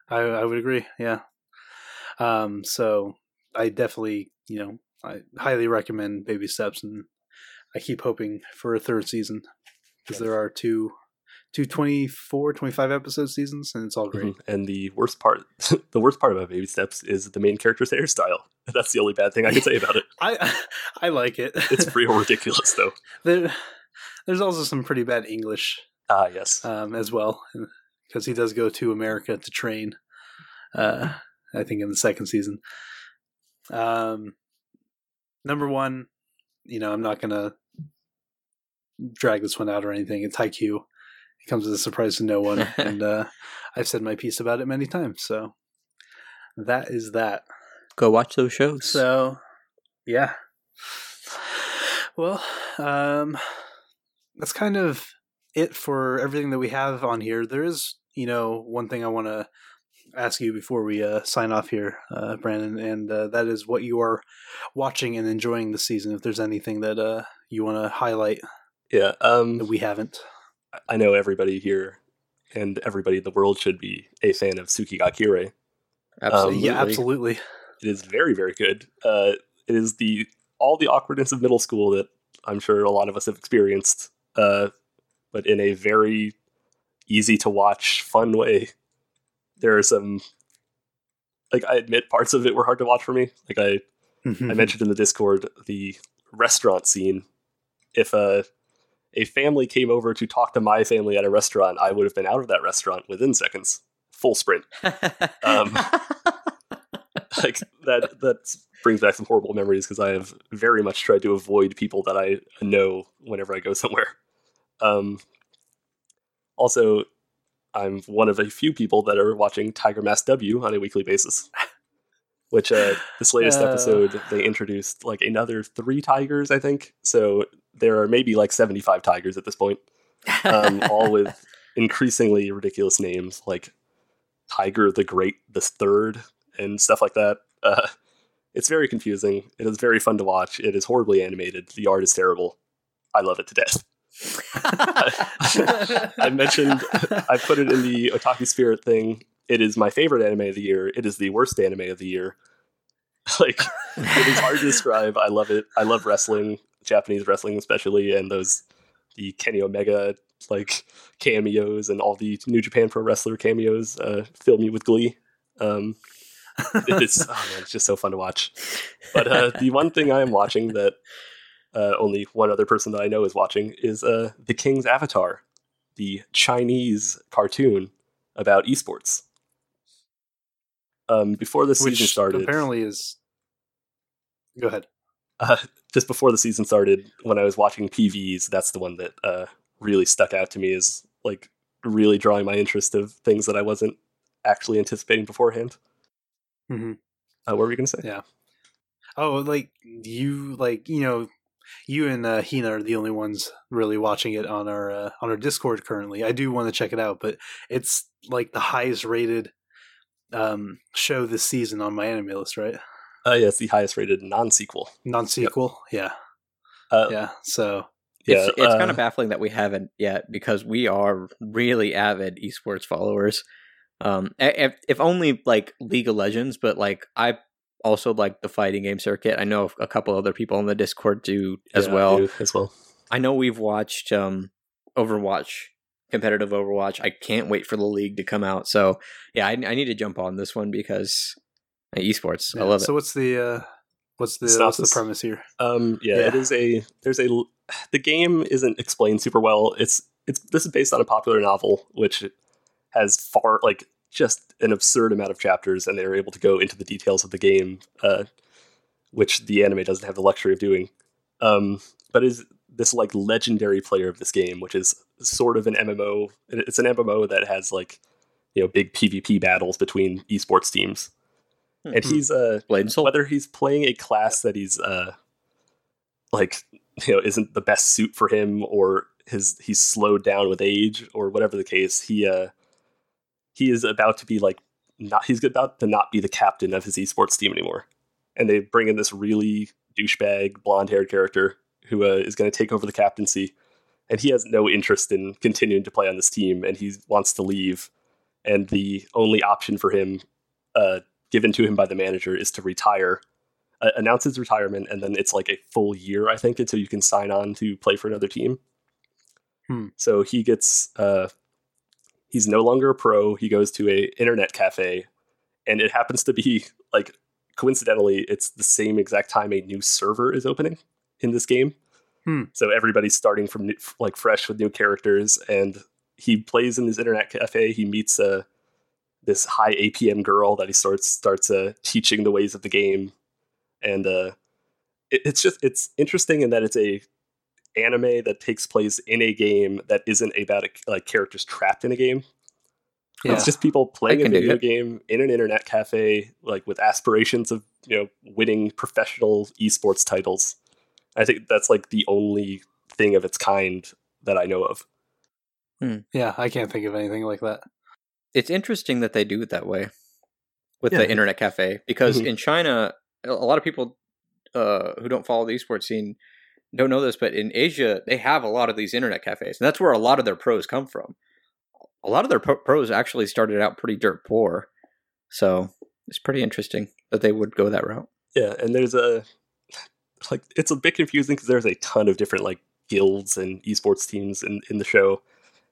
[SPEAKER 1] I I would agree. Yeah. Um. So I definitely, you know, I highly recommend Baby Steps, and I keep hoping for a third season because there are two, two 24, 25 episode seasons, and it's all great.
[SPEAKER 3] Mhm. And the worst part, the worst part about Baby Steps is the main character's hairstyle. That's the only bad thing I can say about it.
[SPEAKER 1] I I like it.
[SPEAKER 3] It's real ridiculous, though.
[SPEAKER 1] there, there's also some pretty bad English
[SPEAKER 3] Ah, yes.
[SPEAKER 1] um, as well, because he does go to America to train. Uh, I think in the second season. Um, number one, you know, I'm not gonna drag this one out or anything. It's Haikyuu. It comes as a surprise to no one, and uh, I've said my piece about it many times. So that is that.
[SPEAKER 2] go watch those shows.
[SPEAKER 1] So, yeah. Well, um, that's kind of it for everything that we have on here. There is, you know, one thing I want to ask you before we uh, sign off here, uh, Brandon, and uh, that is what you are watching and enjoying this season. If there's anything that uh, you want to highlight
[SPEAKER 3] Yeah. Um,
[SPEAKER 1] we haven't.
[SPEAKER 3] I know everybody here and everybody in the world should be a fan of Tsuki ga Kirei.
[SPEAKER 2] absolutely.
[SPEAKER 1] Yeah, absolutely.
[SPEAKER 3] It is very, very good. Uh, it is the all the awkwardness of middle school that I'm sure a lot of us have experienced, uh, but in a very easy to watch, fun way. There are some, like I admit, parts of it were hard to watch for me. Like I, I mentioned in the Discord, the restaurant scene. If a a family came over to talk to my family at a restaurant, I would have been out of that restaurant within seconds. Full sprint. Um, like that that brings back some horrible memories because I have very much tried to avoid people that I know whenever I go somewhere. Um, also, I'm one of a few people that are watching Tiger Mask W on a weekly basis. Which uh, this latest
[SPEAKER 1] Uh.
[SPEAKER 3] episode they introduced like another three tigers, I think. So there are maybe like 75 tigers at this point, um, all with increasingly ridiculous names like Tiger the Great, the Third, and stuff like that. Uh, it's very confusing. It is very fun to watch. It is horribly animated. The art is terrible. I love it to death. I mentioned, I put it in the Otaku Spirit thing. It is my favorite anime of the year. It is the worst anime of the year. like it is hard to describe. I love it. I love wrestling, Japanese wrestling especially, and those the Kenny Omega like cameos and all the New Japan Pro Wrestler cameos uh, fill me with glee. Um, it's, oh man, it's just so fun to watch. But uh, the one thing I am watching that uh, only one other person that I know is watching is uh, The King's Avatar, the Chinese cartoon about esports. Um, before the season
[SPEAKER 1] Which
[SPEAKER 3] started,
[SPEAKER 1] apparently is. Go ahead.
[SPEAKER 3] uh, just before the season started, when I was watching PVs, that's the one that uh, really stuck out to me is like really drawing my interest of things that I wasn't actually anticipating beforehand.
[SPEAKER 1] Mm-hmm.
[SPEAKER 3] Uh, what were you going to say?
[SPEAKER 1] Yeah. Oh, like you, like you know, you and uh, Hina are the only ones really watching it on our uh, on our Discord currently. I do want to check it out, but it's like the highest rated um show this season on my anime list, right?
[SPEAKER 3] Uh, yeah, it's the highest rated non sequel.
[SPEAKER 1] Non sequel, yeah,
[SPEAKER 3] Uh,
[SPEAKER 1] yeah. So
[SPEAKER 3] yeah,
[SPEAKER 2] it's it's
[SPEAKER 3] uh,
[SPEAKER 2] kind of baffling that we haven't yet because we are really avid esports followers. Um, if, if only like League of Legends, but like I also like the fighting game circuit. I know a couple other people on the Discord do as
[SPEAKER 3] yeah, I
[SPEAKER 2] well.
[SPEAKER 3] do as well.
[SPEAKER 2] I know we've watched um Overwatch, competitive Overwatch. I can't wait for the league to come out. So yeah, I, I need to jump on this one because uh, esports.
[SPEAKER 1] yeah.
[SPEAKER 2] I love
[SPEAKER 1] So
[SPEAKER 2] it.
[SPEAKER 1] So what's the uh what's the what's the premise here?
[SPEAKER 3] Um, yeah,
[SPEAKER 1] Yeah.
[SPEAKER 3] it is a. There's a. The game isn't explained super well. It's it's this is based on a popular novel which has far like just an absurd amount of chapters, and they're able to go into the details of the game, uh, which the anime doesn't have the luxury of doing. Um, but is this like legendary player of this game, which is sort of an MMO. It's an MMO that has like you know big PvP battles between esports teams, and
[SPEAKER 2] Mhm.
[SPEAKER 3] he's uh
[SPEAKER 2] Blade
[SPEAKER 3] whether he's playing a class that he's uh like you know isn't the best suit for him or his he's slowed down with age or whatever the case he uh he is about to be like not he's about to not be the captain of his esports team anymore and they bring in this really douchebag blonde haired character who uh, is going to take over the captaincy. And he has no interest in continuing to play on this team and he wants to leave. And the only option for him uh, given to him by the manager is to retire uh, announce his retirement and then it's like a full year i think until you can sign on to play for another team.
[SPEAKER 1] Hmm.
[SPEAKER 3] so he gets uh, he's no longer a pro. He goes to a internet cafe and it happens to be like coincidentally it's the same exact time a new server is opening in this game
[SPEAKER 1] Hmm.
[SPEAKER 3] so everybody's starting from new, like fresh with new characters and he plays in this internet cafe he meets uh, this high apm girl that he starts starts uh, teaching the ways of the game and uh, it, it's just it's interesting in that it's a anime that takes place in a game that isn't about a, like characters trapped in a game
[SPEAKER 1] Yeah.
[SPEAKER 3] it's just people playing a video game in an internet cafe, like with aspirations of you know winning professional esports titles. I think that's like the only thing of its kind that I know of.
[SPEAKER 1] yeah, I can't think of anything like that.
[SPEAKER 2] it's interesting that they do it that way with
[SPEAKER 1] Yeah.
[SPEAKER 2] the internet cafe because
[SPEAKER 3] Mhm.
[SPEAKER 2] in China, a a lot of people uh, who don't follow the esports scene don't know this, but in Asia, they have a lot of these internet cafes, and that's where a lot of their pros come from. A lot of their pro- pros actually started out pretty dirt poor, so it's pretty interesting that they would go that route.
[SPEAKER 3] Yeah, and there's a like it's a bit confusing because there's a ton of different like guilds and esports teams in in the show,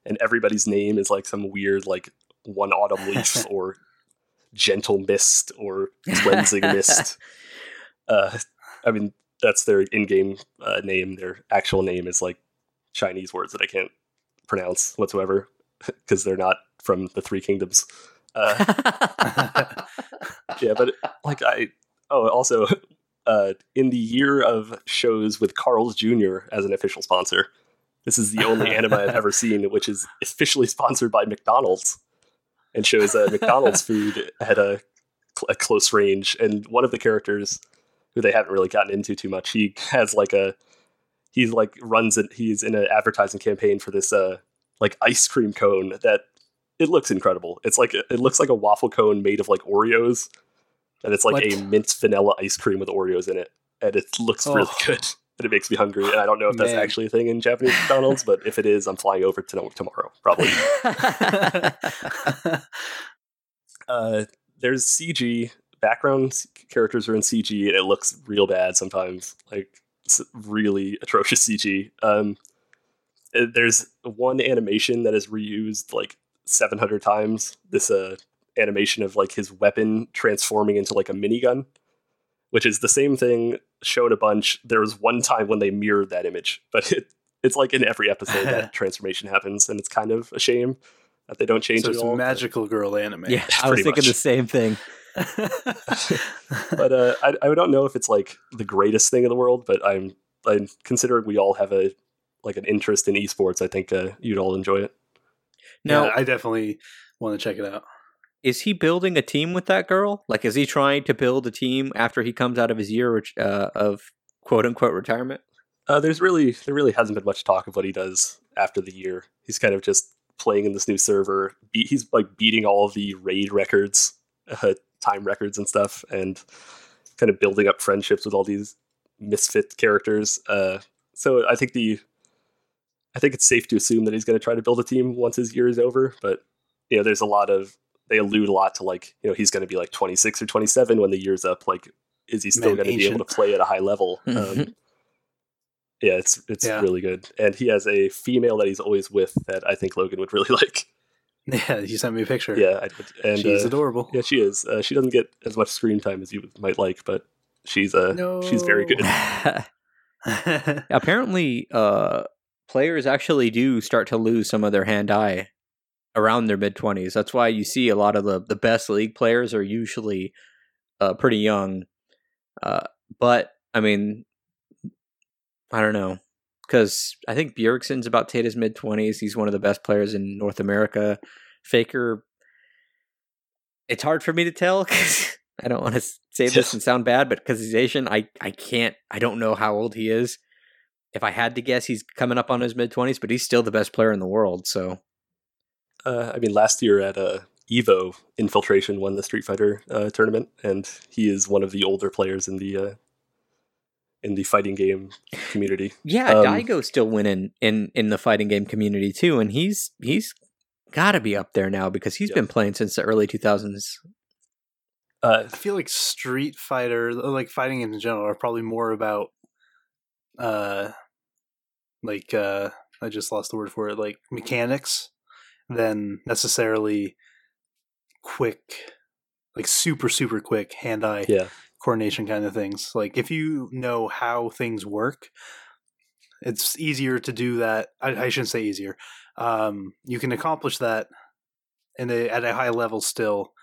[SPEAKER 3] and everybody's name is like some weird like one autumn leaf or gentle mist or cleansing mist. Uh, I mean, that's their in-game uh, name. Their actual name is like Chinese words that I can't pronounce whatsoever because they're not from the Three Kingdoms. Uh, yeah, but like I oh also uh, in the year of shows with Carl's Jr. as an official sponsor, this is the only anime I've ever seen which is officially sponsored by McDonald's and shows uh, McDonald's food at a, a close range. And one of the characters who they haven't really gotten into too much, he has like a he's like runs it. He's in an advertising campaign for this uh like ice cream cone that it looks incredible. It's like it looks like a waffle cone made of like Oreos, and it's like a
[SPEAKER 1] What?
[SPEAKER 3] mint vanilla ice cream with Oreos in it, and it looks really
[SPEAKER 1] Oh.
[SPEAKER 3] good. And it makes me hungry. And I don't know if that's
[SPEAKER 1] Man.
[SPEAKER 3] actually a thing in Japanese McDonald's, but if it is, I'm flying over to tomorrow probably. uh, there's CG background characters are in CG and it looks real bad sometimes, like really atrocious CG. Um, uh, there's one animation that is reused like 700 times. This uh, animation of like his weapon transforming into like a minigun, which is the same thing shown a bunch. There was one time when they mirrored that image, but it, it's like in every episode that transformation happens, and it's kind of a shame that they don't change
[SPEAKER 1] so
[SPEAKER 3] it
[SPEAKER 1] it's
[SPEAKER 3] at all.
[SPEAKER 1] a
[SPEAKER 3] but-
[SPEAKER 1] magical girl anime.
[SPEAKER 2] Yeah, I was
[SPEAKER 3] pretty
[SPEAKER 2] thinking the same thing.
[SPEAKER 3] but uh, I, I don't know if it's like the greatest thing in the world. But I'm I'm considering we all have a like an interest in esports. I think uh, you'd all enjoy it.
[SPEAKER 2] Now,
[SPEAKER 1] yeah, I definitely want to check it out.
[SPEAKER 2] Is he building a team with that girl? Like, is he trying to build a team after he comes out of his year uh, of quote unquote retirement?
[SPEAKER 3] Uh, there's really there really hasn't been much talk of what he does after the year. He's kind of just playing in this new server. Be- he's like beating all the raid records, uh, time records and stuff, and kind of building up friendships with all these misfit characters. Uh, so I think the I think it's safe to assume that he's going to try to build a team once his year is over. But you know, there's a lot of they allude a lot to like you know he's going to be like 26 or 27 when the year's up. Like, is he still going to be able to play at a high level? Um,
[SPEAKER 2] Mhm.
[SPEAKER 3] yeah, it's it's
[SPEAKER 1] Yeah.
[SPEAKER 3] really good, and he has a female that he's always with that I think Logan would really like.
[SPEAKER 1] Yeah, you sent me a picture.
[SPEAKER 3] Yeah, I did. and
[SPEAKER 1] she's
[SPEAKER 3] uh,
[SPEAKER 1] adorable.
[SPEAKER 3] yeah, she is. Uh, she doesn't get as much screen time as you might like, but she's uh
[SPEAKER 1] no,
[SPEAKER 3] she's very good.
[SPEAKER 2] Apparently, uh, players actually do start to lose some of their hand eye around their mid 20s. That's why you see a lot of the, the best league players are usually uh, pretty young. Uh, but, I mean, I don't know. Because I think Bjergsen's about his mid 20s. He's one of the best players in North America. Faker, it's hard for me to tell 'cause I don't want to say this and sound bad, but because he's Asian, I, I can't, I don't know how old he is. If I had to guess, he's coming up on his mid 20s, but he's still the best player in the world. So,
[SPEAKER 3] Uh, I mean, last year at uh, Evo, Infiltration won the Street Fighter uh, tournament, and he is one of the older players in the uh, in the fighting game community.
[SPEAKER 2] yeah,
[SPEAKER 3] Um,
[SPEAKER 2] Daigo's still winning in, in the fighting game community too. And he's, he's got to be up there now because he's
[SPEAKER 3] Yeah.
[SPEAKER 2] been playing since the early 2000s.
[SPEAKER 3] Uh,
[SPEAKER 1] I feel like Street Fighter, like fighting games in general, are probably more about, uh, like uh, I just lost the word for it, like mechanics, than necessarily quick, like super super quick hand eye
[SPEAKER 3] yeah,
[SPEAKER 1] coordination kind of things. Like if you know how things work, it's easier to do that. I, I shouldn't say easier. Um, you can accomplish that in a, at a high level still,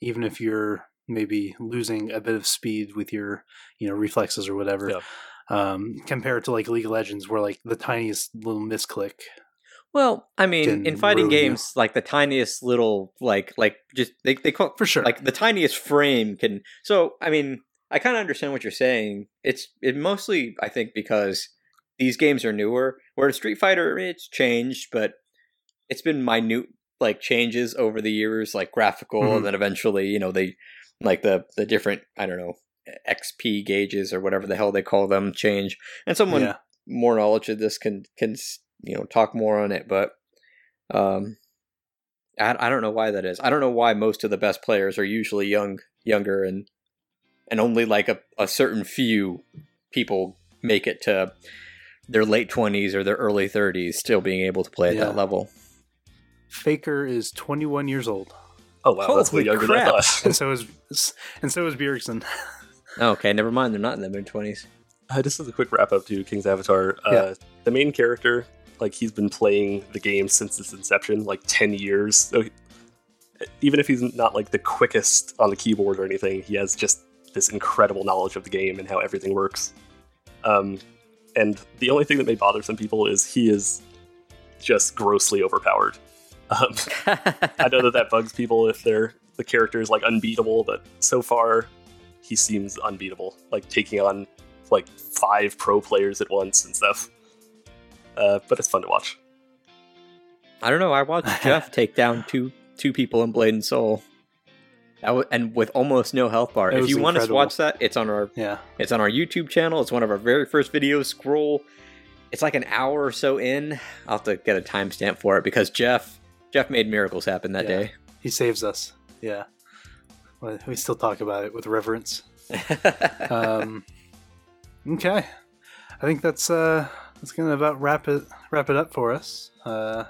[SPEAKER 1] even if you're maybe losing a bit of speed with your you know reflexes or whatever.
[SPEAKER 3] Yeah.
[SPEAKER 1] Um, compared to like League of Legends, where like the tiniest little misclick.
[SPEAKER 2] Well, I mean, in fighting games, like the tiniest little, like, like just they they call
[SPEAKER 1] For sure.
[SPEAKER 2] like the tiniest frame can. So, I mean, I kind of understand what you're saying. It's it mostly, I think, because these games are newer. Where Street Fighter, it's changed, but it's been minute like changes over the years, like graphical,
[SPEAKER 1] Mhm.
[SPEAKER 2] and then eventually, you know, they like the the different, I don't know, XP gauges or whatever the hell they call them change, and someone
[SPEAKER 1] yeah.
[SPEAKER 2] more knowledge of this can can you know talk more on it but um I, I don't know why that is i don't know why most of the best players are usually young younger and and only like a, a certain few people make it to their late 20s or their early 30s still being able to play at
[SPEAKER 1] Yeah.
[SPEAKER 2] that level
[SPEAKER 1] Faker is 21 years old,
[SPEAKER 3] oh wow, that's way
[SPEAKER 2] Holy
[SPEAKER 3] younger than I
[SPEAKER 2] crap.
[SPEAKER 3] thought.
[SPEAKER 1] and so is and so is Bjergsen.
[SPEAKER 2] okay never mind they're not in their mid 20s
[SPEAKER 3] Uh, just as a quick wrap up to King's Avatar, uh,
[SPEAKER 1] Yeah.
[SPEAKER 3] the main character, like he's been playing the game since its inception, like ten years. So even if he's not like the quickest on the keyboard or anything, he has just this incredible knowledge of the game and how everything works. Um, and the only thing that may bother some people is he is just grossly overpowered. Um, I know that that bugs people if they're the character is like unbeatable, but so far he seems unbeatable. Like taking on like five pro players at once and stuff. Uh, but it's fun to watch.
[SPEAKER 2] i don't know i watched jeff take down two two people in blade and soul that w- and with almost no health bar
[SPEAKER 1] It
[SPEAKER 2] if
[SPEAKER 1] was
[SPEAKER 2] you want to watch that it's on our
[SPEAKER 1] Yeah.
[SPEAKER 2] It's on our YouTube channel. It's one of our very first videos. Scroll. It's like an hour or so in. I'll have to get a timestamp for it because Jeff Jeff made miracles happen that
[SPEAKER 1] Yeah.
[SPEAKER 2] day.
[SPEAKER 1] He saves us. Yeah. we still talk about it with reverence. Um, okay, I think that's uh, that's gonna about wrap it wrap it up for us. Uh,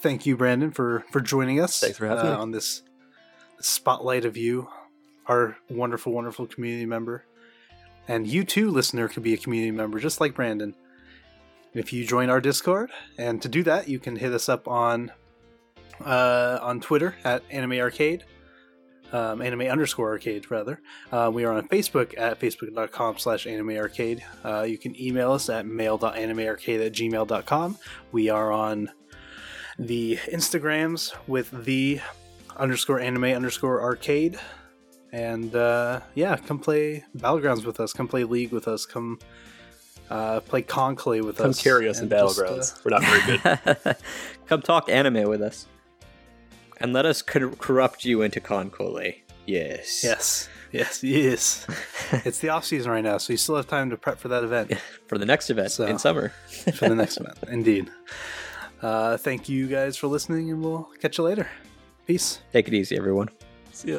[SPEAKER 1] thank you, Brandon, for for joining us.
[SPEAKER 3] Thanks for having
[SPEAKER 1] uh,
[SPEAKER 3] me.
[SPEAKER 1] on this spotlight of you, our wonderful, wonderful community member, and you too, listener, could be a community member just like Brandon if you join our Discord. And to do that, you can hit us up on uh, on Twitter at Anime Arcade, um, Anime underscore Arcade rather. Uh, we are on Facebook at facebook.com slash Anime Arcade. Uh, you can email us at mail.animearcade at gmail.com. We are on the Instagrams with the underscore anime underscore arcade. And uh, yeah, come play Battlegrounds with us. Come play League with us. Come uh, play Conclave with us.
[SPEAKER 3] Come carry us in
[SPEAKER 1] and just, uh,
[SPEAKER 3] battlegrounds. We're not very good.
[SPEAKER 2] Come talk anime with us. And let us cor- corrupt you into KanColle. Yes.
[SPEAKER 1] Yes, yes, yes. it's the off season right now, so you still have time to prep for that event
[SPEAKER 2] For the next event
[SPEAKER 1] So-
[SPEAKER 2] in summer.
[SPEAKER 1] for the next event. Indeed. Uh, thank you guys for listening, and we'll catch you later. Peace.
[SPEAKER 2] Take it easy, everyone.
[SPEAKER 3] See ya.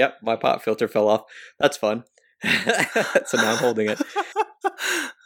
[SPEAKER 2] Yep, my pop filter fell off. That's fun. so now I'm holding it.